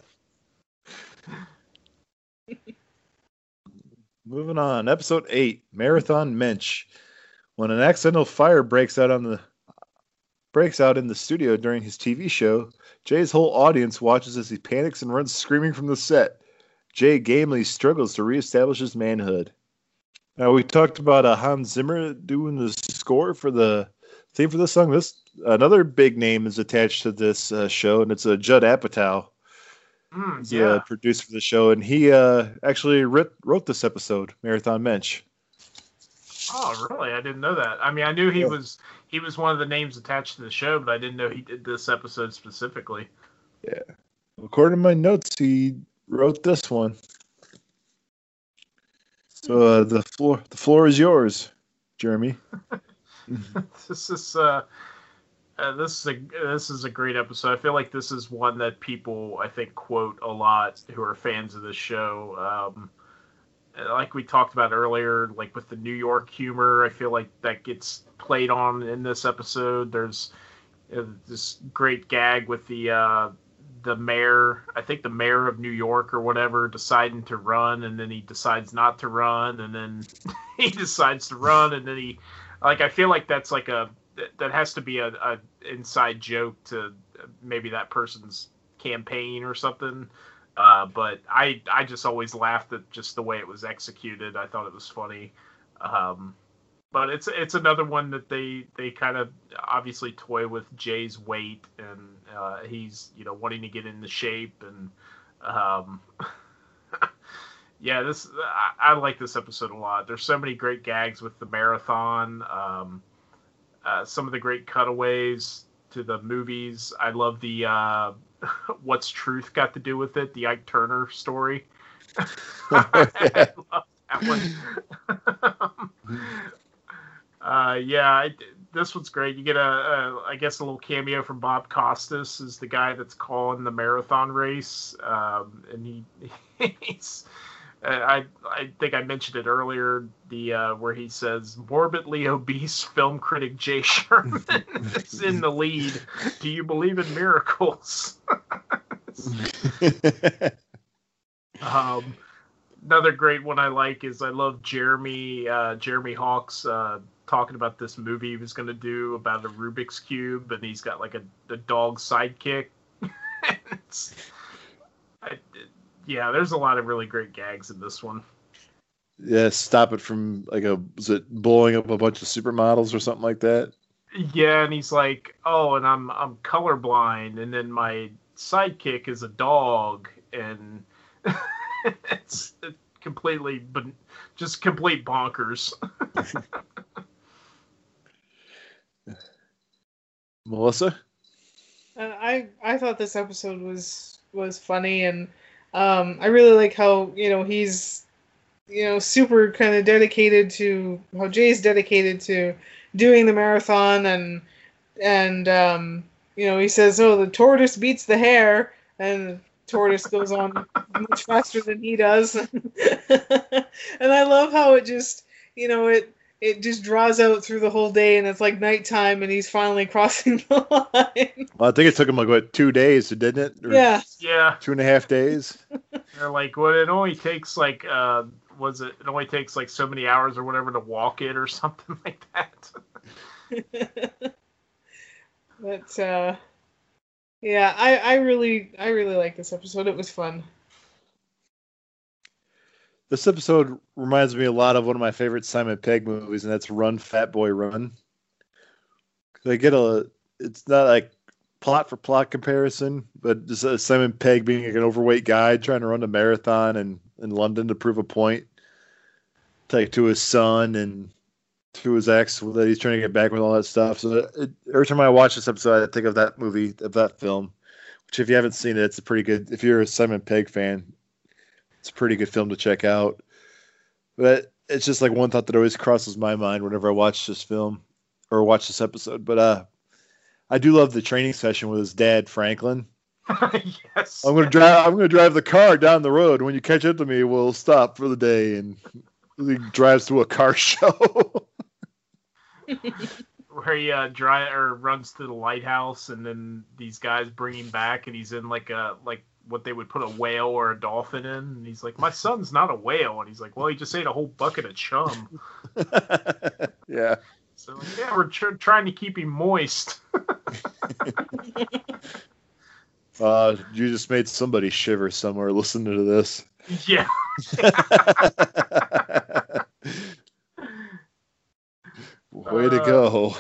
Moving on, episode eight, Marathon Mensch. When an accidental fire breaks out on the breaks out in the studio during his TV show, Jay's whole audience watches as he panics and runs screaming from the set. Jay gamely struggles to reestablish his manhood. Now we talked about uh, Hans Zimmer doing the score for the theme for this song. This another big name is attached to this uh, show, and it's uh, Judd Apatow. Mm, He's yeah. a producer for the show, and he uh, actually writ- wrote this episode, Marathon Mensch. Oh, really? I didn't know that. I mean, I knew he Yeah. was he was one of the names attached to the show, but I didn't know he did this episode specifically. Yeah. According to my notes, he wrote this one. So uh, the floor, the floor is yours, Jeremy. this is uh, uh, this is a this is a great episode. I feel like this is one that people I think quote a lot who are fans of this show. Um, like we talked about earlier, like with the New York humor, I feel like that gets played on in this episode. There's uh, this great gag with the uh, the mayor, I think the mayor of New York or whatever, deciding to run, and then he decides not to run, and then he decides to run, and then he, like, I feel like that's like a that- has to be a, a inside joke to maybe that person's campaign or something. Uh, but I I just always laughed at just the way it was executed. I thought it was funny. Um, but it's it's another one that they they kind of obviously toy with Jay's weight and uh, he's you know wanting to get into shape and um, yeah this I, I like this episode a lot. There's so many great gags with the marathon. Um, uh, some of the great cutaways to the movies. I love the uh, what's truth got to do with it. The Ike Turner story. I love that one. uh, yeah, I, this one's great. You get a, a, I guess, a little cameo from Bob Costas, is the guy that's calling the marathon race, um, and he he's. I I think I mentioned it earlier. The uh, where he says morbidly obese film critic Jay Sherman is in the lead. Do you believe in miracles? Um, another great one I like is I love Jeremy uh, Jeremy Hawke's uh, talking about this movie he was going to do about a Rubik's cube, and he's got like a, a dog sidekick. It's- I, yeah, there's a lot of really great gags in this one. yeah, stop it from like a was it blowing up a bunch of supermodels or something like that? Yeah, and he's like, "Oh, and I'm I'm colorblind, and then my sidekick is a dog, and it's completely, but just complete bonkers." Melissa? Uh, I I thought this episode was was funny and um, I really like how you know he's you know super kind of dedicated to how Jay's dedicated to doing the marathon and and um, you know he says oh the tortoise beats the hare and tortoise goes on much faster than he does. And I love how it just you know it it just draws out through the whole day and it's like nighttime and he's finally crossing the line Well, I think it took him like what two days, didn't it? Or yeah yeah, two and a half days. they're like, "Well, it only takes like, uh, was it? It only takes like so many hours or whatever to walk it or something like that." but uh yeah i i really i really like this episode it was fun This episode reminds me a lot of one of my favorite Simon Pegg movies, and that's Run Fat Boy Run. They get a, it's not like plot for plot comparison, but just uh, Simon Pegg being like an overweight guy trying to run a marathon in, in London to prove a point, like to his son and to his ex that he's trying to get back with all that stuff. So it, every time I watch this episode, I think of that movie, of that film. Which, if you haven't seen it, it's a pretty good. If you're a Simon Pegg fan, it's a pretty good film to check out. But it's just like one thought that always crosses my mind whenever I watch this film or watch this episode. But uh, I do love the training session with his dad, Franklin. yes. I'm gonna drive. I'm gonna drive the car down the road. When you catch up to me, we'll stop for the day. And he drives to a car show. where he uh, dry or runs to the lighthouse, and then these guys bring him back, and he's in like a like what they would put a whale or a dolphin in, and he's like, "My son's not a whale," and he's like, "Well, he just ate a whole bucket of chum." yeah. So like, yeah, we're tr- trying to keep him moist. Uh, you just made somebody shiver somewhere listening to this. yeah. Way to Uh, go.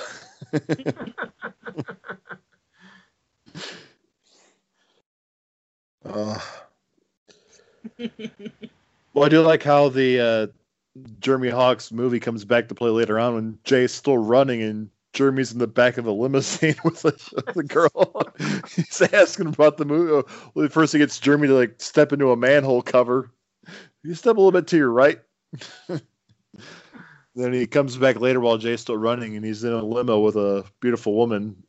Uh, well, I do like how the uh, Jeremy Hawke's movie comes back to play later on when Jay's still running and Jeremy's in the back of a limousine with the, the girl. He's asking about the movie. Well, first he gets Jeremy to like step into a manhole cover. You step a little bit to your right. then he comes back later while Jay's still running and he's in a limo with a beautiful woman.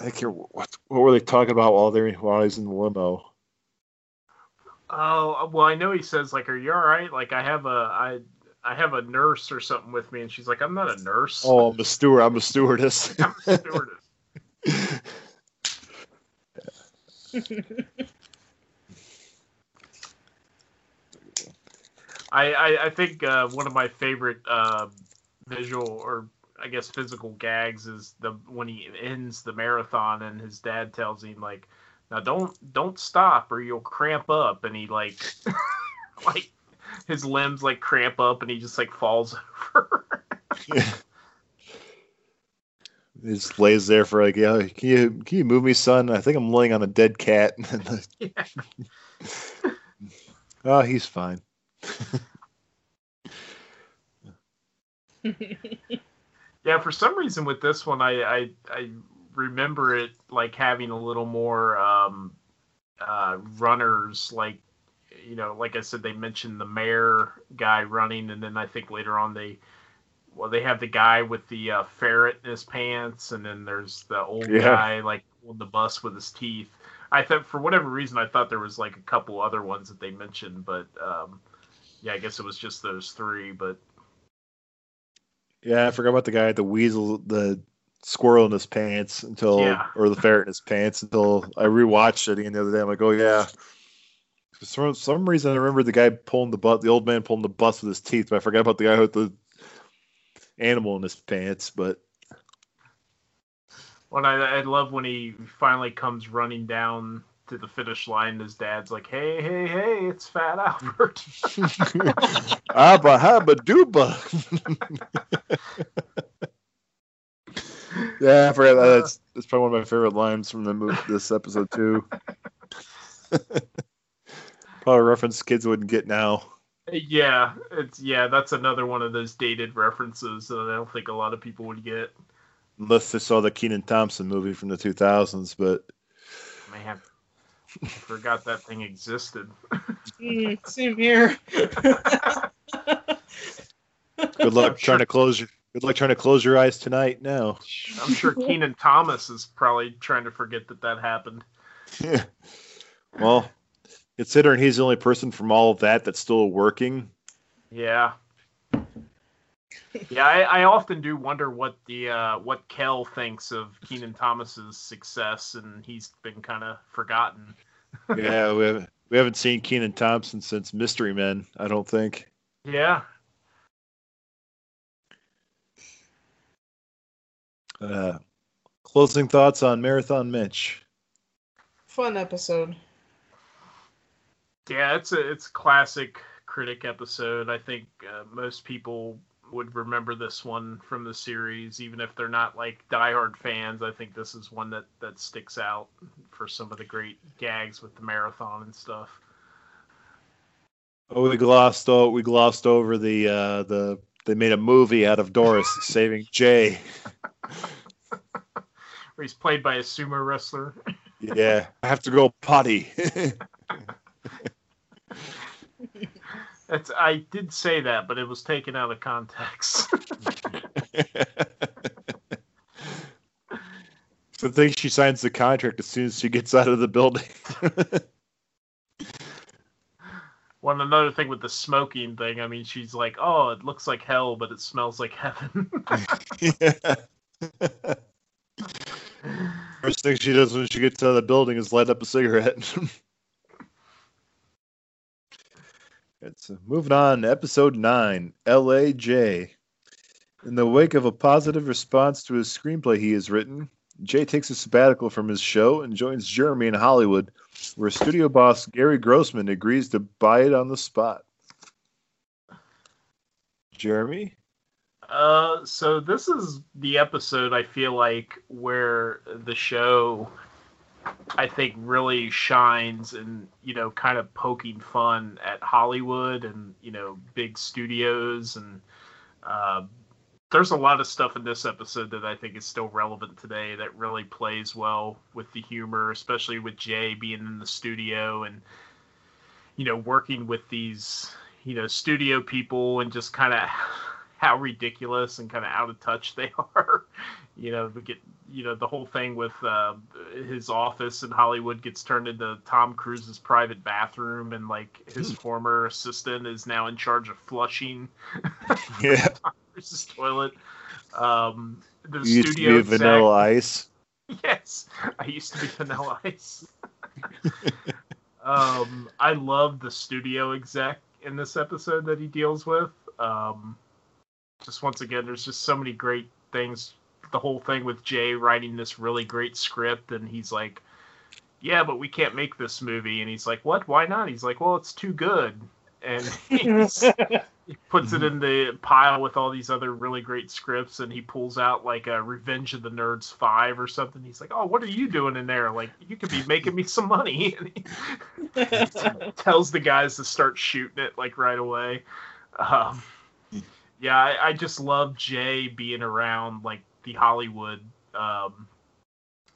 I care what what were they talking about while they're while he's in the limo? Oh well, I know he says like, "Are you all right?" Like I have a I I have a nurse or something with me, and she's like, "I'm not a nurse. Oh, I'm a steward. I'm a stewardess. I'm a stewardess." I, I, I think uh, one of my favorite uh, visual or I guess physical gags is the when he ends the marathon and his dad tells him like, "Now don't don't stop or you'll cramp up," and he like like his limbs like cramp up and he just like falls over. he just lays there for like, yeah, can you can you move me, son? I think I'm laying on a dead cat. yeah. oh, he's fine. Yeah, for some reason with this one, I I, I remember it like having a little more um, uh, runners. Like you know, like I said, they mentioned the mayor guy running, and then I think later on they well they have the guy with the uh, ferret in his pants, and then there's the old Yeah. guy like on the bus with his teeth. I thought for whatever reason I thought there was like a couple other ones that they mentioned, but um, yeah, I guess it was just those three. But Yeah, I forgot about the guy, the weasel, the squirrel in his pants until, Yeah. or the ferret in his pants until I rewatched it again the other day. I'm like, oh yeah. For some, some reason, I remember the guy pulling the butt, the old man pulling the bus with his teeth, but I forgot about the guy with the animal in his pants. But When I, I love when he finally comes running down to the finish line, and his dad's like, "Hey, hey, hey, it's Fat Albert." abba habba dooba. yeah, I forgot that. Uh, that's, that's probably one of my favorite lines from the movie, this episode too. probably a reference kids wouldn't get now. yeah, it's yeah, that's another one of those dated references that I don't think a lot of people would get. unless they saw the Kenan Thompson movie from the 2000s. But Man, I forgot that thing existed. Mm, same here. good luck I'm trying sure- to close your good luck trying to close your eyes tonight. Now, I'm sure Kenan Thomas is probably trying to forget that that happened. Yeah. well, considering he's the only person from all of that that's still working. Yeah. Yeah, I, I often do wonder what the uh, what Kel thinks of Kenan Thomas's success, and he's been kind of forgotten. Yeah, we haven't we haven't seen Kenan Thompson since Mystery Men. I don't think. Yeah, Uh, closing thoughts on Marathon Mitch. Fun episode. yeah, it's a it's classic critic episode. I think uh, most people would remember this one from the series, even if they're not like diehard fans. I think this is one that that sticks out for some of the great gags with the marathon and stuff. Oh, we glossed o- we glossed over the uh, the they made a movie out of Doris saving Jay. Where he's played by a sumo wrestler. Yeah, I have to go potty. That's I did say that, but it was taken out of context. so I think she signs the contract as soon as she gets out of the building. One another thing with the smoking thing, I mean, she's like, "Oh, it looks like hell, but it smells like heaven." First thing she does when she gets out of the building is light up a cigarette. It's uh, moving on. Episode nine, L.A.J. In the wake of a positive response to his screenplay he has written, Jay takes a sabbatical from his show and joins Jeremy in Hollywood, where studio boss Gary Grossman agrees to buy it on the spot. Jeremy? Uh, so this is the episode I feel like where the show I think really shines and you know kind of poking fun at Hollywood and you know big studios and uh, there's a lot of stuff in this episode that I think is still relevant today that really plays well with the humor, especially with Jay being in the studio and you know working with these you know studio people and just kind of how ridiculous and kind of out of touch they are. you know, we get you know the whole thing with uh, his office in Hollywood gets turned into Tom Cruise's private bathroom, and like his former assistant is now in charge of flushing. Yeah. Tom Cruise's toilet. Um, the You used to studio be exec- Vanilla Ice. Yes, I used to be Vanilla Ice. um, I love the studio exec in this episode that he deals with. Um, just once again, there's just so many great things. The whole thing with Jay writing this really great script, and he's like, "Yeah, but we can't make this movie," and he's like, "What? Why not?" He's like, "Well, it's too good," and he puts it in the pile with all these other really great scripts and he pulls out like a revenge of the nerds 5 or something. He's like oh what are you doing in there? Like you could be making me some money. And he tells the guys to start shooting it like right away. Um, yeah I, I just love jay being around like the hollywood um,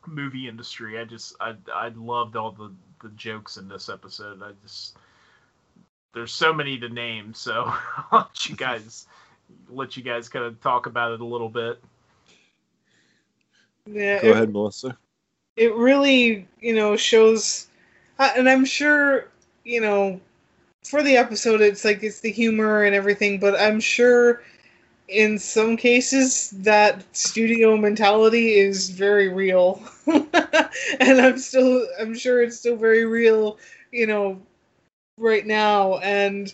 movie industry i just i, I loved all the the jokes in this episode i just there's so many to name, so I'll let you guys let you guys kind of talk about it a little bit. yeah, Go it, ahead, Melissa. it really, you know, shows, uh, and I'm sure, you know, for the episode, it's like it's the humor and everything, but I'm sure in some cases that studio mentality is very real, and I'm still, I'm sure it's still very real, you know, right now, and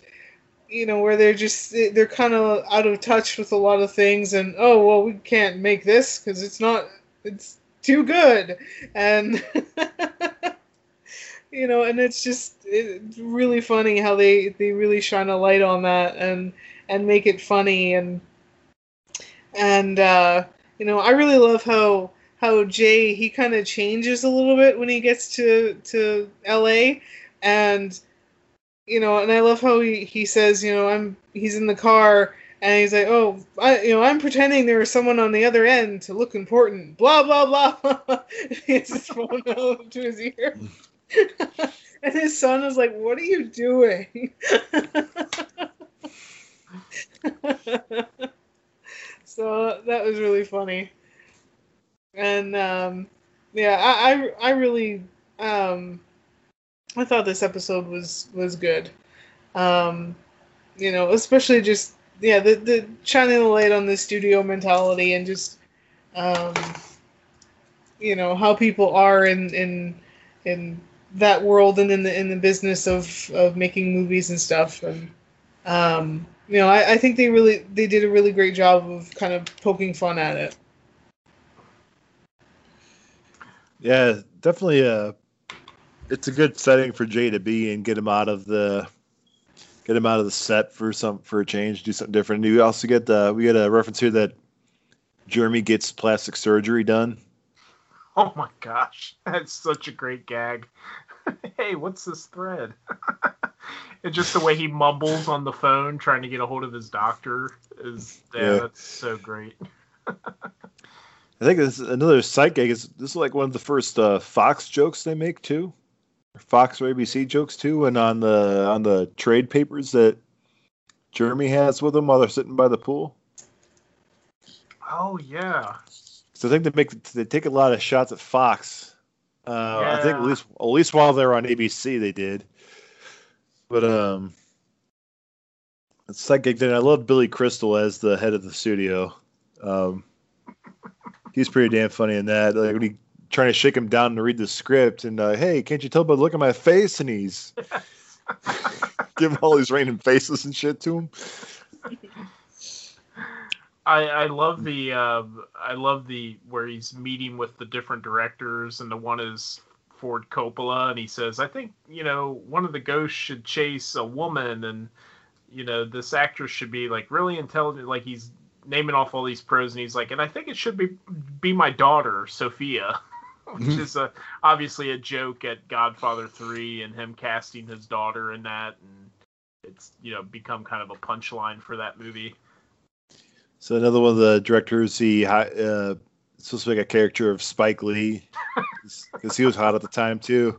you know where they're just they're kind of out of touch with a lot of things, and oh well, we can't make this because it's not, it's too good. And you know and it's just it's really funny how they they really shine a light on that and and make it funny and and uh you know i really love how how jay he kind of changes a little bit when he gets to to la and you know and i love how he he says you know i'm he's in the car and he's like, "Oh, I, you know, I'm pretending there was someone on the other end to look important." Blah blah blah. he has his phone to his ear, and his son is like, "What are you doing?" So that was really funny, and um, yeah, I, I, I really, um, I thought this episode was was good. Um, you know, especially just yeah, the the shining the light on the studio mentality and just um, you know how people are in in in that world and in the in the business of of making movies and stuff and um, you know I, I think they really they did a really great job of kind of poking fun at it. Yeah, definitely. a it's a good setting for Jay to be and get him out of the get him out of the set for some for a change, do something different. And you also get the we get a reference here that Jeremy gets plastic surgery done. Oh my gosh, that's such a great gag. hey, what's this thread? and just the way he mumbles on the phone trying to get a hold of his doctor is yeah, Yeah. that's so great. I think this is another sight gag. Is this is like one of the first uh, Fox jokes they make too, Fox or ABC jokes too, and on the on the trade papers that Jeremy has with him while they're sitting by the pool. Oh yeah. So I think they make they take a lot of shots at Fox. Uh, I think at least at least while they're on ABC they did. But um, it's then I love Billy Crystal as the head of the studio. Um, he's pretty damn funny in that. Like when he trying to shake him down to read the script and uh, hey, can't you tell by the look at my face? And he's giving all these random faces and shit to him. I, I love the uh, I love the where he's meeting with the different directors and the one is Ford Coppola and he says I think you know one of the ghosts should chase a woman and you know this actress should be like really intelligent like he's naming off all these pros and he's like and I think it should be be my daughter Sofia which Mhm. is a, obviously a joke at Godfather 3 and him casting his daughter in that and it's you know become kind of a punchline for that movie. So another one of the directors, he hi- uh, supposed to make a character of Spike Lee because he was hot at the time too.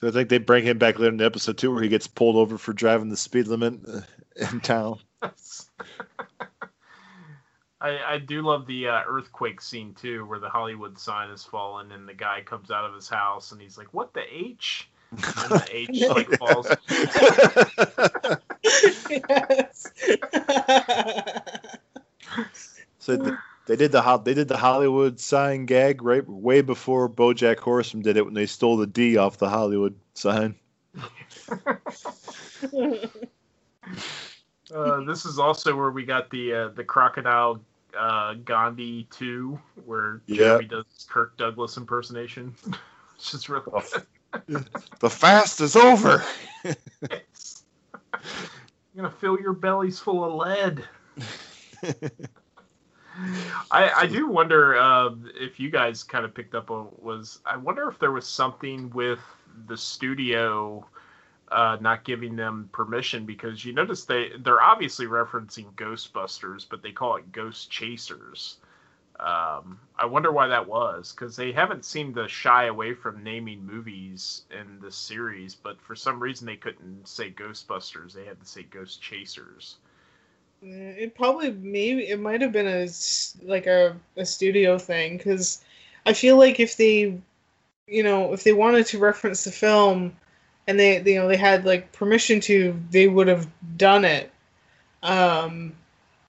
So I think they bring him back later in the episode too, where he gets pulled over for driving the speed limit uh, in town. I, I do love the uh, earthquake scene too, where the Hollywood sign has fallen and the guy comes out of his house and he's like, "What the H?" And the H like falls. Yes. so th- they did the ho- they did the Hollywood sign gag right way before BoJack Horseman did it when they stole the D off the Hollywood sign. Uh, this is also where we got the uh, the crocodile uh, Gandhi two, where Yeah. Jeremy does Kirk Douglas impersonation, which is really The fast is over. Yes. Gonna fill your bellies full of lead. I, I do wonder uh, if you guys kind of picked up on was I wonder if there was something with the studio uh, not giving them permission because you notice they they're obviously referencing Ghostbusters, but they call it Ghost Chasers. Um, I wonder why that was because they haven't seemed to shy away from naming movies in this series, but for some reason they couldn't say Ghostbusters; they had to say Ghost Chasers. It probably maybe it might have been a like a, a studio thing because I feel like if they, you know, if they wanted to reference the film, and they, they you know they had like permission to, they would have done it. Um,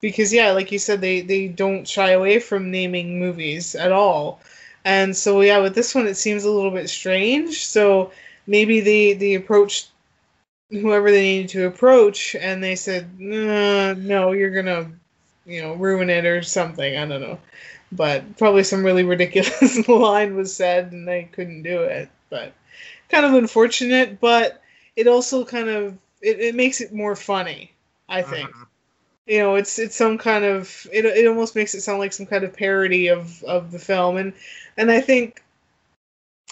because yeah, like you said, they they don't shy away from naming movies at all, and so yeah, with this one it seems a little bit strange. So maybe they they approached whoever they needed to approach and they said nah, no you're gonna you know ruin it or something. I don't know. But probably some really ridiculous line was said and they couldn't do it. But kind of unfortunate but it also kind of it, it makes it more funny i think. Mhm. You know it's it's some kind of it, it almost makes it sound like some kind of parody of of the film and and i think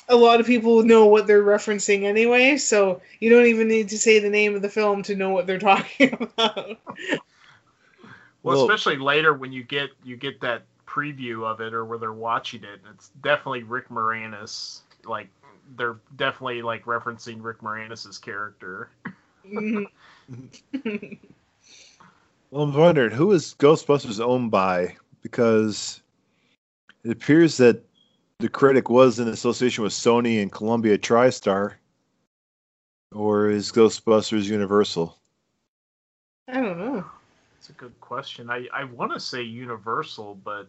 a lot of people know what they're referencing anyway so you don't even need to say the name of the film to know what they're talking about Well, Well- especially later when you get you get that preview of it or where they're watching it, it's definitely Rick Moranis. Like they're definitely like referencing Rick Moranis's character. Mm-hmm. Well, I'm wondering who is Ghostbusters owned by because it appears that the critic was in association with Sony and Columbia TriStar, or is Ghostbusters Universal? i don't know It's a good question. I I want to say Universal, but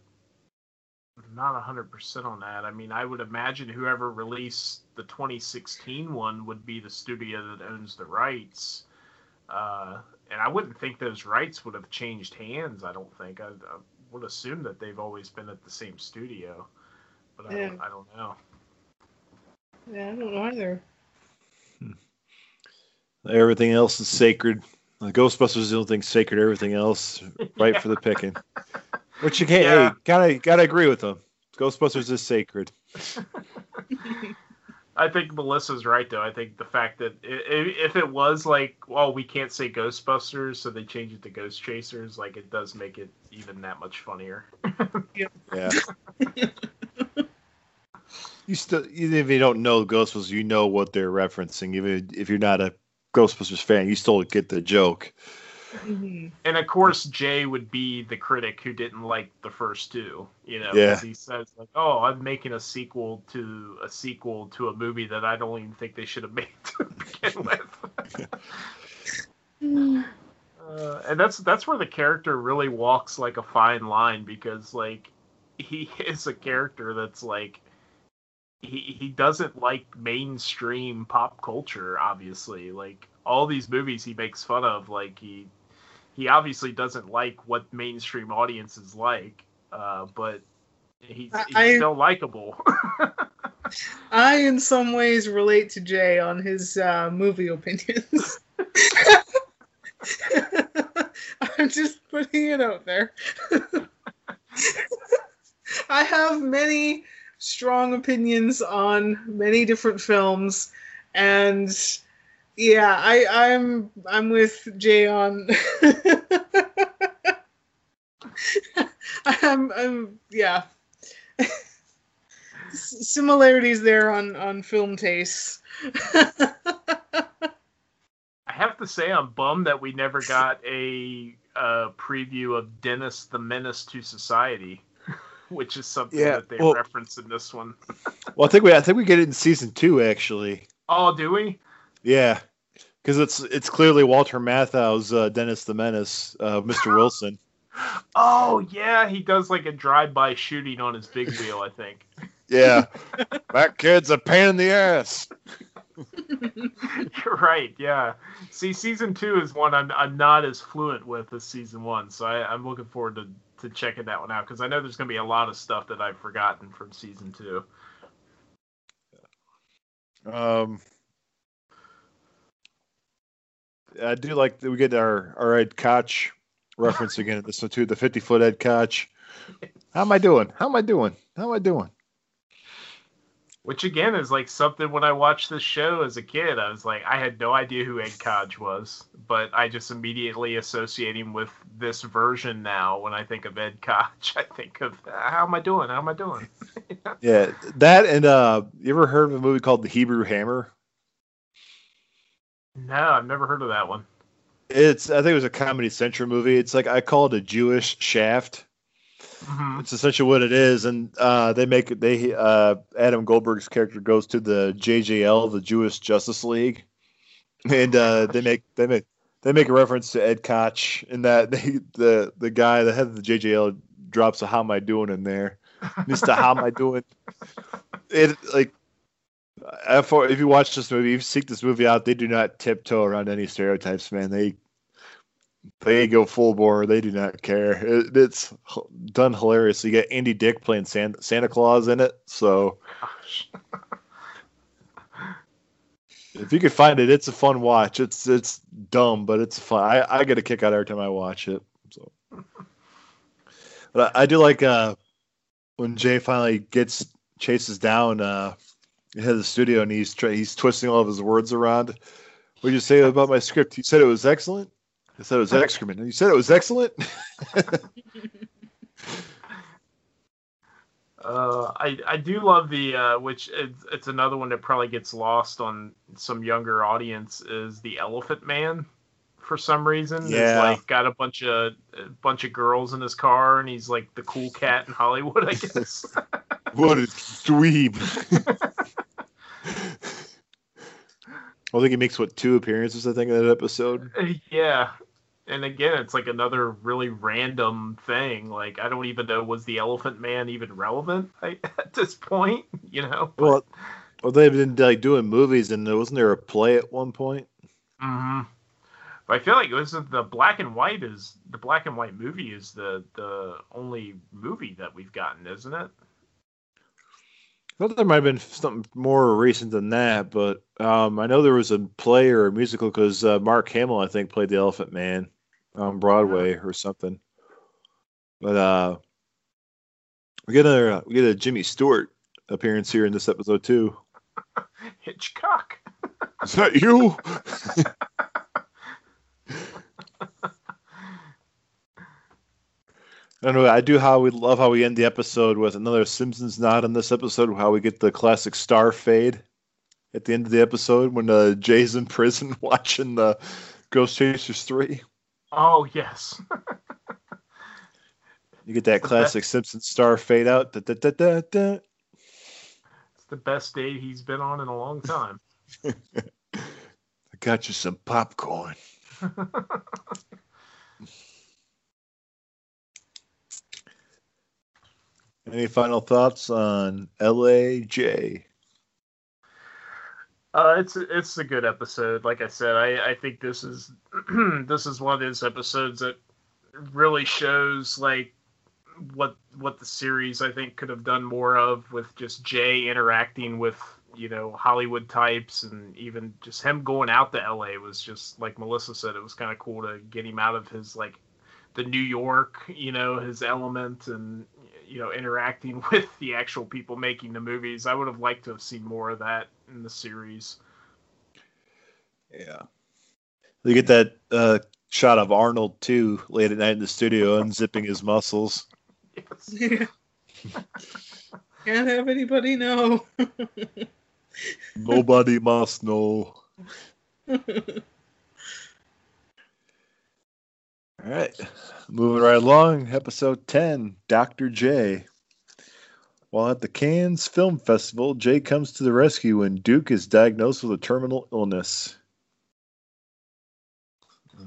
I'm not hundred percent on that. I mean, I would imagine whoever released the 2016 one would be the studio that owns the rights. Uh, and I wouldn't think those rights would have changed hands. I don't think. I, I would assume that they've always been at the same studio, but I, don't, I don't know. yeah i don't know either hmm. Everything else is sacred. The Ghostbusters is the only thing sacred. Everything else, right for the picking. Which you can't. Yeah. Hey, gotta gotta agree with them. Ghostbusters is sacred. I think Melissa's right though. I think the fact that i- i- if it was like, well, we can't say Ghostbusters, so they change it to Ghost Chasers, like it does make it even that much funnier. Yeah. you still, even if you don't know Ghostbusters, you know what they're referencing. Even if you're not a Ghostbusters fan, you still get the joke. Mhm. And of course, Jay would be the critic who didn't like the first two. You know, Yeah. he says like, "Oh, I'm making a sequel to a sequel to a movie that I don't even think they should have made to begin with." Uh, and that's that's where the character really walks like a fine line because like he is a character that's like he he doesn't like mainstream pop culture. Obviously, like all these movies he makes fun of, like he he obviously doesn't like what mainstream audiences like. Uh, but he's, he's I- still likable. I, in some ways, relate to Jay on his uh, movie opinions. I'm just putting it out there. I have many strong opinions on many different films, and yeah, I, I'm I'm with Jay on. I'm, I'm yeah. S- similarities there on on film tastes. I have to say, I'm bummed that we never got a uh, preview of Dennis the Menace to Society, which is something Yeah, that they well- reference in this one. Well, I think we I think we get it in season two actually. Oh, do we? Yeah, because it's it's clearly Walter Matthau's uh, Dennis the Menace, uh, Mr. Wilson. Oh, yeah, he does like a drive-by shooting on his big wheel, I think. Yeah, that kid's a pain in the ass. You're right. Yeah. See, season two is one I'm I'm not as fluent with as season one, so I, I'm looking forward to to checking that one out because I know there's gonna be a lot of stuff that I've forgotten from season two. Um, I do like that we get our our Ed Koch reference again at this one too. The fifty foot Ed Koch. How am I doing? How am I doing? How am I doing? Which again is like something when I watched this show as a kid, I was like, I had no idea who Ed Koch was, but I just immediately associate him with this version now. When I think of Ed Koch, I think of how am I doing? How am I doing? Yeah, that and uh, you ever heard of a movie called The Hebrew Hammer? No, I've never heard of that one. It's I think it was a Comedy Central movie. It's like I call it a Jewish Shaft. Mhm. It's essentially what it is, and uh, they make they uh, Adam Goldberg's character goes to the JJL, the Jewish Justice League, and uh, they make they make they make a reference to Ed Koch in that they, the the guy the head of the JJL drops a "How am I doing?" in there, Mister How am I doing? It like if, if you watch this movie, you seek this movie out, they do not tiptoe around any stereotypes, man. They they go full bore. They do not care. It, it's done hilarious. You got Andy Dick playing Santa, Santa Claus in it. So if you can find it, it's a fun watch. It's it's dumb, but it's fun. I, I get a kick out every time I watch it. So, but I, I do like uh when Jay finally gets chases down uh head of the studio and he's tra- he's twisting all of his words around. What did you say about my script? You said it was excellent. I said it was excrement. You said it was excellent. Uh, I I do love the uh, which it's, it's another one that probably gets lost on some younger audience is the Elephant Man. For some reason, He's, Yeah. like got a bunch of a bunch of girls in his car, and he's like the cool cat in Hollywood, I guess. What a dweeb. I think he makes what two appearances I think in that episode. yeah, and again, it's like another really random thing. Like I don't even know was the Elephant Man even relevant I, at this point, you know? Well, well, they've been like doing movies, and wasn't there a play at one point? hmm But I feel like it was the black and white is the black and white movie is the the only movie that we've gotten, isn't it? I thought there might have been something more recent than that, but um, I know there was a play or a musical because uh, Mark Hamill, I think, played the Elephant Man on Broadway or something. But uh, we get a we get a Jimmy Stewart appearance here in this episode too. Hitchcock. Is that you? Know. I do how we love how we end the episode with another Simpsons nod in this episode. How we get the classic star fade at the end of the episode when uh, Jay's in prison watching the Ghost Chasers three. Oh yes. You get that classic Simpsons star fade out. Da, da, da, da, da. It's the best date he's been on in a long time. I got you some popcorn. Any final thoughts on LAJ? Uh, it's it's a good episode. Like I said, I, I think this is this is one of those episodes that really shows like what what the series I think could have done more of with just Jay interacting with you know Hollywood types and even just him going out to LA was just like Melissa said it was kind of cool to get him out of his like the New York you know his element and you know interacting with the actual people making the movies. I would have liked to have seen more of that in the series. Yeah. You get that uh, shot of Arnold too late at night in the studio unzipping his muscles. Yes. Can't have anybody know. Nobody must know. All right, moving right along. Episode 10 Dr. J. While at the Cannes Film Festival, Jay comes to the rescue when Duke is diagnosed with a terminal illness.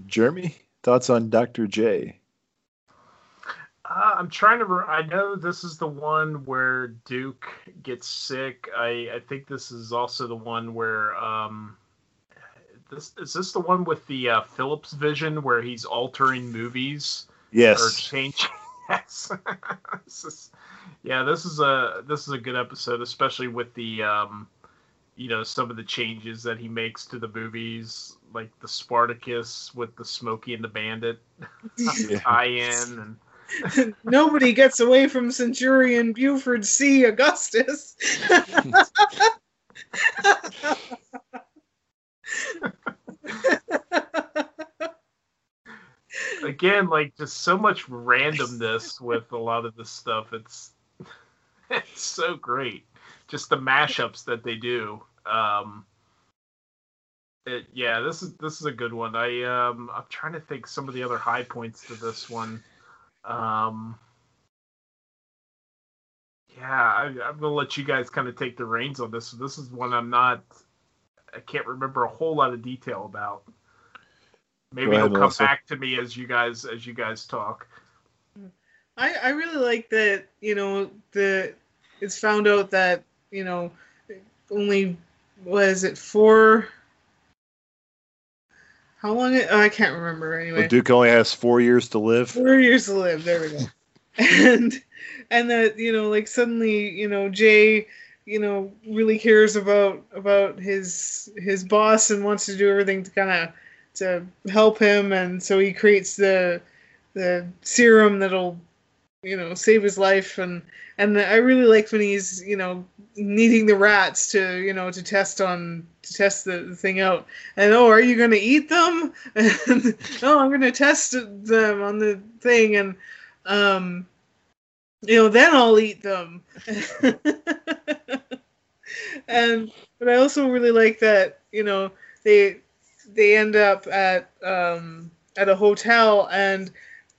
Jeremy, thoughts on Dr. J? Uh, I'm trying to. Re- I know this is the one where Duke gets sick. I I think this is also the one where um, this is this the one with the uh, Phillips vision where he's altering movies Yes. or changing. yes. This is- yeah, this is a this is a good episode, especially with the um, you know some of the changes that he makes to the movies, like the Spartacus with the Smokey and the Bandit Yeah. tie-in and. Nobody gets away from Centurion Buford C. Augustus. Again like just so much randomness with a lot of this stuff. It's it's so great. Just the mashups that they do. Um it, yeah this is this is a good one. I um i'm trying to think some of the other high points to this one. Um yeah I, i'm gonna let you guys kind of take the reins on this. This is one i'm not i can't remember a whole lot of detail about maybe Go ahead, it'll come Melissa. back to me as you guys as you guys talk I, I really like that, you know, the it's found out that, you know, only was it four how long it, oh, I can't remember anyway. Well, Duke only has four years to live. Four years to live. There we go. and and that you know, like suddenly, you know, Jay, you know, really cares about about his his boss and wants to do everything to kind of to help him, and so he creates the the serum that'll you know save his life. And and I really like when he's you know needing the rats to you know to test on to test the, the thing out. And oh are you gonna eat them? And oh I'm gonna test them on the thing. And um you know then I'll eat them. And but I also really like that you know they they end up at um at a hotel and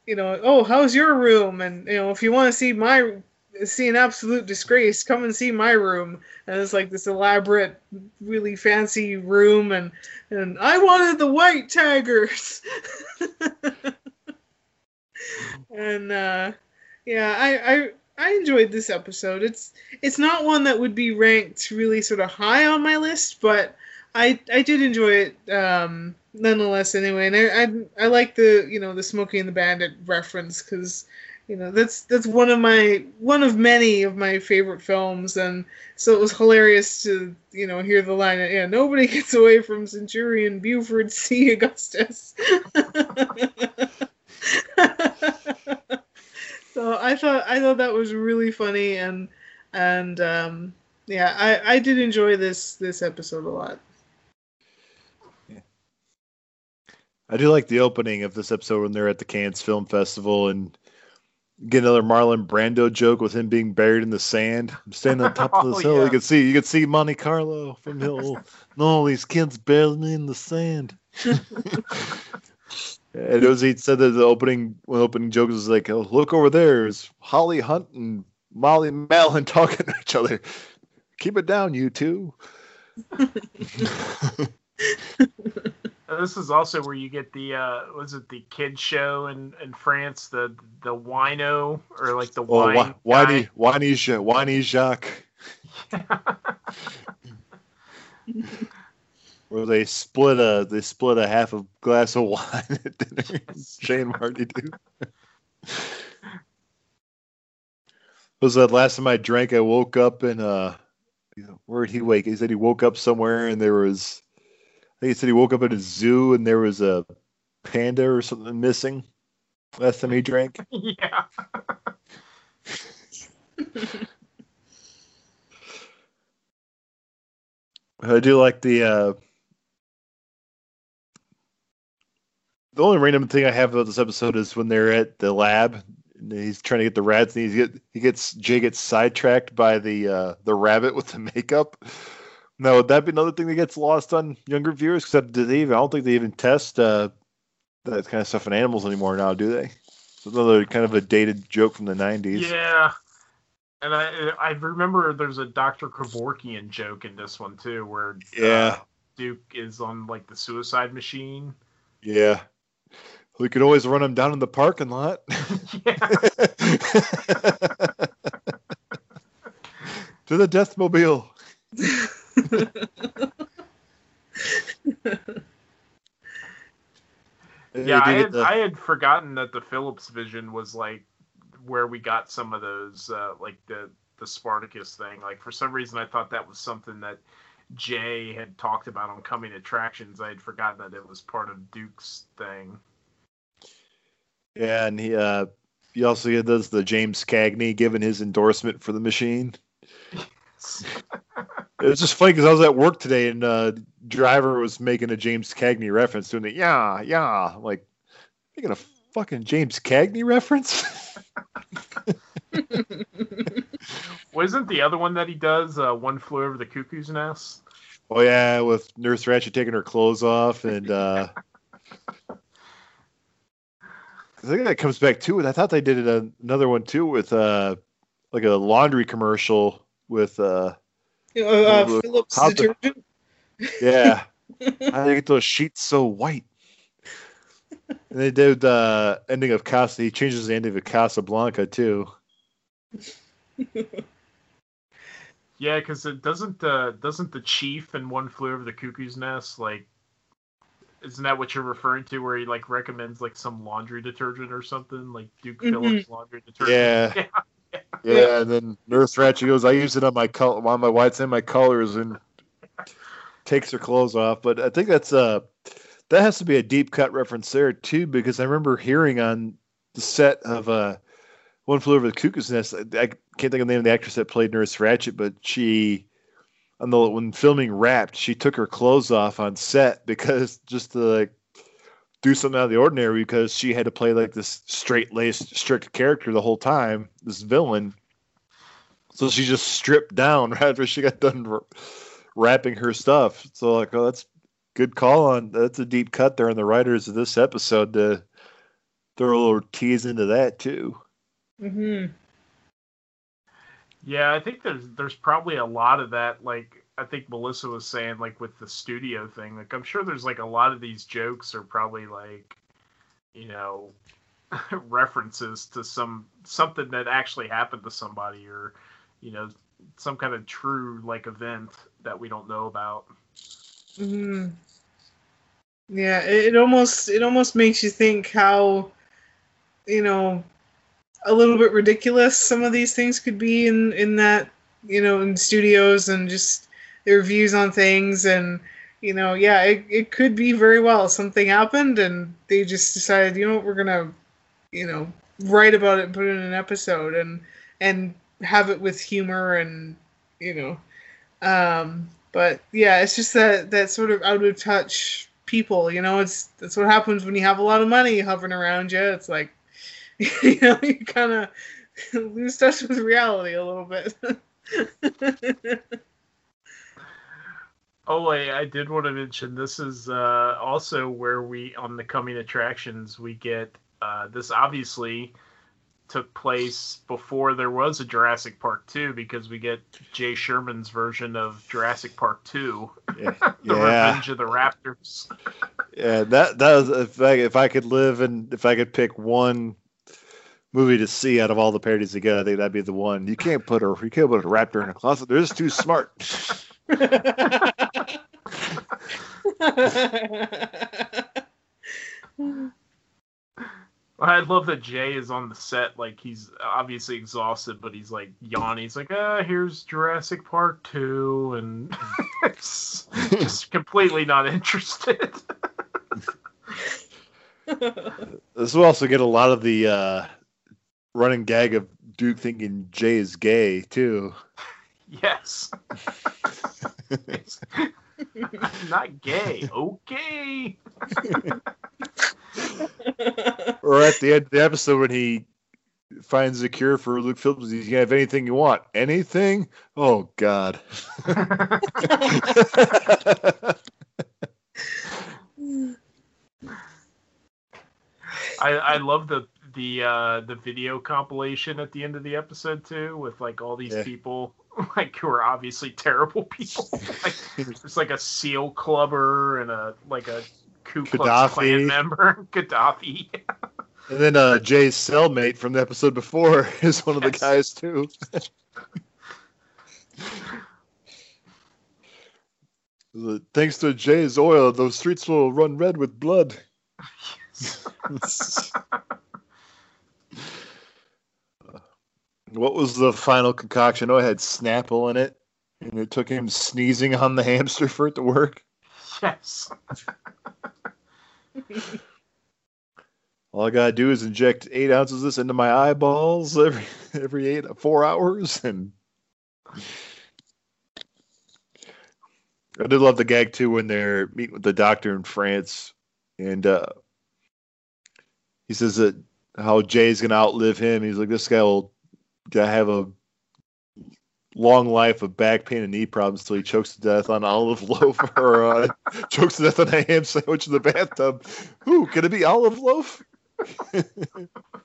you know oh how's your room? And you know if you want to see my see an absolute disgrace come and see my room. And it's like this elaborate really fancy room and and i wanted the white tigers. and uh yeah I, I i enjoyed this episode. It's it's not one that would be ranked really sort of high on my list but i i did enjoy it um nonetheless anyway and i i, I like the you know the smoky and the bandit reference because you know that's that's one of my one of many of my favorite films and so it was hilarious to you know hear the line yeah nobody gets away from centurion buford c augustus. So i thought i thought that was really funny and and um yeah i i did enjoy this this episode a lot I do like the opening of this episode when they're at the Cannes Film Festival and get another Marlon Brando joke with him being buried in the sand. I'm standing on top of this Oh, hill. yeah. You can see you can see Monte Carlo from hill. no, these kids buried me in the sand. and it was he said that the opening one the opening jokes was like, oh, look over there is Holly Hunt and Molly Mallon talking to each other. Keep it down, you two. This is also where you get the uh was it the kid show in in France the the wino or like the Oh, wine why, whiny, guy. whiny, Ja- whiny Jacques. Where they split a they split a half a glass of wine at dinner. Shane Marty do. was that last time I drank? I woke up in uh, where did he wake? He said he woke up somewhere and there was. Think he said he woke up at a zoo and there was a panda or something missing. Last time he drank. yeah. I do like the uh, the only random thing I have about this episode is when they're at the lab and he's trying to get the rats and he get he gets Jay gets sidetracked by the uh, the rabbit with the makeup. Now would that be another thing that gets lost on younger viewers? Because do they even, I don't think they even test uh, that kind of stuff in animals anymore now, do they? It's another kind of a dated joke from the '90s. Yeah, and I I remember there's a Dr. Kevorkian joke in this one too, where Yeah. uh, Duke is on like the suicide machine. Yeah. We could always run him down in the parking lot. yeah, to the Deathmobile. yeah. I had the- I had forgotten that the Phillips vision was like where we got some of those uh, like the the Spartacus thing. Like for some reason, I thought that was something that Jay had talked about on coming attractions. I had forgotten that it was part of Duke's thing. Yeah, and he uh he also does the James Cagney giving his endorsement for the machine. It was just funny because I was at work today and uh driver was making a James Cagney reference doing it. Yeah, yeah. Like making a fucking James Cagney reference. Wasn't the other one that he does uh, one flew over the cuckoo's nest? oh yeah, with Nurse Ratched taking her clothes off and uh I think that comes back too. I thought they did another one too with uh like a laundry commercial with uh uh, Well, Phillips how the- Yeah. How do they get those sheets so white? And they did the ending of Casa. He changes the ending of Casablanca too. Yeah, because it doesn't uh, doesn't the chief in One Flew Over the Cuckoo's Nest like isn't that what you're referring to where he like recommends like some laundry detergent or something like Duke Mhm. Phillips laundry detergent? Yeah. Yeah, and then Nurse Ratched goes, "I use it on my col- on my whites and my colors," and takes her clothes off. But I think that's uh that has to be a deep cut reference there too, because I remember hearing on the set of uh One Flew Over the Cuckoo's Nest. I I can't think of the name of the actress that played Nurse Ratched, but she on the when filming Wrapped, she took her clothes off on set because just to like do something out of the ordinary because she had to play like this straight laced, strict character the whole time, this villain. So she just stripped down right after she got done wrapping her stuff. So like, oh, that's good call on. That's a deep cut there on the writers of this episode to throw a little tease into that too. hmm Yeah, I think there's there's probably a lot of that. Like I think Melissa was saying, like with the studio thing. Like I'm sure there's like a lot of these jokes are probably like, you know, references to some something that actually happened to somebody, or you know, some kind of true like event that we don't know about. hmm Yeah, it, it almost it almost makes you think how, you know, a little bit ridiculous some of these things could be in in that you know in studios and just their views on things and you know yeah it, it could be very well something happened and they just decided you know what we're gonna you know write about it and put it in an episode and and have it with humor and you know um but yeah it's just that that sort of out of touch people you know it's that's what happens when you have a lot of money hovering around you it's like you know you kind of lose touch with reality a little bit Oh, I, I did want to mention this is uh, also where we on the coming attractions we get uh, this obviously took place before there was a Jurassic Park two because we get Jay Sherman's version of Jurassic Park two, Yeah, the yeah, Revenge of the Raptors. yeah. That that was if I if I could live and if I could pick one movie to see out of all the parodies together, I think that'd be the one. You can't put a you can't put a raptor in a closet. They're just too smart. I love that Jay is on the set, like he's obviously exhausted, but he's like yawning. He's like, "Ah, here's Jurassic Park 2, and it's just completely not interested. This will also get a lot of the uh, running gag of Duke thinking Jay is gay too. yes, I'm not gay. Okay. Or at the end of the episode when he finds a cure for Luke Phillips, you can have anything you want. Anything? Oh God. I I love the the uh the video compilation at the end of the episode too, with like all these Yeah. people like who are obviously terrible people. like there's like a seal clubber and a like a Ku Klux Gaddafi. Klan member, Gaddafi. and then uh, Jay's cellmate from the episode before is one of the guys too. Thanks to Jay's oil, those streets will run red with blood. What was the final concoction? Oh, it had Snapple in it, and it took him sneezing on the hamster for it to work. yes. All I gotta do is inject eight ounces of this into my eyeballs every every eight four hours, and I did love the gag too when they're meeting with the doctor in France, and uh, he says that how Jay's gonna outlive him. He's like, this guy will gonna have a long life of back pain and knee problems until he chokes to death on olive loaf or uh, chokes to death on a ham sandwich in the bathtub. Ooh, could it be olive loaf?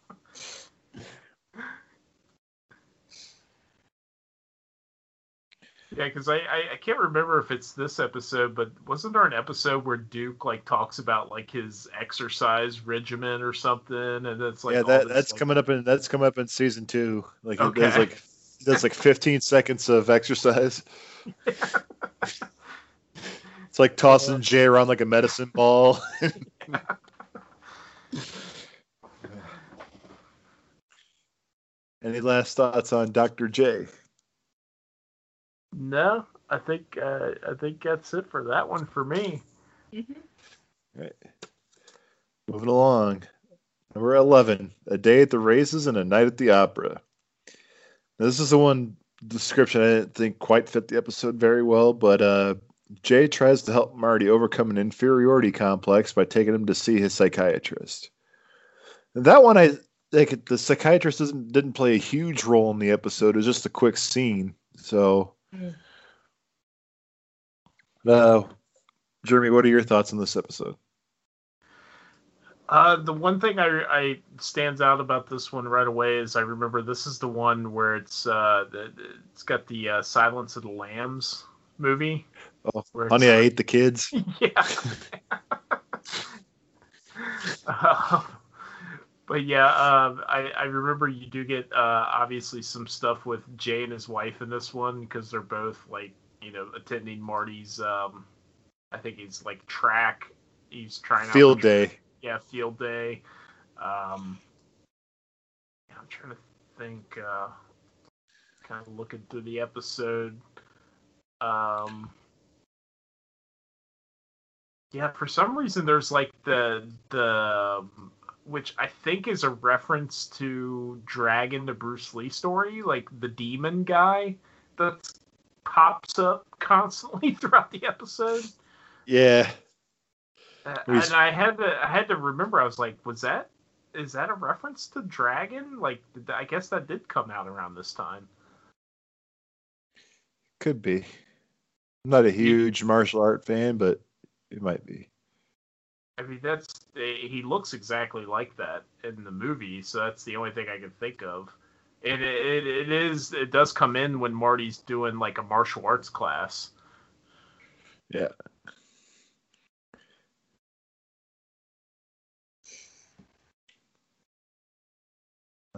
Yeah, because I, I I can't remember if it's this episode, but wasn't there an episode where Duke like talks about like his exercise regimen or something, and it's like yeah, that this, that's like- coming up in that's coming up in season two. Like it does like it does like 15 seconds of exercise. it's like tossing Jay around like a medicine ball. Any last thoughts on Dr. J? No, I think uh, I think that's it for that one for me. All right, Moving along. Number 11, A Day at the Races and a Night at the Opera. Now, this is the one description I didn't think quite fit the episode very well, but uh, Jay tries to help Marty overcome an inferiority complex by taking him to see his psychiatrist. And that one, I think the psychiatrist didn't play a huge role in the episode. It was just a quick scene. So. Uh, Jeremy, what are your thoughts on this episode? Uh, the one thing I, I stands out about this one right away is I remember this is the one where it's uh it's got the uh, Silence of the Lambs movie. Oh, where Honey, I Hate the Kids. yeah. Um, but yeah, um, I, I remember you do get uh, obviously some stuff with Jay and his wife in this one because they're both like you know attending Marty's. Um, I think he's like track. He's trying out Field Day. Yeah, field day. Um, I'm trying to think. Uh, kind of looking through the episode. Um, yeah, for some reason there's like the the which I think is a reference to Dragon the Bruce Lee story, like the demon guy that pops up constantly throughout the episode. Yeah. Uh, and I had to I had to remember. I was like, was that is that a reference to Dragon? Like, I guess that did come out around this time. Could be. I'm not a huge martial art fan, but it might be. I mean, that's eh, he looks exactly like that in the movie, so that's the only thing I can think of. And it, it, it is it does come in when Marty's doing like a martial arts class. Yeah.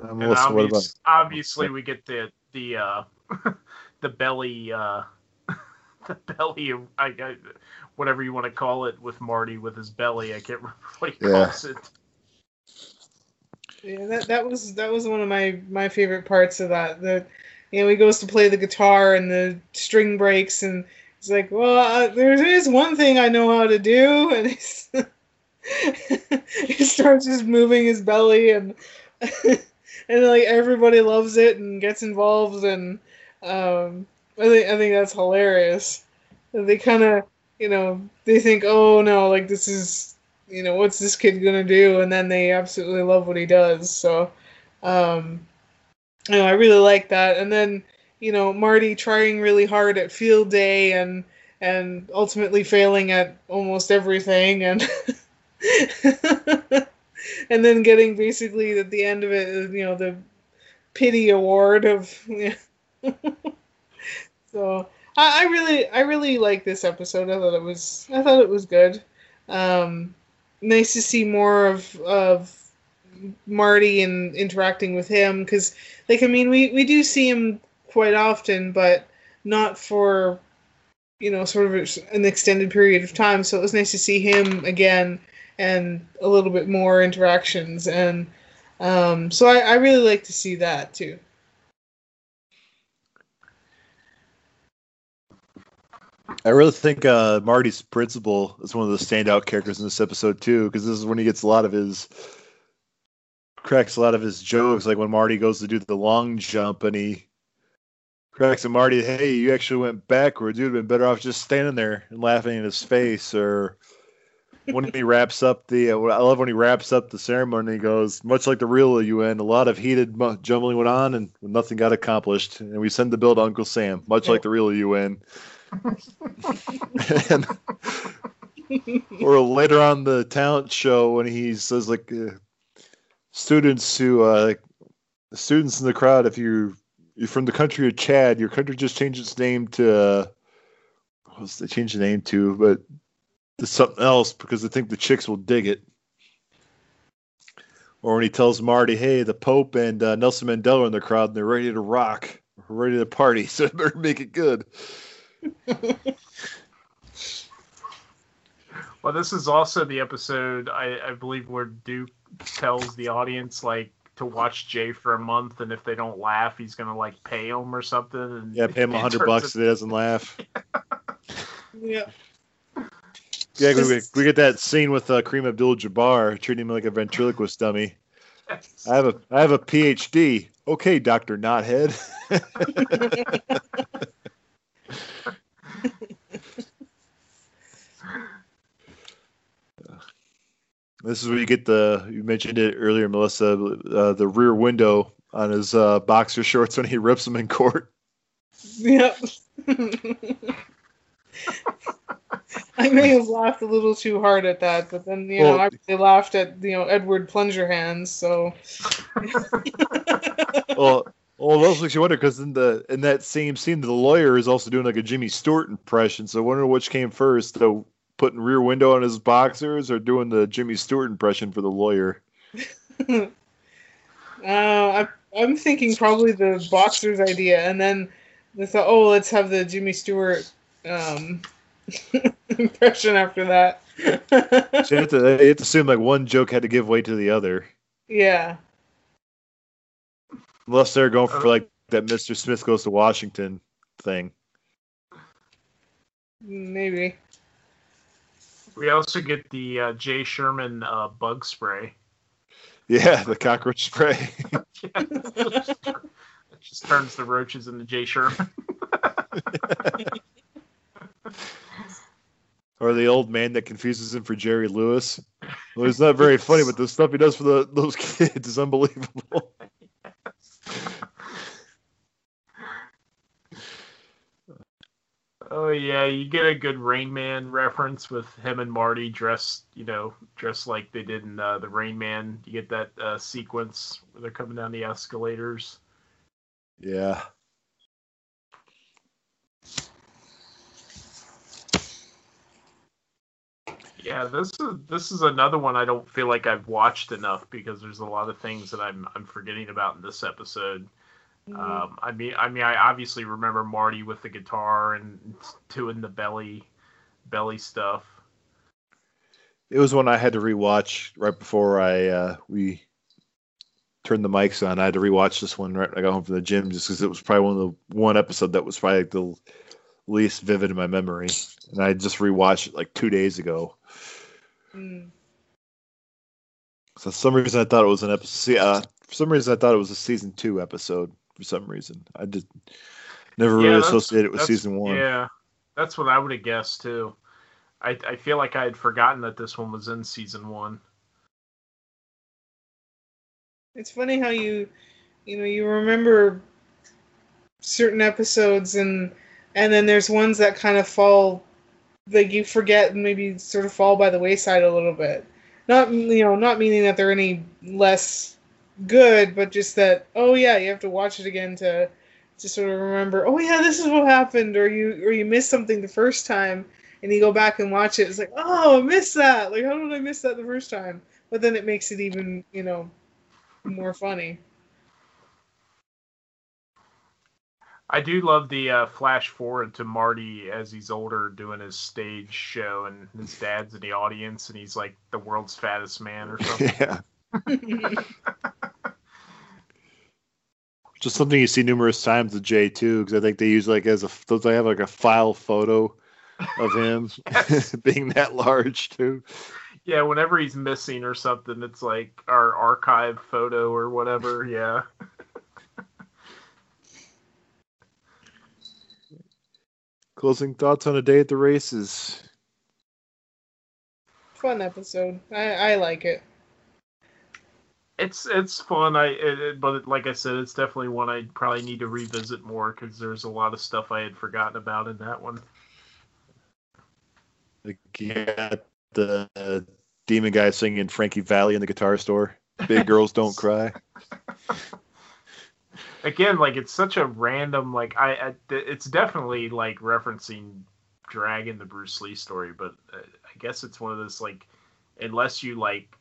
Um, And Melissa, what about obvious, obviously, we get the the uh, the belly uh, the belly. I, I, whatever you want to call it with Marty with his belly. I can't remember what he Yeah. calls it. Yeah, that that was that was one of my my favorite parts of that. The you know he goes to play the guitar and the string breaks and he's like, well, uh, there is one thing I know how to do, and he's he starts just moving his belly and and like everybody loves it and gets involved and um, I think I think that's hilarious. They kind of you know they think, oh no, like this is you know what's this kid gonna do? And then they absolutely love what he does so um you know i really like that. And then you know marty trying really hard at field day and and ultimately failing at almost everything and and then getting basically at the end of it you know the pity award of so I, really i really like this episode. I thought it was i thought it was good. Um nice to see more of of Marty and interacting with him because like I mean we we do see him quite often but not for you know sort of an extended period of time. So it was nice to see him again and a little bit more interactions. And um, so I, I really like to see that too I really think uh, Marty's principal is one of the standout characters in this episode too, because this is when he gets a lot of his cracks a lot of his jokes, like when Marty goes to do the long jump and he cracks at Marty, "Hey, you actually went backwards. You'd have been better off just standing there and laughing in his face." Or when he wraps up the, uh, I love when he wraps up the ceremony. He goes, "Much like the real UN, a lot of heated mu- jumbling went on and nothing got accomplished, and we send the bill to Uncle Sam, much like the real UN." And, or later on the talent show when he says like uh, students who uh, like, students in the crowd if you you're from the country of Chad your country just changed its name to uh, what was they changed the name to? But to something else because they think the chicks will dig it. Or when he tells Marty hey the Pope and uh, Nelson Mandela in the crowd and they're ready to rock ready to party so better make it good Well, this is also the episode I, I believe where Duke tells the audience like to watch Jay for a month, and if they don't laugh, he's gonna like pay him or something. And yeah pay him a hundred bucks if he doesn't laugh yeah Yeah, 'cause we, we get that scene with uh, Kareem Abdul-Jabbar treating him like a ventriloquist dummy. I have a I have a PhD. Okay, Doctor Knothead. This is where you get the you mentioned it earlier, Melissa. Uh, the rear window on his uh, boxer shorts when he rips them in court. Yep. I may have laughed a little too hard at that, but then you know Well- I really laughed at you know Edward Plunger Hands. So well, well, it also makes you wonder because in the in that same scene, the lawyer is also doing like a Jimmy Stewart impression. So I wonder which came first: the putting Rear Window on his boxers or doing the Jimmy Stewart impression for the lawyer. uh, I'm I'm thinking probably the boxer's idea, and then they thought, oh, let's have the Jimmy Stewart um, impression after that. So you have to, you have to assume like one joke had to give way to the other, yeah. Unless they're going for like that Mr. Smith goes to Washington thing. Maybe. We also get the uh, Jay Sherman uh, bug spray. Yeah, the cockroach spray. it just turns the roaches into Jay Sherman. or the old man that confuses him for Jerry Lewis. Well, it's not very funny, but the stuff he does for the, those kids is unbelievable. Oh yeah, you get a good Rain Man reference with him and Marty dressed, you know, dressed like they did in uh, the Rain Man. You get that uh, sequence where they're coming down the escalators. Yeah. Yeah, this is this is another one I don't feel like I've watched enough because there's a lot of things that I'm I'm forgetting about in this episode. Um, I mean, I mean, I obviously remember Marty with the guitar and two in the belly. belly stuff. It was one I had to rewatch right before I uh, we turned the mics on. I had to rewatch this one right when I got home from the gym just because it was probably one of the one episode that was probably like the least vivid in my memory, and I just rewatched it like two days ago. Mm. So for some reason I thought it was an episode. Uh, for some reason I thought it was a season two episode. For some reason I did never Yeah, really that's- associated it with season one. Yeah, that's what I would have guessed too. I I feel like I had forgotten that this one was in season one. It's funny how you, you know, you remember certain episodes and and then there's ones that kind of fall, like you forget and maybe sort of fall by the wayside a little bit. Not you know, not meaning that they're any less good, but just that oh yeah, you have to watch it again to to sort of remember. Oh yeah, this is what happened, or you or you missed something the first time. And you go back and watch it. It's like, oh, I missed that. Like, how did I miss that the first time? But then it makes it even, you know, more funny. I do love the uh, flash forward to Marty as he's older doing his stage show, and his dad's in the audience, and he's like the world's fattest man or something. yeah. Just something you see numerous times with Jay too, because I think they use like as a don't they have like a file photo of him being that large too. yeah, whenever he's missing or something, it's like our archive photo or whatever. Yeah. Closing thoughts on a day at the races. Fun episode. I, I like it. It's it's fun. I it, it- but like I said, it's definitely one I probably need to revisit more because there's a lot of stuff I had forgotten about in that one. Like you the uh, demon guy singing Frankie Valli in the guitar store. Big girls don't cry. Again, like it's such a random like I, I it's definitely like referencing Dragon the Bruce Lee story, but uh, I guess it's one of those like unless you like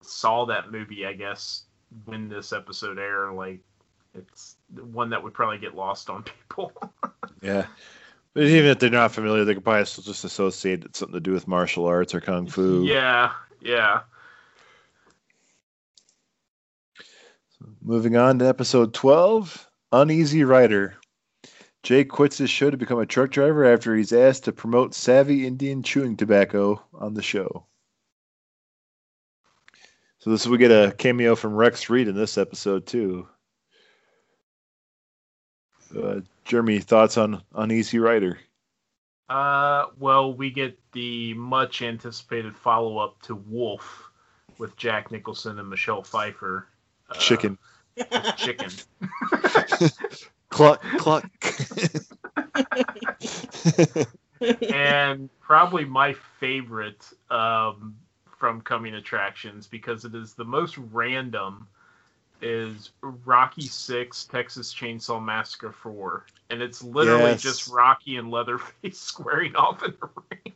saw that movie, I guess when this episode aired, like it's one that would probably get lost on people. Yeah. But even if they're not familiar, they could probably still just associate it something to do with martial arts or kung fu. yeah, yeah. Moving on to episode 12 Uneasy Rider. Jay quits his show to become a truck driver after he's asked to promote Savvy Indian chewing tobacco on the show. So this we get a cameo from Rex Reed in this episode too. Uh, Jeremy, thoughts on Uneasy Rider? Uh, well, we get the much anticipated follow up to Wolf with Jack Nicholson and Michelle Pfeiffer. Uh, Chicken. Chicken. Cluck, cluck. and probably my favorite um, from coming attractions because it is the most random is Rocky Six Texas Chainsaw Massacre Four, and it's literally Yes. just Rocky and Leatherface squaring off in the ring.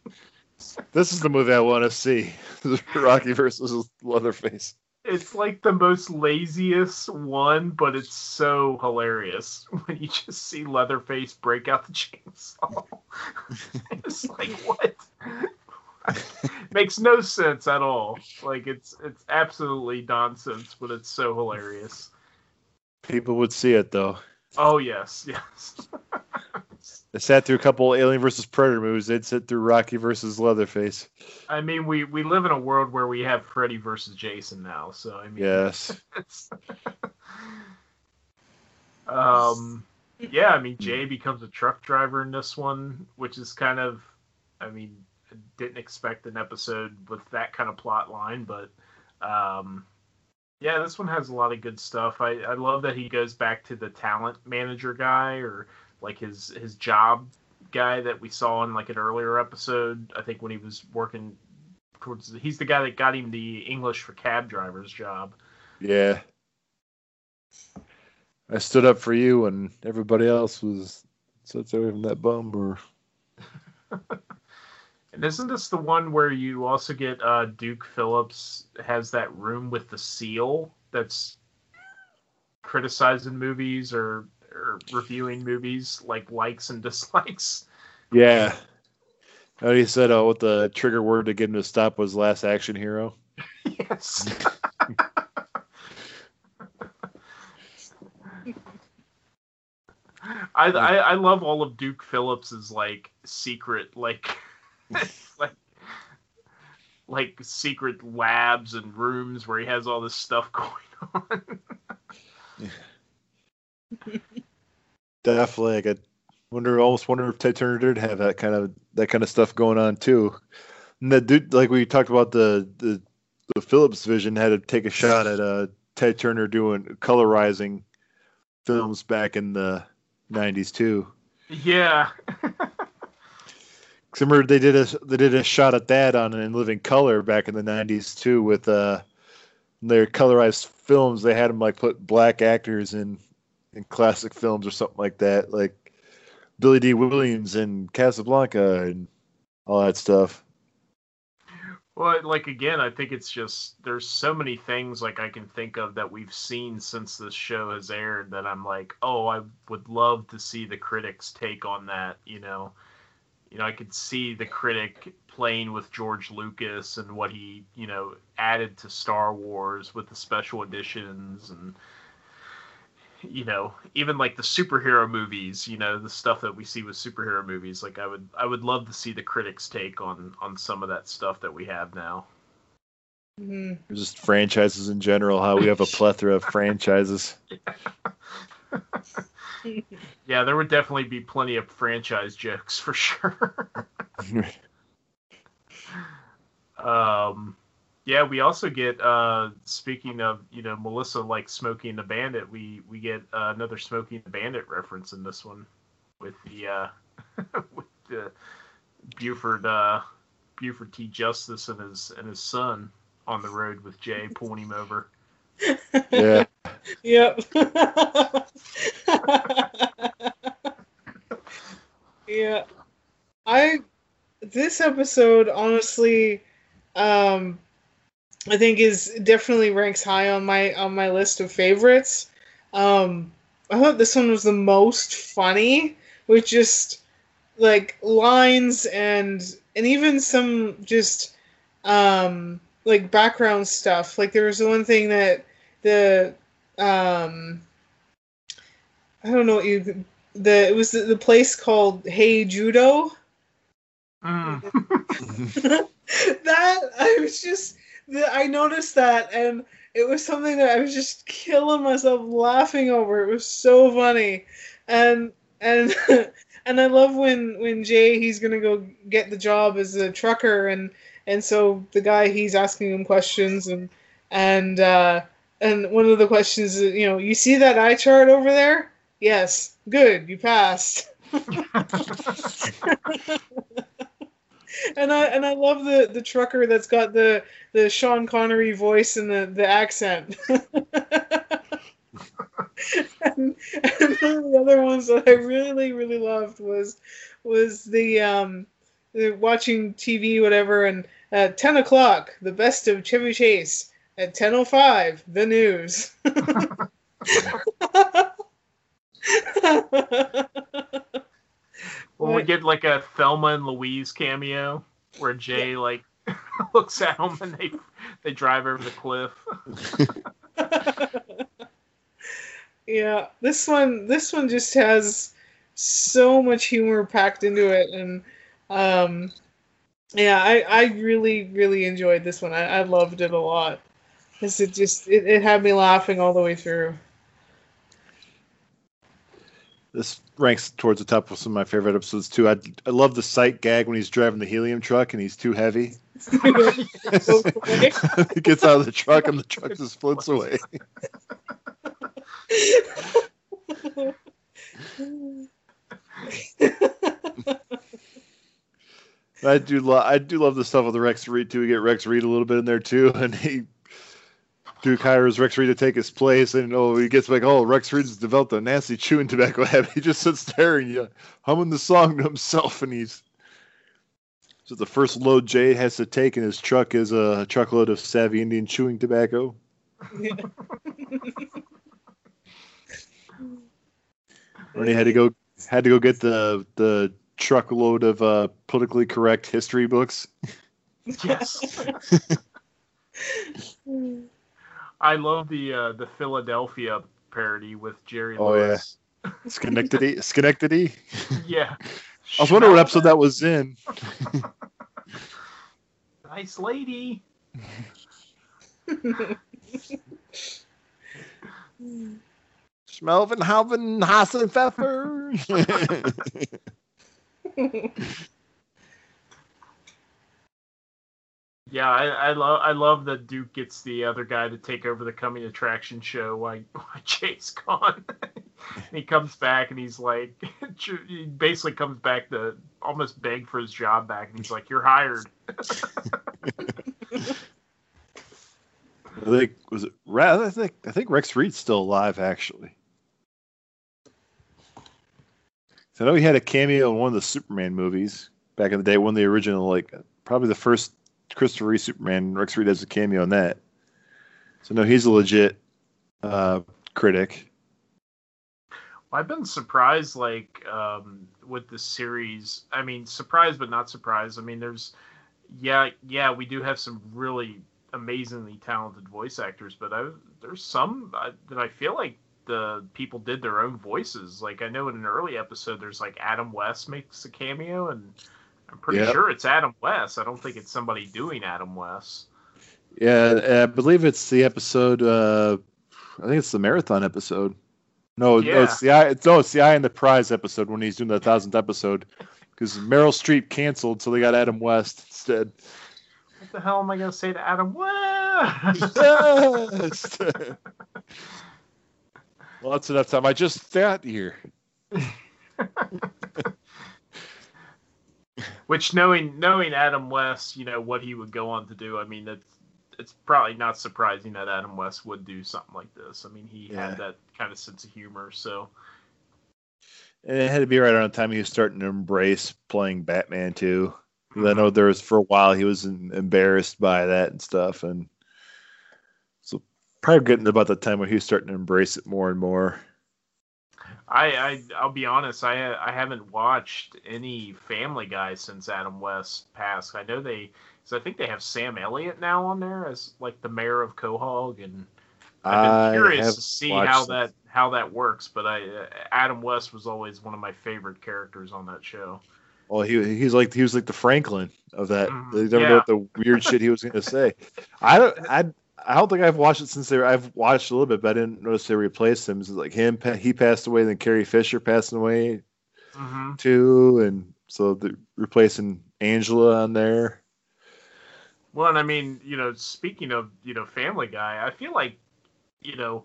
this is the movie I want to see. Rocky versus Leatherface. It's like the most laziest one, but it's so hilarious when you just see Leatherface break out the chainsaw. it's like what? Makes no sense at all. Like it's it's absolutely nonsense, but it's so hilarious. People would see it though. Oh yes, yes. They sat through a couple Alien versus Predator movies. They'd sit through Rocky versus Leatherface. I mean, we we live in a world where we have Freddy versus Jason now, so I mean, Yes. um yeah i mean jay becomes a truck driver in this one which is kind of i mean I didn't expect an episode with that kind of plot line but um yeah this one has a lot of good stuff i i love that he goes back to the talent manager guy or like his his job guy that we saw in like an earlier episode i think when he was working towards he's the guy that got him the english for cab drivers job Yeah. I stood up for you when everybody else was sits away from that bum or And isn't this the one where you also get uh, Duke Phillips has that room with the seal that's criticizing movies or, or reviewing movies like likes and dislikes? Yeah. Oh, he said, "Oh, what the trigger word to get him to stop was last action hero." Yes. I, I I love all of Duke Phillips's like secret like like like secret labs and rooms where he has all this stuff going on. Definitely, like I wonder, almost wonder if Ted Turner did have that kind of that kind of stuff going on too. And that dude, like we talked about the the, the Phillips vision, had to take a shot at uh, Ted Turner doing colorizing films back in the '90s too. yeah. Cause remember they did a they did a shot at that on In Living Color back in the '90s too with uh their colorized films. They had them like put black actors in in classic films or something like that, like Billy Dee Williams and Casablanca and all that stuff. Well, like again, I think it's just there's so many things like I can think of that we've seen since this show has aired that I'm like, oh, I would love to see the critics take on that. You know, you know, I could see the critic playing with George Lucas and what he, you know, added to Star Wars with the special editions and you know, even like the superhero movies, you know, the stuff that we see with superhero movies, like I would I would love to see the critics take on on some of that stuff that we have now. Mhm. Just franchises in general, how we have a plethora of franchises. Yeah, there would definitely be plenty of franchise jokes for sure. um yeah, we also get uh speaking of, you know, Melissa like Smokey and the Bandit, we we get uh, another Smokey and the Bandit reference in this one with the uh with the Buford uh Buford T Justice and his and his son on the road with Jay pulling him over. yeah. Yep. yeah. I this episode honestly um I think is definitely ranks high on my on my list of favorites. Um I thought this one was the most funny with just like lines and and even some just um like background stuff. Like there was the one thing that the um I don't know what you the it was the, the place called Hey Judo. Mm. that I was just the, I noticed that and it was something that I was just killing myself laughing over. It was so funny. And and and I love when when Jay he's gonna go get the job as a trucker and and so the guy he's asking him questions and and uh and one of the questions is you know you see that eye chart over there yes good you passed and I and I love the the trucker that's got the the Sean Connery voice and the the accent. and, and one of the other ones that I really really loved was was the um the watching TV whatever and at ten o'clock the best of Chevy Chase at ten o five the news. When we get like a Thelma and Louise cameo where Jay like looks at them and they they drive over the cliff. yeah, this one this one just has so much humor packed into it, and um, yeah, I I really really enjoyed this one. I, I loved it a lot. Cause it just it, it had me laughing all the way through. This ranks towards the top of some of my favorite episodes too. I I love the sight gag when he's driving the helium truck and he's too heavy. he gets out of the truck and the truck just floats away. I do love I do love the stuff with the Rex Reed too. We get Rex Reed a little bit in there too, and he Duke hires Rex Reed to take his place, and oh, he gets back. Oh, Rex Reed's developed a nasty chewing tobacco habit. He just sits there and yeah, humming the song to himself, and he's so the first load Jay has to take in his truck is a truckload of Savvy Indian chewing tobacco. When he had to go had to go get the the truckload of uh, politically correct history books. Yes. I love the uh, the Philadelphia parody with Jerry Oh, yeah. Lewis. Schenectady. Schenectady. Yeah. I was wondering what episode that was in. Nice lady. Schmelvenhausen Hassenpfeffer. Yeah, I, I love I love that Duke gets the other guy to take over the coming attraction show while, while Jay's gone. he comes back and he's like, he basically comes back to almost beg for his job back, and he's like, "You're hired." I think was it. Ra- I think I think Rex Reed's still alive actually. I know he had a cameo in one of the Superman movies back in the day, one of the original, like probably the first Christopher Reeve Superman. Rex Reed has a cameo in that. So no, he's a legit uh, critic. I've been surprised, like um, with the series. I mean, surprised but not surprised. I mean, there's, yeah, yeah, we do have some really amazingly talented voice actors, but I, there's some uh, that I feel like the people did their own voices. Like I know in an early episode, there's like Adam West makes a cameo, and I'm pretty Yep. sure it's Adam West. I don't think it's somebody doing Adam West. Yeah, I believe it's the episode. Uh, I think it's the marathon episode. No, no, Yeah. it's the eye. It's, no, it's the eye and the prize episode when he's doing the thousandth episode. Because Meryl Streep canceled, so they got Adam West instead. What the hell am I gonna say to Adam West? Yes. Lots enough time. I just sat here. Which knowing knowing Adam West, you know what he would go on to do. I mean, it's it's probably not surprising that Adam West would do something like this. I mean, he Yeah. had that kind of sense of humor. So And it had to be right around the time he was starting to embrace playing Batman too. Mm-hmm. I know there was for a while he was embarrassed by that and stuff, and so probably getting about the time where he was starting to embrace it more and more. I, I I'll be honest, I I haven't watched any Family Guy since Adam West passed. I know they, so I think they have Sam Elliott now on there as like the mayor of Quahog, and I've been curious to see how that how that works. But I uh, Adam West was always one of my favorite characters on that show. Well, he he's like he was like the Franklin of that. Mhm, They never yeah. know what the weird shit he was going to say. I don't. I I don't think I've watched it since they. Were, I've watched a little bit, but I didn't notice they replaced him. It's like him. He passed away, then Carrie Fisher passing away hmm too, and so they're replacing Angela on there. Well, and I mean, you know, speaking of you know Family Guy, I feel like you know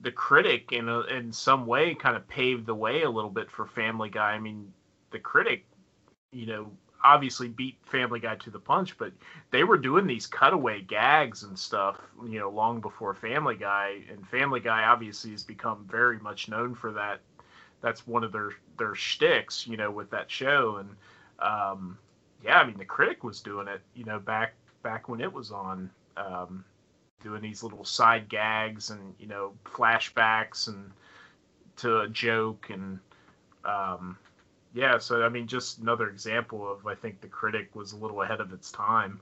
the critic in a, in some way kind of paved the way a little bit for Family Guy. I mean, the critic, you know, obviously beat Family Guy to the punch, but they were doing these cutaway gags and stuff, you know, long before Family Guy, and Family Guy obviously has become very much known for that. That's one of their their shticks, you know, with that show, and um, yeah, I mean, the critic was doing it, you know, back back when it was on, um, doing these little side gags and you know flashbacks and to a joke and um, yeah. So I mean, just another example of I think the critic was a little ahead of its time.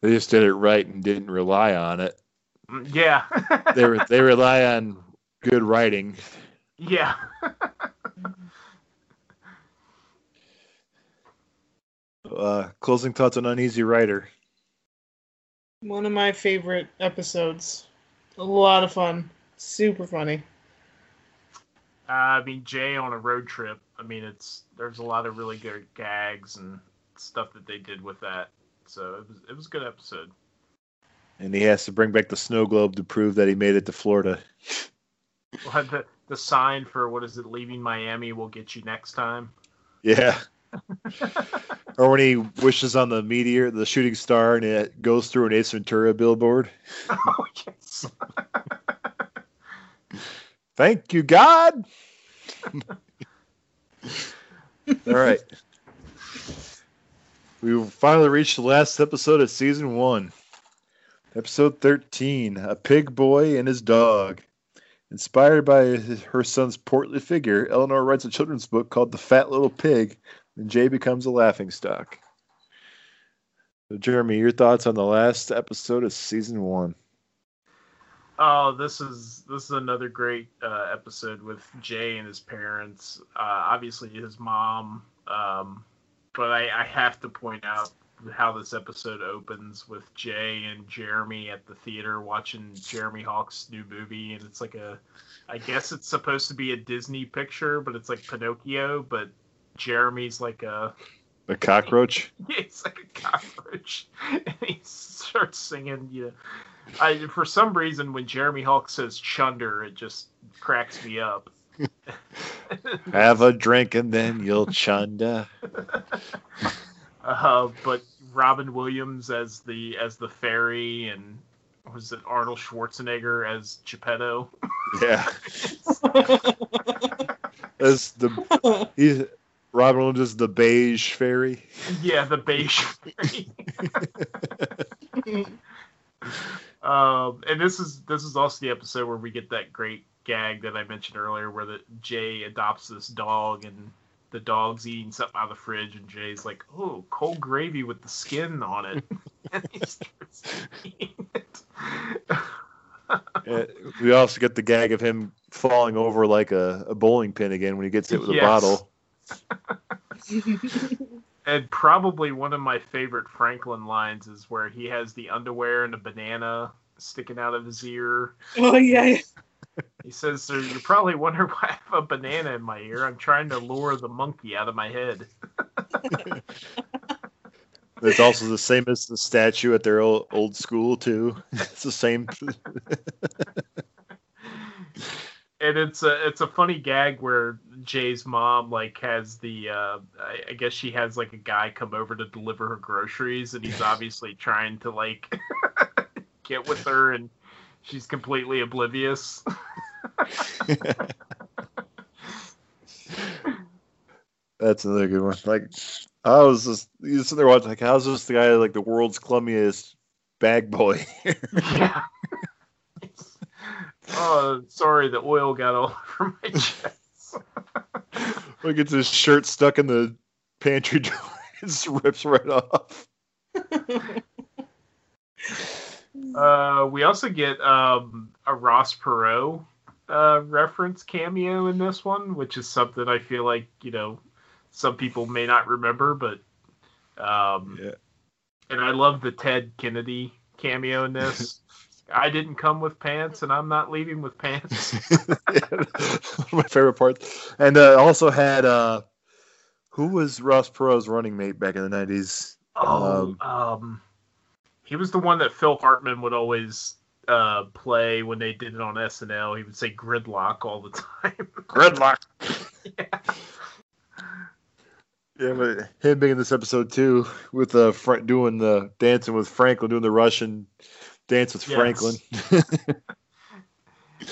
They just did it right and didn't rely on it. Mm, Yeah. They re- they rely on good writing. yeah. Uh, closing thoughts on Uneasy Rider. One of my favorite episodes. A lot of fun. Super funny. Uh, I mean, Jay on a road trip. I mean, it's there's a lot of really good gags and stuff that they did with that. So it was it was a good episode. And he has to bring back the snow globe to prove that he made it to Florida. We'll the the sign for what is it? Leaving Miami will get you next time. Yeah. or when he wishes on the meteor, the shooting star, and it goes through an Ace Ventura billboard. oh yes. Thank you, God. All right. We finally reached the last episode of season one. Episode 13 A Pig Boy and His Dog. Inspired by her son's portly figure, Eleanor writes a children's book called The Fat Little Pig, and Jay becomes a laughingstock. So, Jeremy, your thoughts on the last episode of season one? Oh, this is this is another great uh, episode with Jay and his parents. Uh, obviously, his mom. Um, but I, I have to point out how this episode opens with Jay and Jeremy at the theater watching Jeremy Hawke's new movie, and it's like a, I guess it's supposed to be a Disney picture, but it's like Pinocchio, but Jeremy's like a A cockroach? Yeah, it's like a cockroach. And he starts singing, you know. I for some reason when Jeremy Hawke says chunder, it just cracks me up. Have a drink and then you'll chunda. Uh, but Robin Williams as the as the fairy and was it Arnold Schwarzenegger as Geppetto? Yeah. As the he's Robin Williams is the beige fairy. yeah, the beige fairy. um, and this is this is also the episode where we get that great gag that I mentioned earlier, where the Jay adopts this dog and the dog's eating something out of the fridge, and Jay's like, "Oh, cold gravy with the skin on it," and he starts eating it. We also get the gag of him falling over like a, a bowling pin again when he gets hit with a bottle. and probably one of my favorite Franklin lines is where he has the underwear and a banana sticking out of his ear. oh yeah. He says, "So you're probably wondering why I have a banana in my ear. I'm trying to lure the monkey out of my head." It's also the same as the statue at their old, old school too. It's the same. And it's a it's a funny gag where Jay's mom like has the uh, I, I guess she has like a guy come over to deliver her groceries, and he's obviously trying to like get with her, and she's completely oblivious. That's another good one. Like I was just you sitting there watching like how's this the guy like the world's clumsiest bag boy? Yeah. oh, sorry, the oil got all over my chest. Like gets his shirt stuck in the pantry door, it just rips right off. Uh, we also get um, a Ross Perot uh, reference cameo in this one, which is something I feel like you know some people may not remember, but um, Yeah. and I love the Ted Kennedy cameo in this. I didn't come with pants, and I'm not leaving with pants. My favorite part, And uh, also had uh, who was Ross Perot's running mate back in the nineties? Oh, um, he was the one that Phil Hartman would always uh, play when they did it on SNL. He would say gridlock all the time. Gridlock. yeah. Yeah, but him being in this episode too, with uh, Fra- doing the dancing with Franklin, doing the Russian dance with Yes. Franklin.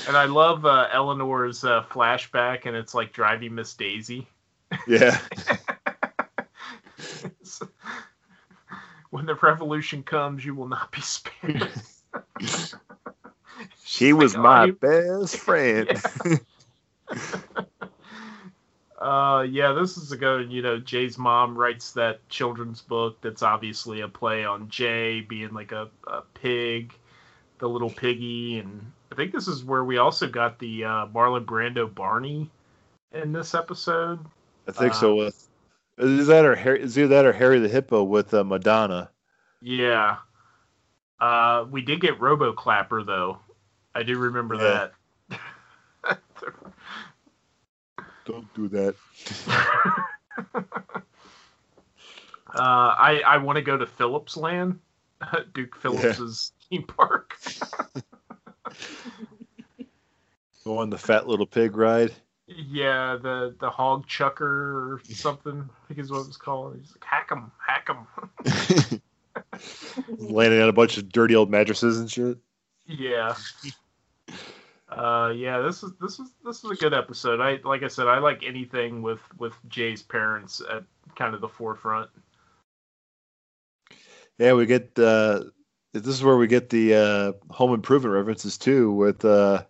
And I love uh, Eleanor's uh, flashback, and it's like driving Miss Daisy. yeah, when the revolution comes, you will not be spared. she was like, my "Oh, you- best friend. Uh, yeah, this is a good. You know, Jay's mom writes that children's book that's obviously a play on Jay being like a, a pig, the little piggy, and I think this is where we also got the uh, Marlon Brando Barney in this episode. I think so. With is that or Harry? Is either that or Harry the Hippo with uh, Madonna? Yeah. Uh, we did get Robo Clapper though. I do remember Yeah. that. Don't do that. uh, I I want to go to Phillips Land, Duke Phillips's theme park. Go on the fat little pig ride. Yeah, the the hog chucker or something. I think is what it was called. He's like hack him, hack him. Landing on a bunch of dirty old mattresses and shit. yeah. Uh, yeah, this is this is this is a good episode. I like I said, I like anything with with Jay's parents at kind of the forefront. Yeah, we get uh this is where we get the uh home improvement references too with uh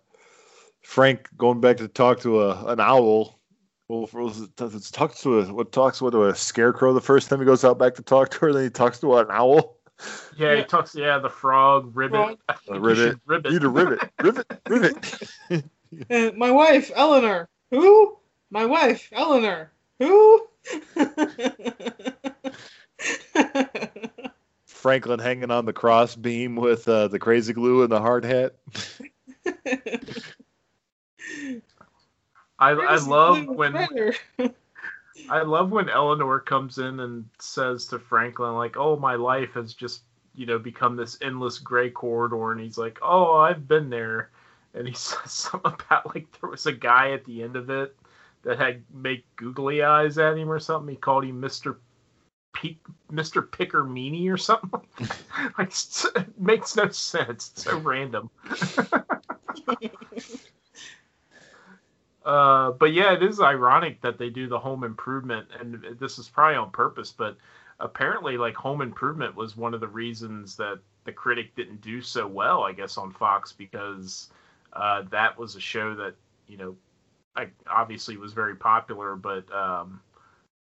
Frank going back to talk to a an owl. Well, was it, does it talk to a what talks with a scarecrow the first time he goes out back to talk to her, then he talks to an owl. Yeah, he talks. Yeah, the frog, ribbit. Frog. I Uh, you ribbit. should ribbit. You to rivet, rivet, rivet. Uh, my wife, Eleanor. Who? My wife, Eleanor. Who? Franklin hanging on the cross beam with uh, the crazy glue and the hard hat. I, I love when. I love when Eleanor comes in and says to Franklin, like, "Oh, my life has just, you know, become this endless gray corridor," and he's like, "Oh, I've been there," and he says something about like there was a guy at the end of it that had make googly eyes at him or something. He called him Mister Mister Picker Meanie or something. like, makes no sense. It's so random. Uh, but yeah, it is ironic that they do the home improvement, and this is probably on purpose. But apparently, like home improvement was one of the reasons that the critic didn't do so well, I guess, on Fox because uh, that was a show that you know, I, obviously was very popular, but um,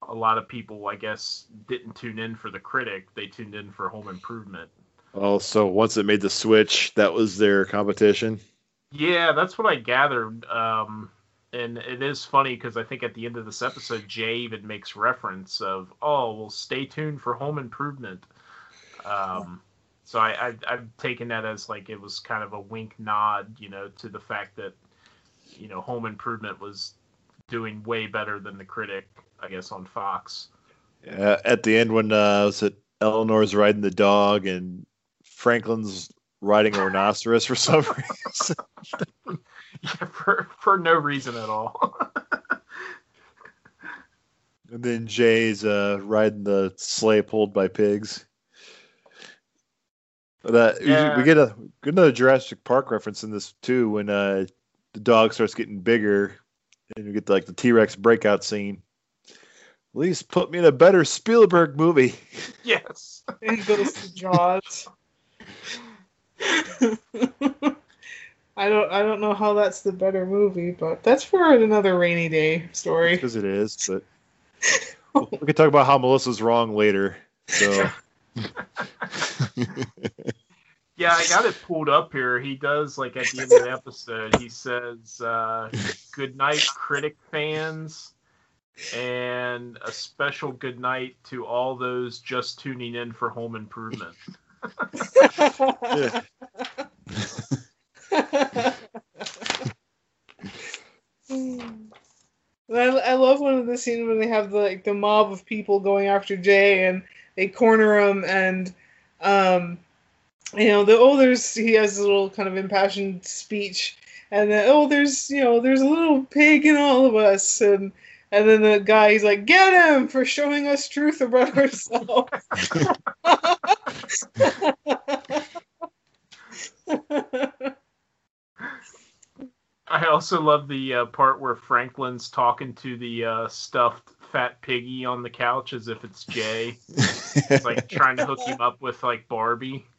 a lot of people, I guess, didn't tune in for the critic; they tuned in for home improvement. Also, once it made the switch, that was their competition. Yeah, that's what I gathered. Um, and it is funny because I think at the end of this episode, Jay even makes reference of, "Oh, well, stay tuned for Home Improvement." Um, so I, I I've taken that as like it was kind of a wink nod, you know, to the fact that you know Home Improvement was doing way better than the critic, I guess, on Fox. Uh, at the end, when uh, was it Eleanor's riding the dog and Franklin's riding a rhinoceros for some reason. Yeah, for for no reason at all. And then Jay's uh, riding the sleigh pulled by pigs. But, uh, we- Yeah. we get a get another Jurassic Park reference in this too when uh, the dog starts getting bigger, and you get like the T Rex breakout scene. At least put me in a better Spielberg movie. yes. And he goes to Jaws. I don't I don't know how that's the better movie, but that's for another rainy day story. because it is. But we can talk about how Melissa's wrong later. So Yeah, I got it pulled up here. He does like at the end of the episode. He says, uh, "Good night, critic fans," and a special good night to all those just tuning in for Home Improvement. yeah. I, I love one of the scenes when they have the like the mob of people going after Jay and they corner him and um you know the oh there's he has a little kind of impassioned speech and then oh there's you know there's a little pig in all of us and and then the guy he's like get him for showing us truth about ourselves I also love the uh, part where Franklin's talking to the uh, stuffed fat piggy on the couch as if it's Jay. He's like trying to hook him up with like Barbie.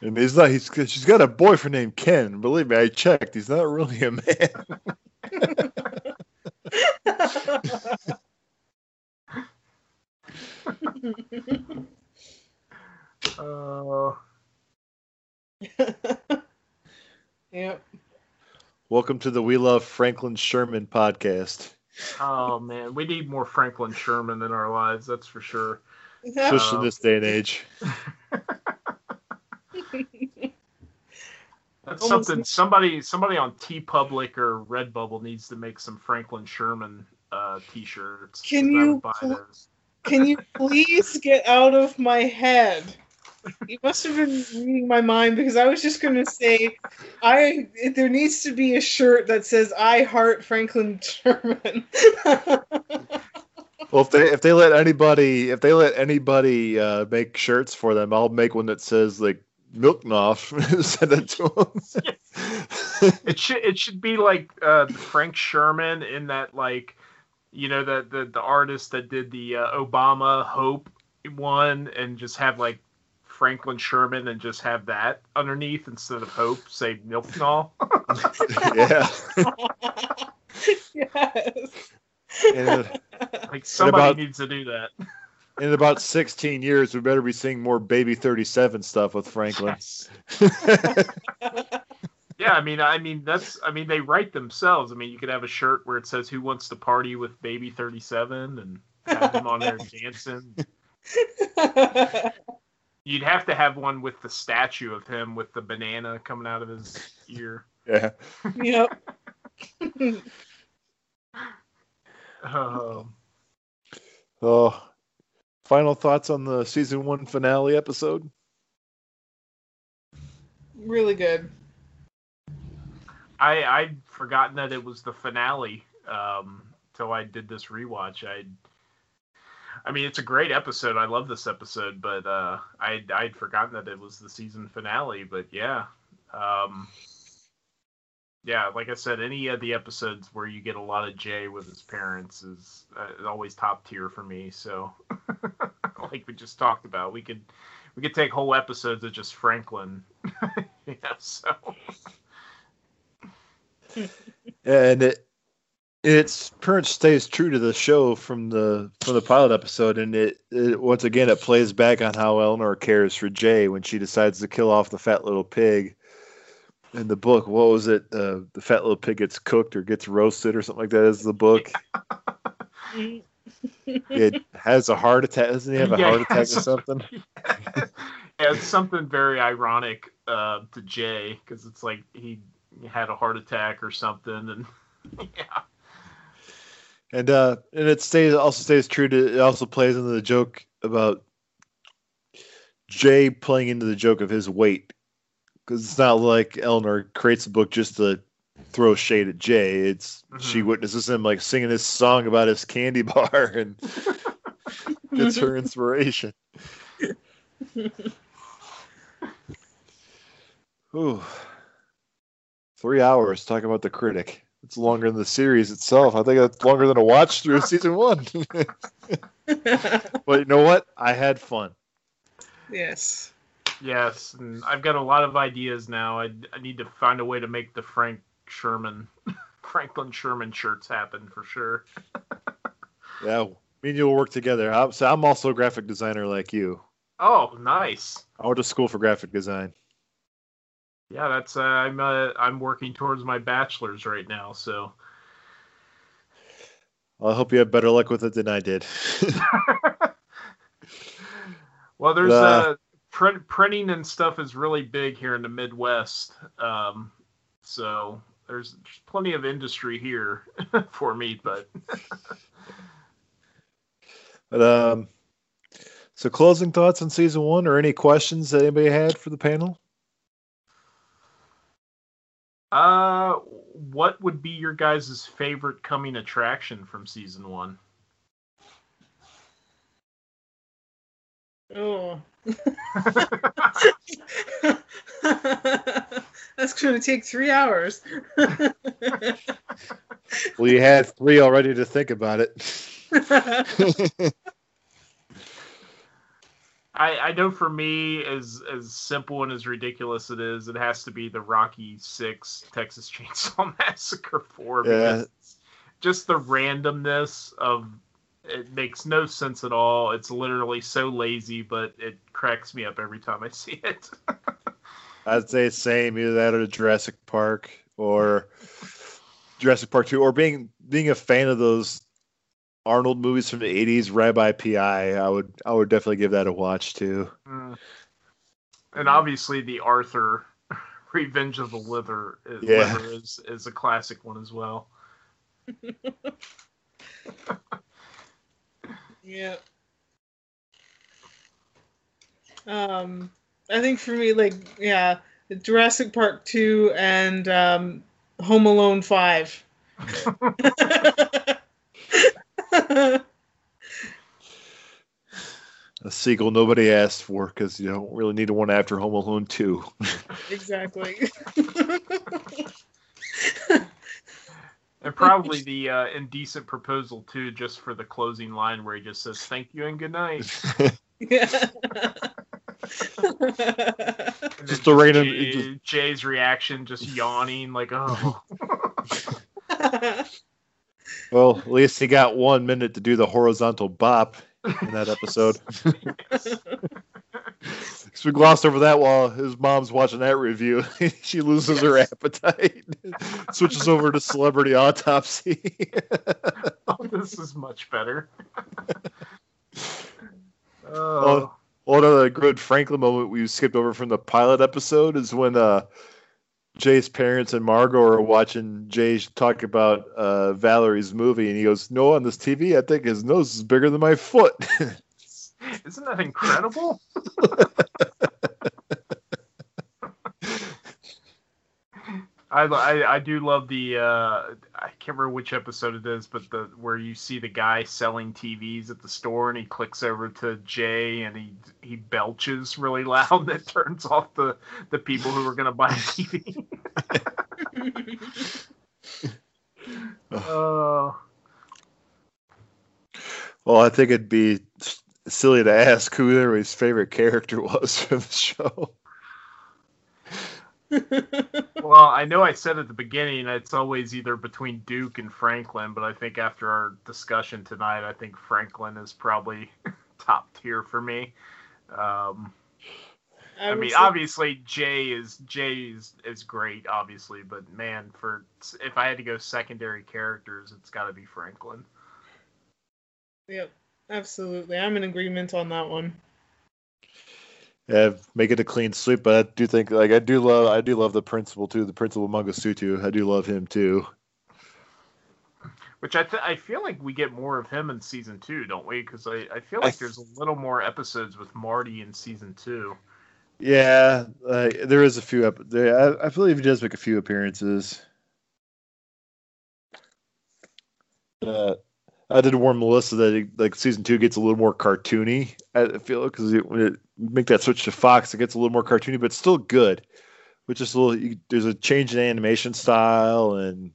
And he's not. He's she's got a boyfriend named Ken. Believe me, I checked. He's not really a man. Uh, yep Welcome to the We Love Franklin Sherman podcast. oh man, we need more Franklin Sherman in our lives. That's for sure. Especially in this day and age. That's Almost something somebody somebody on TeePublic or Redbubble needs to make some Franklin Sherman uh, t-shirts. Can you buy pl- those? Can you please get out of my head? You must have been reading my mind because I was just going to say, I there needs to be a shirt that says "I heart Franklin Sherman." Well, if they if they let anybody if they let anybody uh, make shirts for them, I'll make one that says like Milknoff. Send it to them. It should it should be like uh, Frank Sherman in that like you know the the, the artist that did the uh, Obama Hope one and just have like Franklin Sherman and just have that underneath instead of Hope say Milk Null. yeah. yes. And, uh, like somebody about- needs to do that. in about 16 years, we better be seeing more Baby 37 stuff with Franklin. Yes. Yeah, I mean, I mean that's, I mean, they write themselves. I mean, you could have a shirt where it says "Who wants to party with Baby 37" and have them on there dancing. You'd have to have one with the statue of him with the banana coming out of his ear. yeah. yep. Oh, Oh, final thoughts on the season one finale episode? Really good. I I'd forgotten that it was the finale um, till I did this rewatch. I, I mean, it's a great episode. I love this episode, but uh, I I'd forgotten that it was the season finale. But yeah, um, yeah, like I said, any of the episodes where you get a lot of Jay with his parents is uh, always top tier for me. So, like we just talked about, we could we could take whole episodes of just Franklin. yeah, so. and it it's pretty much stays true to the show from the from the pilot episode and it, it once again it plays back on how eleanor cares for jay when she decides to kill off the fat little pig. In the book what was it? Uh, the fat little pig gets cooked or gets roasted or something like that is the book. It has a heart attack. Doesn't he have a Yeah, heart attack or so- something? Yeah, it's something very ironic uh, to Jay because it's like he had a heart attack or something, and yeah, and uh and it stays also stays true to it also plays into the joke about jay playing into the joke of his weight because it's not like eleanor creates the book just to throw shade at jay it's she Mhm. witnesses him like singing this song about his candy bar and gets her inspiration Ooh. Three hours talking about the critic. It's longer than the series itself. I think that's longer than a watch through season one. but you know what? I had fun. yes. yes, and I've got a lot of ideas now. I, I need to find a way to make the Frank Sherman, Franklin Sherman shirts happen for sure. Yeah, me and you will work together. I'm, so I'm also a graphic designer like you. Oh, nice. I went to school for graphic design. Yeah, that's uh, I'm uh, I'm working towards my bachelor's right now, so I hope you have better luck with it than I did. Well, there's Uh, uh, print, printing and stuff is really big here in the Midwest. Um, so there's, there's plenty of industry here for me, but but um, so closing thoughts on season one, or any questions that anybody had for the panel? Uh, what would be your guys' favorite coming attraction from season one? Oh. That's going to take three hours. Well, you had three already to think about it. I, I know for me, as as simple and as ridiculous it is, it has to be the Rocky Six Texas Chainsaw Massacre Four. Yeah. because Just the randomness of it makes no sense at all. It's literally so lazy, but it cracks me up every time I see it. I'd say same, either that or Jurassic Park or Jurassic Park Two, or being being a fan of those Arnold movies from the '80s, Rabbi P.I. I would I would definitely give that a watch too. Mm. And obviously, the Arthur Revenge of the Liver, Yeah. Is is a classic one as well. yeah. Um, I think for me, like, yeah, Jurassic Park 2 and um, Home Alone 5. A sequel nobody asked for because you don't really need one after Home Alone Two. exactly. And probably the uh, indecent proposal too, just for the closing line where he just says "thank you and good night." yeah. And Just a random- Jay- just- Jay's reaction, just yawning, like, oh. Well, at least he got one minute to do the horizontal bop in that episode. So we glossed over that while his mom's watching that review. she loses her appetite, switches over to celebrity autopsy. oh, this is much better. oh. One other good Franklin moment we skipped over from the pilot episode is when uh, Jay's parents and Margot are watching Jay talk about uh, Valerie's movie, and he goes, "No, on this TV, I think his nose is bigger than my foot." Isn't that incredible? I, I, I do love the uh, I can't remember which episode it is, but the where you see the guy selling TVs at the store and he clicks over to Jay and he he belches really loud and it turns off the the people who are gonna buy a TV. Oh, well, I think it'd be silly to ask who everybody's favorite character was from the show. Well, I know I said at the beginning it's always either between Duke and Franklin, but I think after our discussion tonight, I think Franklin is probably top tier for me. Um, I, would mean, say- obviously Jay is Jay is, is great, obviously, but man, for if I had to go secondary characters, it's got to be Franklin. Yep, absolutely. I'm in agreement on that one. Yeah, make it a clean sweep, but I do think like I do love I do love the principal too, the principal Mangasutu. I do love him too. Which I th- I feel like we get more of him in season two, don't we? Because I, I feel like I- there's a little more episodes with Marty in season two. Yeah, uh, there is a few. Ep- there, I, I believe he does make a few appearances. Uh, I did warn Melissa that it, like season two gets a little more cartoony. I feel because it, it make that switch to Fox, it gets a little more cartoony, but still good. Which is a little. You, there's a change in animation style and.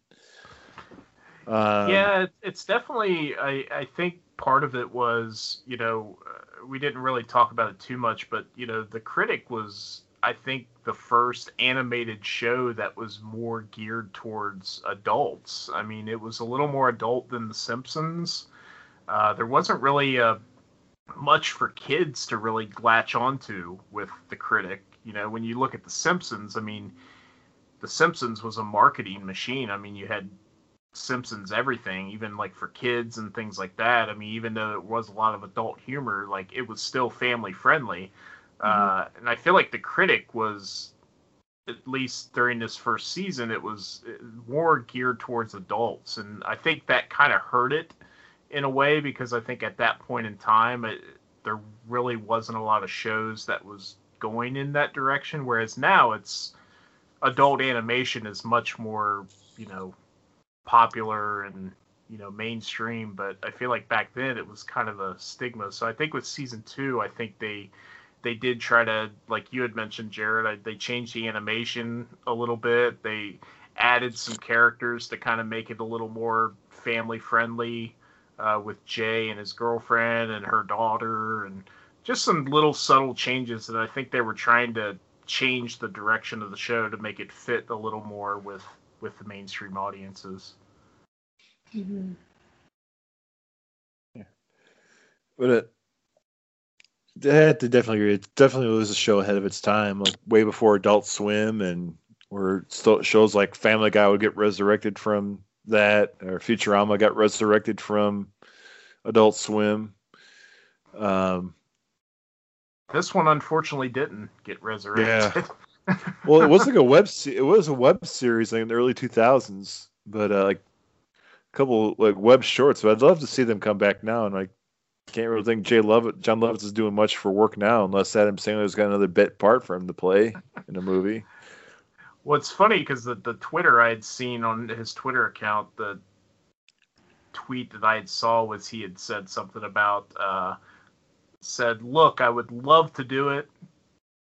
Um, yeah, it- it's definitely. I I think part of it was you know uh, we didn't really talk about it too much, but you know the critic was I think the first animated show that was more geared towards adults. I mean, it was a little more adult than The Simpsons. Uh, there wasn't really uh much for kids to really latch onto with the critic. You know, when you look at The Simpsons, I mean, The Simpsons was a marketing machine. I mean, you had Simpsons everything, even like for kids and things like that. I mean, even though it was a lot of adult humor, like it was still family friendly. Uh, and I feel like the critic was, at least during this first season, it was uh, more geared towards adults, and I think that kind of hurt it in a way because I think at that point in time, it, there really wasn't a lot of shows that was going in that direction. Whereas now, it's adult animation is much more, you know, popular and you know mainstream but i feel like back then it was kind of a stigma so i think with season two i think they they did try to like you had mentioned jared I, they changed the animation a little bit they added some characters to kind of make it a little more family friendly uh, with jay and his girlfriend and her daughter and just some little subtle changes that i think they were trying to change the direction of the show to make it fit a little more with with the mainstream audiences Mhm. But it, I have to definitely agree. It definitely was a show ahead of its time, like way before Adult Swim, and where shows like Family Guy would get resurrected from that, or Futurama got resurrected from Adult Swim. Um, This one unfortunately didn't get resurrected. Yeah. well, it was like a web. Se- it was a web series like in the early two thousands, but uh, like a couple like web shorts. But I'd love to see them come back now, and I can't really think Jay Lovett, Jon Lovitz is doing much for work now, unless Adam Sandler's got another bit part for him to play in a movie. Well, it's funny because the, the Twitter I had seen on his Twitter account, the tweet that I had saw was he had said something about uh, said, "Look, I would love to do it,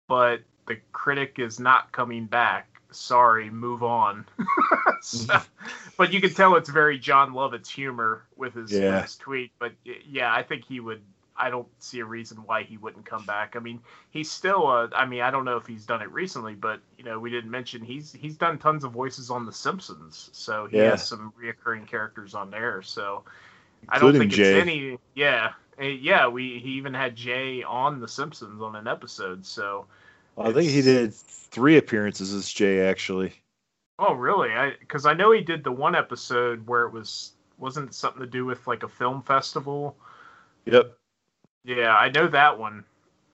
but the critic is not coming back. Sorry, move on." So- but you can tell it's very Jon Lovitz humor with his, Yeah. his tweet. But yeah, I think he would I don't see a reason why he wouldn't come back. I mean, he's still. Uh, I mean, I don't know if he's done it recently, but you know, we didn't mention he's he's done tons of voices on The Simpsons, so he Yeah. has some reoccurring characters on there. So I don't think Jay. it's any. Yeah, Uh, yeah. We he even had Jay on The Simpsons on an episode. So I think he did three appearances as Jay actually. Oh, really? I because I know he did the one episode where it was wasn't something to do with like a film festival. Yep. Yeah, I know that one.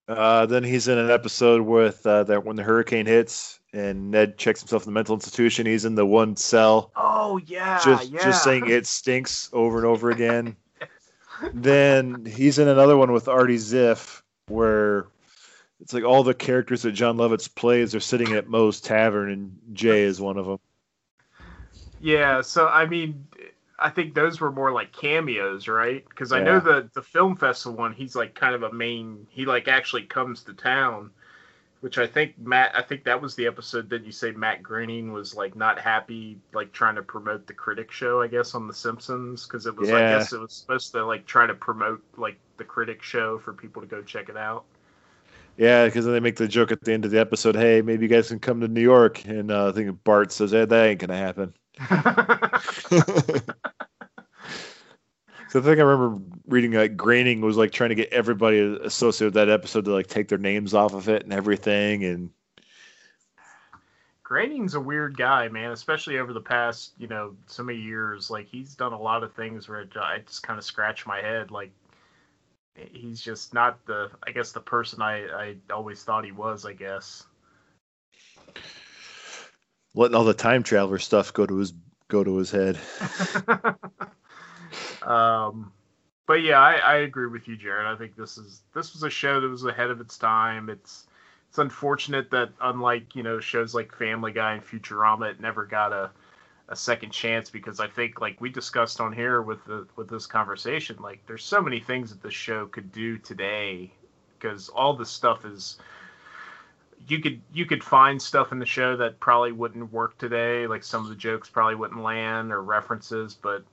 Uh, then he's in an episode with uh, that when the hurricane hits and Ned checks himself in the mental institution. He's in the one cell, Oh yeah, just yeah. just saying it stinks over and over again. then he's in another one with Artie Ziff where it's like all the characters that Jon Lovitz plays are sitting at Moe's Tavern, and Jay is one of them. Yeah, so I mean, I think those were more like cameos, right? Because I know Yeah. the the film festival one, he's like kind of a main. He like actually comes to town, which I think Matt. I think that was the episode that you say Matt Groening was like not happy, like trying to promote the critic show, I guess, on The Simpsons, because it was yeah. I guess it was supposed to like try to promote like the critic show for people to go check it out. Yeah, because then they make the joke at the end of the episode, "Hey, maybe you guys can come to New York." And uh, I think Bart says, "Hey, that ain't gonna happen." So I think I remember reading like Groening was like trying to get everybody associated with that episode to like take their names off of it and everything. And Groening's a weird guy, man, especially over the past, you know, so many years. Like he's done a lot of things where I just kind of scratch my head. Like he's just not the, I guess, the person I I always thought he was. I guess. Letting all the time traveler stuff go to his go to his head. um, but yeah, I, I agree with you, Jared. I think this is this was a show that was ahead of its time. It's it's unfortunate that unlike you know shows like Family Guy and Futurama, it never got a a second chance because I think like we discussed on here with the with this conversation, like there's so many things that this show could do today because all this stuff is you could you could find stuff in the show that probably wouldn't work today like some of the jokes probably wouldn't land or references but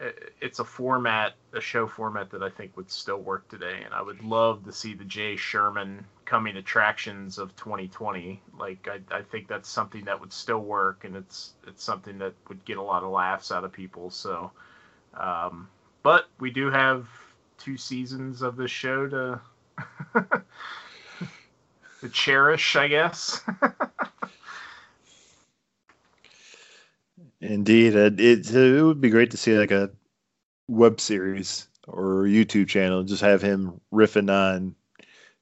it- it's a format a show format that i think would still work today and i would love to see the jay sherman coming attractions of 2020 like i, I think that's something that would still work and it's it's something that would get a lot of laughs out of people so um, but we do have two seasons of this show to to cherish i guess Indeed, it, it it would be great to see like a web series or YouTube channel. Just have him riffing on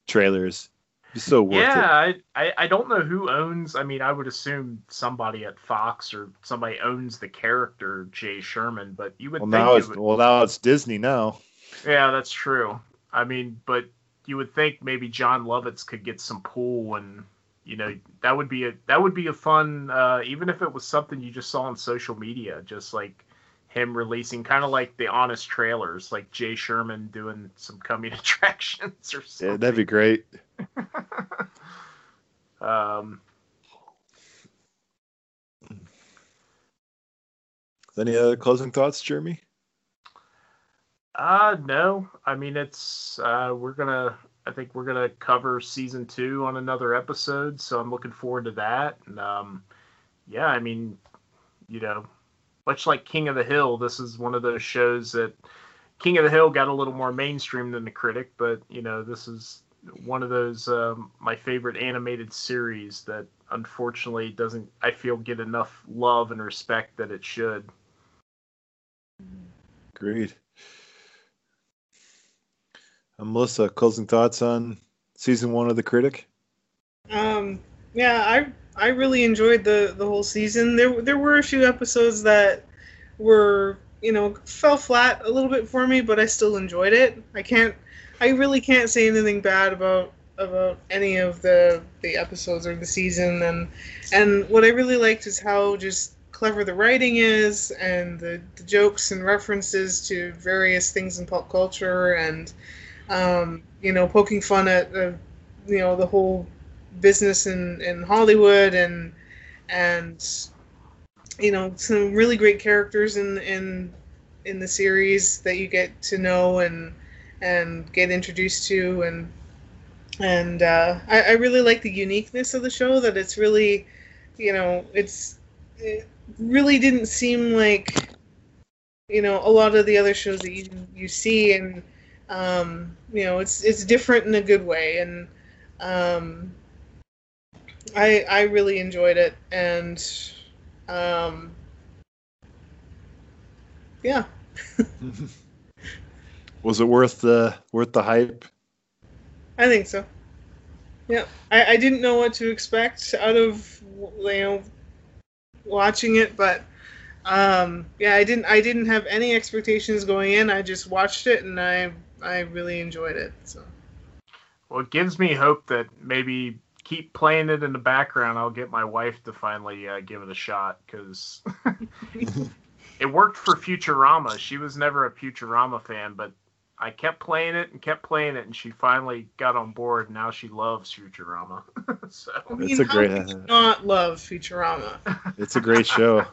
trailers. It's so worth it. yeah I, I i don't know who owns i mean i would assume somebody at fox or somebody owns the character jay sherman but you would Well, think now it's would- well now it's Disney now. yeah that's true i mean but you would think maybe jon lovitz could get some pull and you know that would be a that would be a fun uh even if it was something you just saw on social media just like him releasing kind of like the honest trailers like jay sherman doing some coming attractions or something Yeah, that'd be great. um Any other closing thoughts, Jeremy? Uh no. I mean it's uh we're gonna I think we're gonna cover season two on another episode, so I'm looking forward to that. And um yeah, I mean, you know, much like King of the Hill, this is one of those shows that King of the Hill got a little more mainstream than the critic, but you know, this is one of those um, my favorite animated series that unfortunately doesn't I feel get enough love and respect that it should. Agreed. Um, Melissa, closing thoughts on season one of The Critic? Um, yeah, I I really enjoyed the the whole season. There there were a few episodes that were you know fell flat a little bit for me, but I still enjoyed it. I can't I really can't say anything bad about about any of the the episodes or the season and and what I really liked is how just clever the writing is and the, the jokes and references to various things in pop culture and um, you know poking fun at uh, you know the whole business in, in Hollywood and and you know some really great characters in in in the series that you get to know and and get introduced to and and uh, I, I really like the uniqueness of the show that it's really you know it's it really didn't seem like you know a lot of the other shows that you you see and um, you know it's it's different in a good way and um, I I really enjoyed it and um, yeah Was it worth the worth the hype? I think so. Yeah, I, I didn't know what to expect out of you know watching it, but um, yeah, I didn't I didn't have any expectations going in. I just watched it and I I really enjoyed it. So Well, it gives me hope that maybe keep playing it in the background. I'll get my wife to finally uh, give it a shot because it worked for Futurama. She was never a Futurama fan, but I kept playing it and kept playing it, and she finally got on board. And now she loves Futurama. so I mean, It's a how great- could you not love Futurama. It's a great show.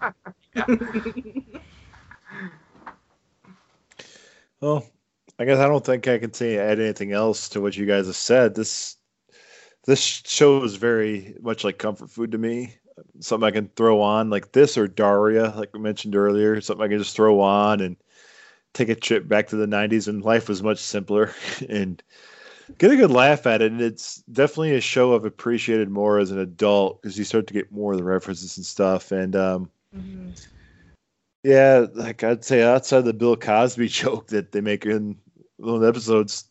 Well, I guess I don't think I can say add anything else to what you guys have said. This this show is very much like comfort food to me. Something I can throw on like this or Daria, like we mentioned earlier. Something I can just throw on and take a trip back to the '90s when life was much simpler and get a good laugh at it. And it's definitely a show I've appreciated more as an adult because you start to get more of the references and stuff. And um, Mhm. yeah, like I'd say outside the Bill Cosby joke that they make in those episodes,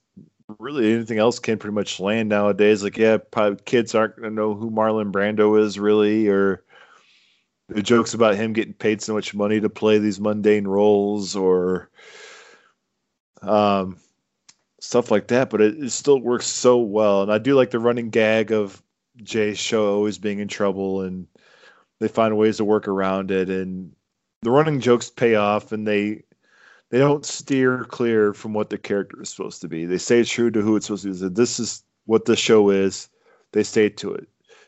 really anything else can pretty much land nowadays. Like, yeah, probably kids aren't gonna know who Marlon Brando is really, or the jokes about him getting paid so much money to play these mundane roles, or um, stuff like that. But it, it still works so well, and I do like the running gag of Jay's show always being in trouble and they find ways to work around it and the running jokes pay off and they they don't steer clear from what the character is supposed to be. They stay true to who it's supposed to be. So this is what the show is. They stay to it.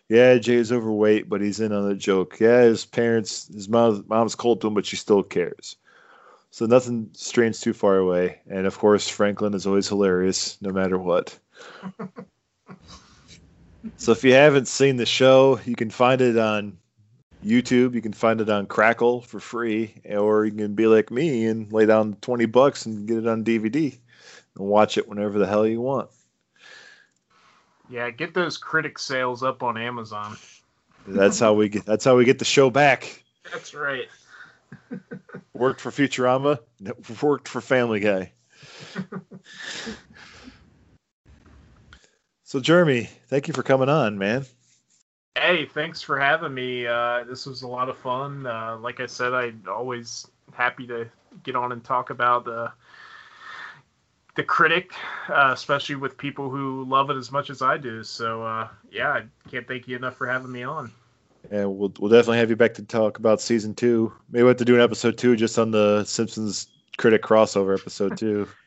Yeah, Jay's overweight, but he's in on the joke. Yeah, his parents, his mom, mom's cold to him, but she still cares. So nothing strains too far away. And of course, Franklin is always hilarious, no matter what. so if you haven't seen the show, you can find it on YouTube. You can find it on Crackle for free, or you can be like me and lay down twenty bucks and get it on DVD and watch it whenever the hell you want. yeah, get those critic sales up on Amazon. That's how we get. That's how we get the show back. That's right. Worked for Futurama. Worked for Family Guy. so Jeremy, thank you for coming on, man. Hey, thanks for having me. Uh, this was a lot of fun. Uh, like I said, I'm always happy to get on and talk about the the critic, uh, especially with people who love it as much as I do. So uh, yeah, I can't thank you enough for having me on. And we'll we'll definitely have you back to talk about season two. Maybe we'll have to do an episode two just on the Simpsons critic crossover episode two.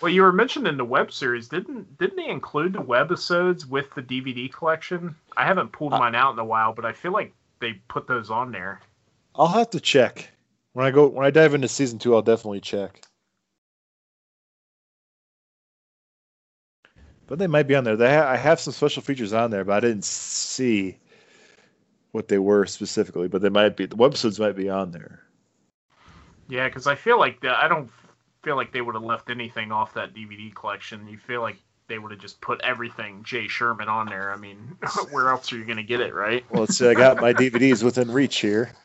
Well, you were mentioning the web series. Didn't didn't they include the webisodes with the DVD collection? I haven't pulled uh, mine out in a while, but I feel like they put those on there. I'll have to check when I go when I dive into season two. I'll definitely check. But they might be on there. They ha- I have some special features on there, but I didn't see what they were specifically. But they might be. The webisodes might be on there. Yeah, because I feel like the, I don't feel like they would have left anything off that DVD collection. You feel like they would have just put everything Jay Sherman on there. I mean, where else are you going to get it, right? Well, let's see. I got my DVDs within reach here.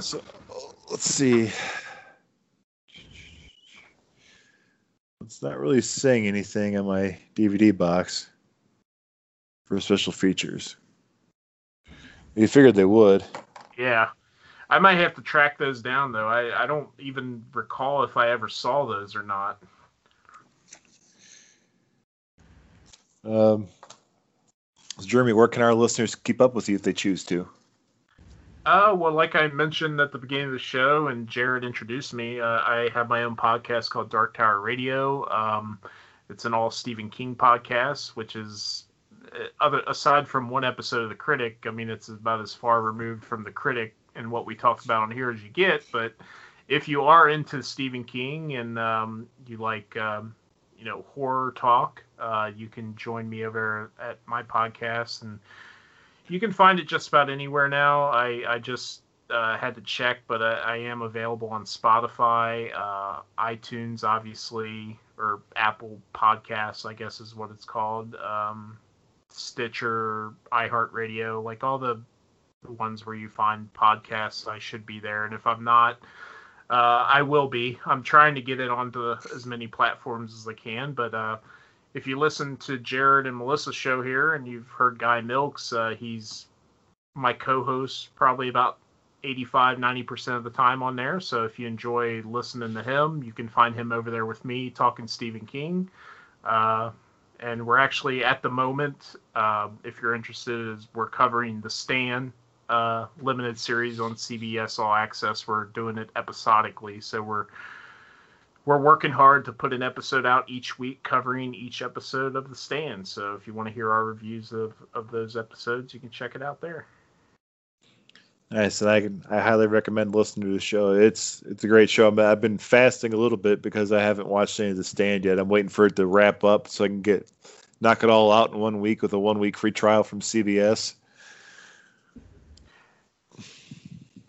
So let's see. It's not really saying anything on my DVD box for special features. You figured they would. Yeah. I might have to track those down though. I, I don't even recall if I ever saw those or not. Um, Jeremy, where can our listeners keep up with you if they choose to? Uh, well, like I mentioned at the beginning of the show, and Jared introduced me, uh, I have my own podcast called Dark Tower Radio. Um, it's an all Stephen King podcast, which is uh, other aside from one episode of The Critic. I mean, it's about as far removed from The Critic and what we talk about on here as you get. But if you are into Stephen King and um, you like um, you know horror talk, uh, you can join me over at my podcast, and you can find it just about anywhere now. I I just uh, had to check, but I, I, am available on Spotify, uh, iTunes, obviously, or Apple Podcasts, I guess is what it's called, um, Stitcher, iHeartRadio, like all the, the ones where you find podcasts. I should be there, and if I'm not, uh, I will be. I'm trying to get it onto as many platforms as I can, but uh, if you listen to Jared and Melissa's show here, and you've heard Guy Milks, uh, he's my co-host probably about 85 90% of the time on there so if you enjoy listening to him you can find him over there with me talking stephen king uh, and we're actually at the moment uh, if you're interested is we're covering the Stand uh, limited series on cbs all access we're doing it episodically so we're we're working hard to put an episode out each week covering each episode of the stand so if you want to hear our reviews of, of those episodes you can check it out there Nice, and I can I highly recommend listening to the show. It's it's a great show. I've been fasting a little bit because I haven't watched any of the stand yet. I'm waiting for it to wrap up so I can get knock it all out in one week with a one week free trial from CBS.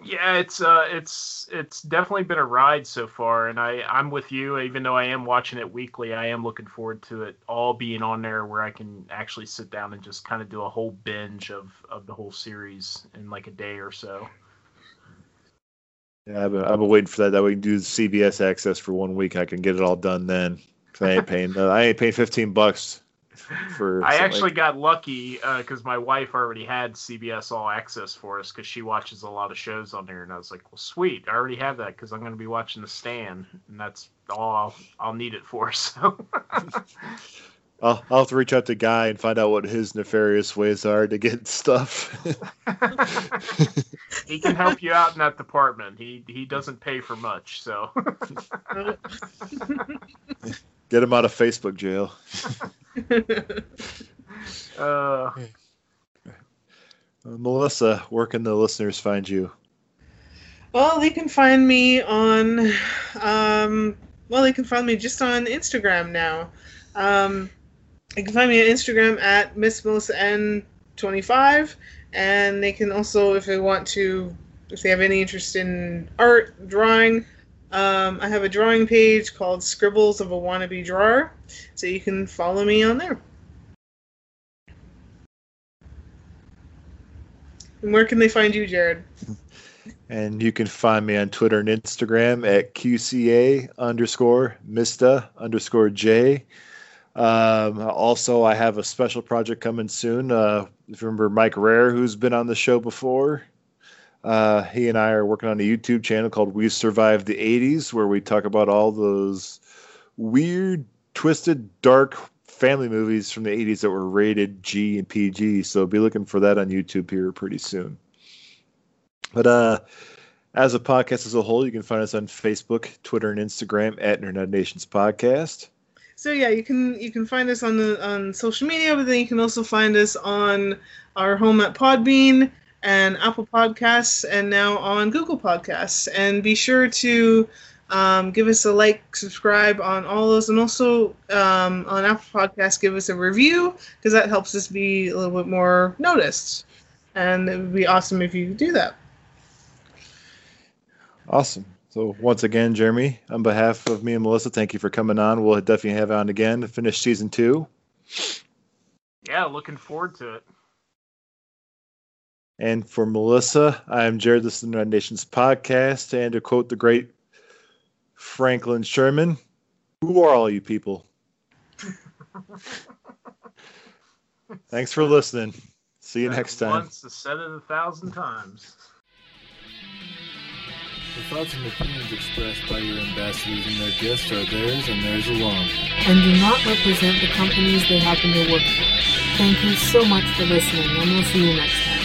Yeah, it's uh, it's it's definitely been a ride so far, and I I'm with you. Even though I am watching it weekly, I am looking forward to it all being on there where I can actually sit down and just kind of do a whole binge of of the whole series in like a day or so. Yeah, I've been, I've been waiting for that. That we can do the CBS access for one week. I can get it all done then. I ain't paying. I ain't paying fifteen bucks for. I actually like... got lucky because uh, my wife already had CBS All Access for us because she watches a lot of shows on there, and I was like, "Well, sweet, I already have that because I'm going to be watching The Stand, and that's all I'll, I'll need it for." So. I'll, I'll have to reach out to Guy and find out what his nefarious ways are to get stuff. he can help you out in that department. He he doesn't pay for much, so. Get him out of Facebook jail. uh, uh, Melissa, where can the listeners find you? Well, they can find me on, um, well, they can find me just on Instagram now. Um, they can find me on Instagram at Miss Melissa N25, and they can also, if they want to, if they have any interest in art, drawing, um, I have a drawing page called Scribbles of a Wannabe Drawer, so you can follow me on there. And where can they find you, Jared? And you can find me on Twitter and Instagram at QCA underscore Mista underscore J. Um, also, I have a special project coming soon. Uh, if you remember Mike Rare, who's been on the show before, uh, he and I are working on a YouTube channel called We Survived the 80s, where we talk about all those weird, twisted, dark family movies from the 80s that were rated G and PG. So be looking for that on YouTube here pretty soon. But uh, as a podcast as a whole, you can find us on Facebook, Twitter, and Instagram at Internet Nations Podcast. So yeah, you can you can find us on the on social media, but then you can also find us on our home at Podbean and Apple Podcasts, and now on Google Podcasts. And be sure to um, give us a like, subscribe on all those, and also um, on Apple Podcasts, give us a review because that helps us be a little bit more noticed. And it would be awesome if you do that. Awesome. So once again, Jeremy, on behalf of me and Melissa, thank you for coming on. We'll definitely have you on again to finish season two. Yeah, looking forward to it. And for Melissa, I'm Jared, this is the United Nations podcast. And to quote the great Franklin Sherman, who are all you people? Thanks for listening. See you next time. Once said it a thousand times. The thoughts and opinions expressed by your ambassadors and their guests are theirs and theirs alone. And do not represent the companies they happen to work for. Thank you so much for listening, and we'll see you next time.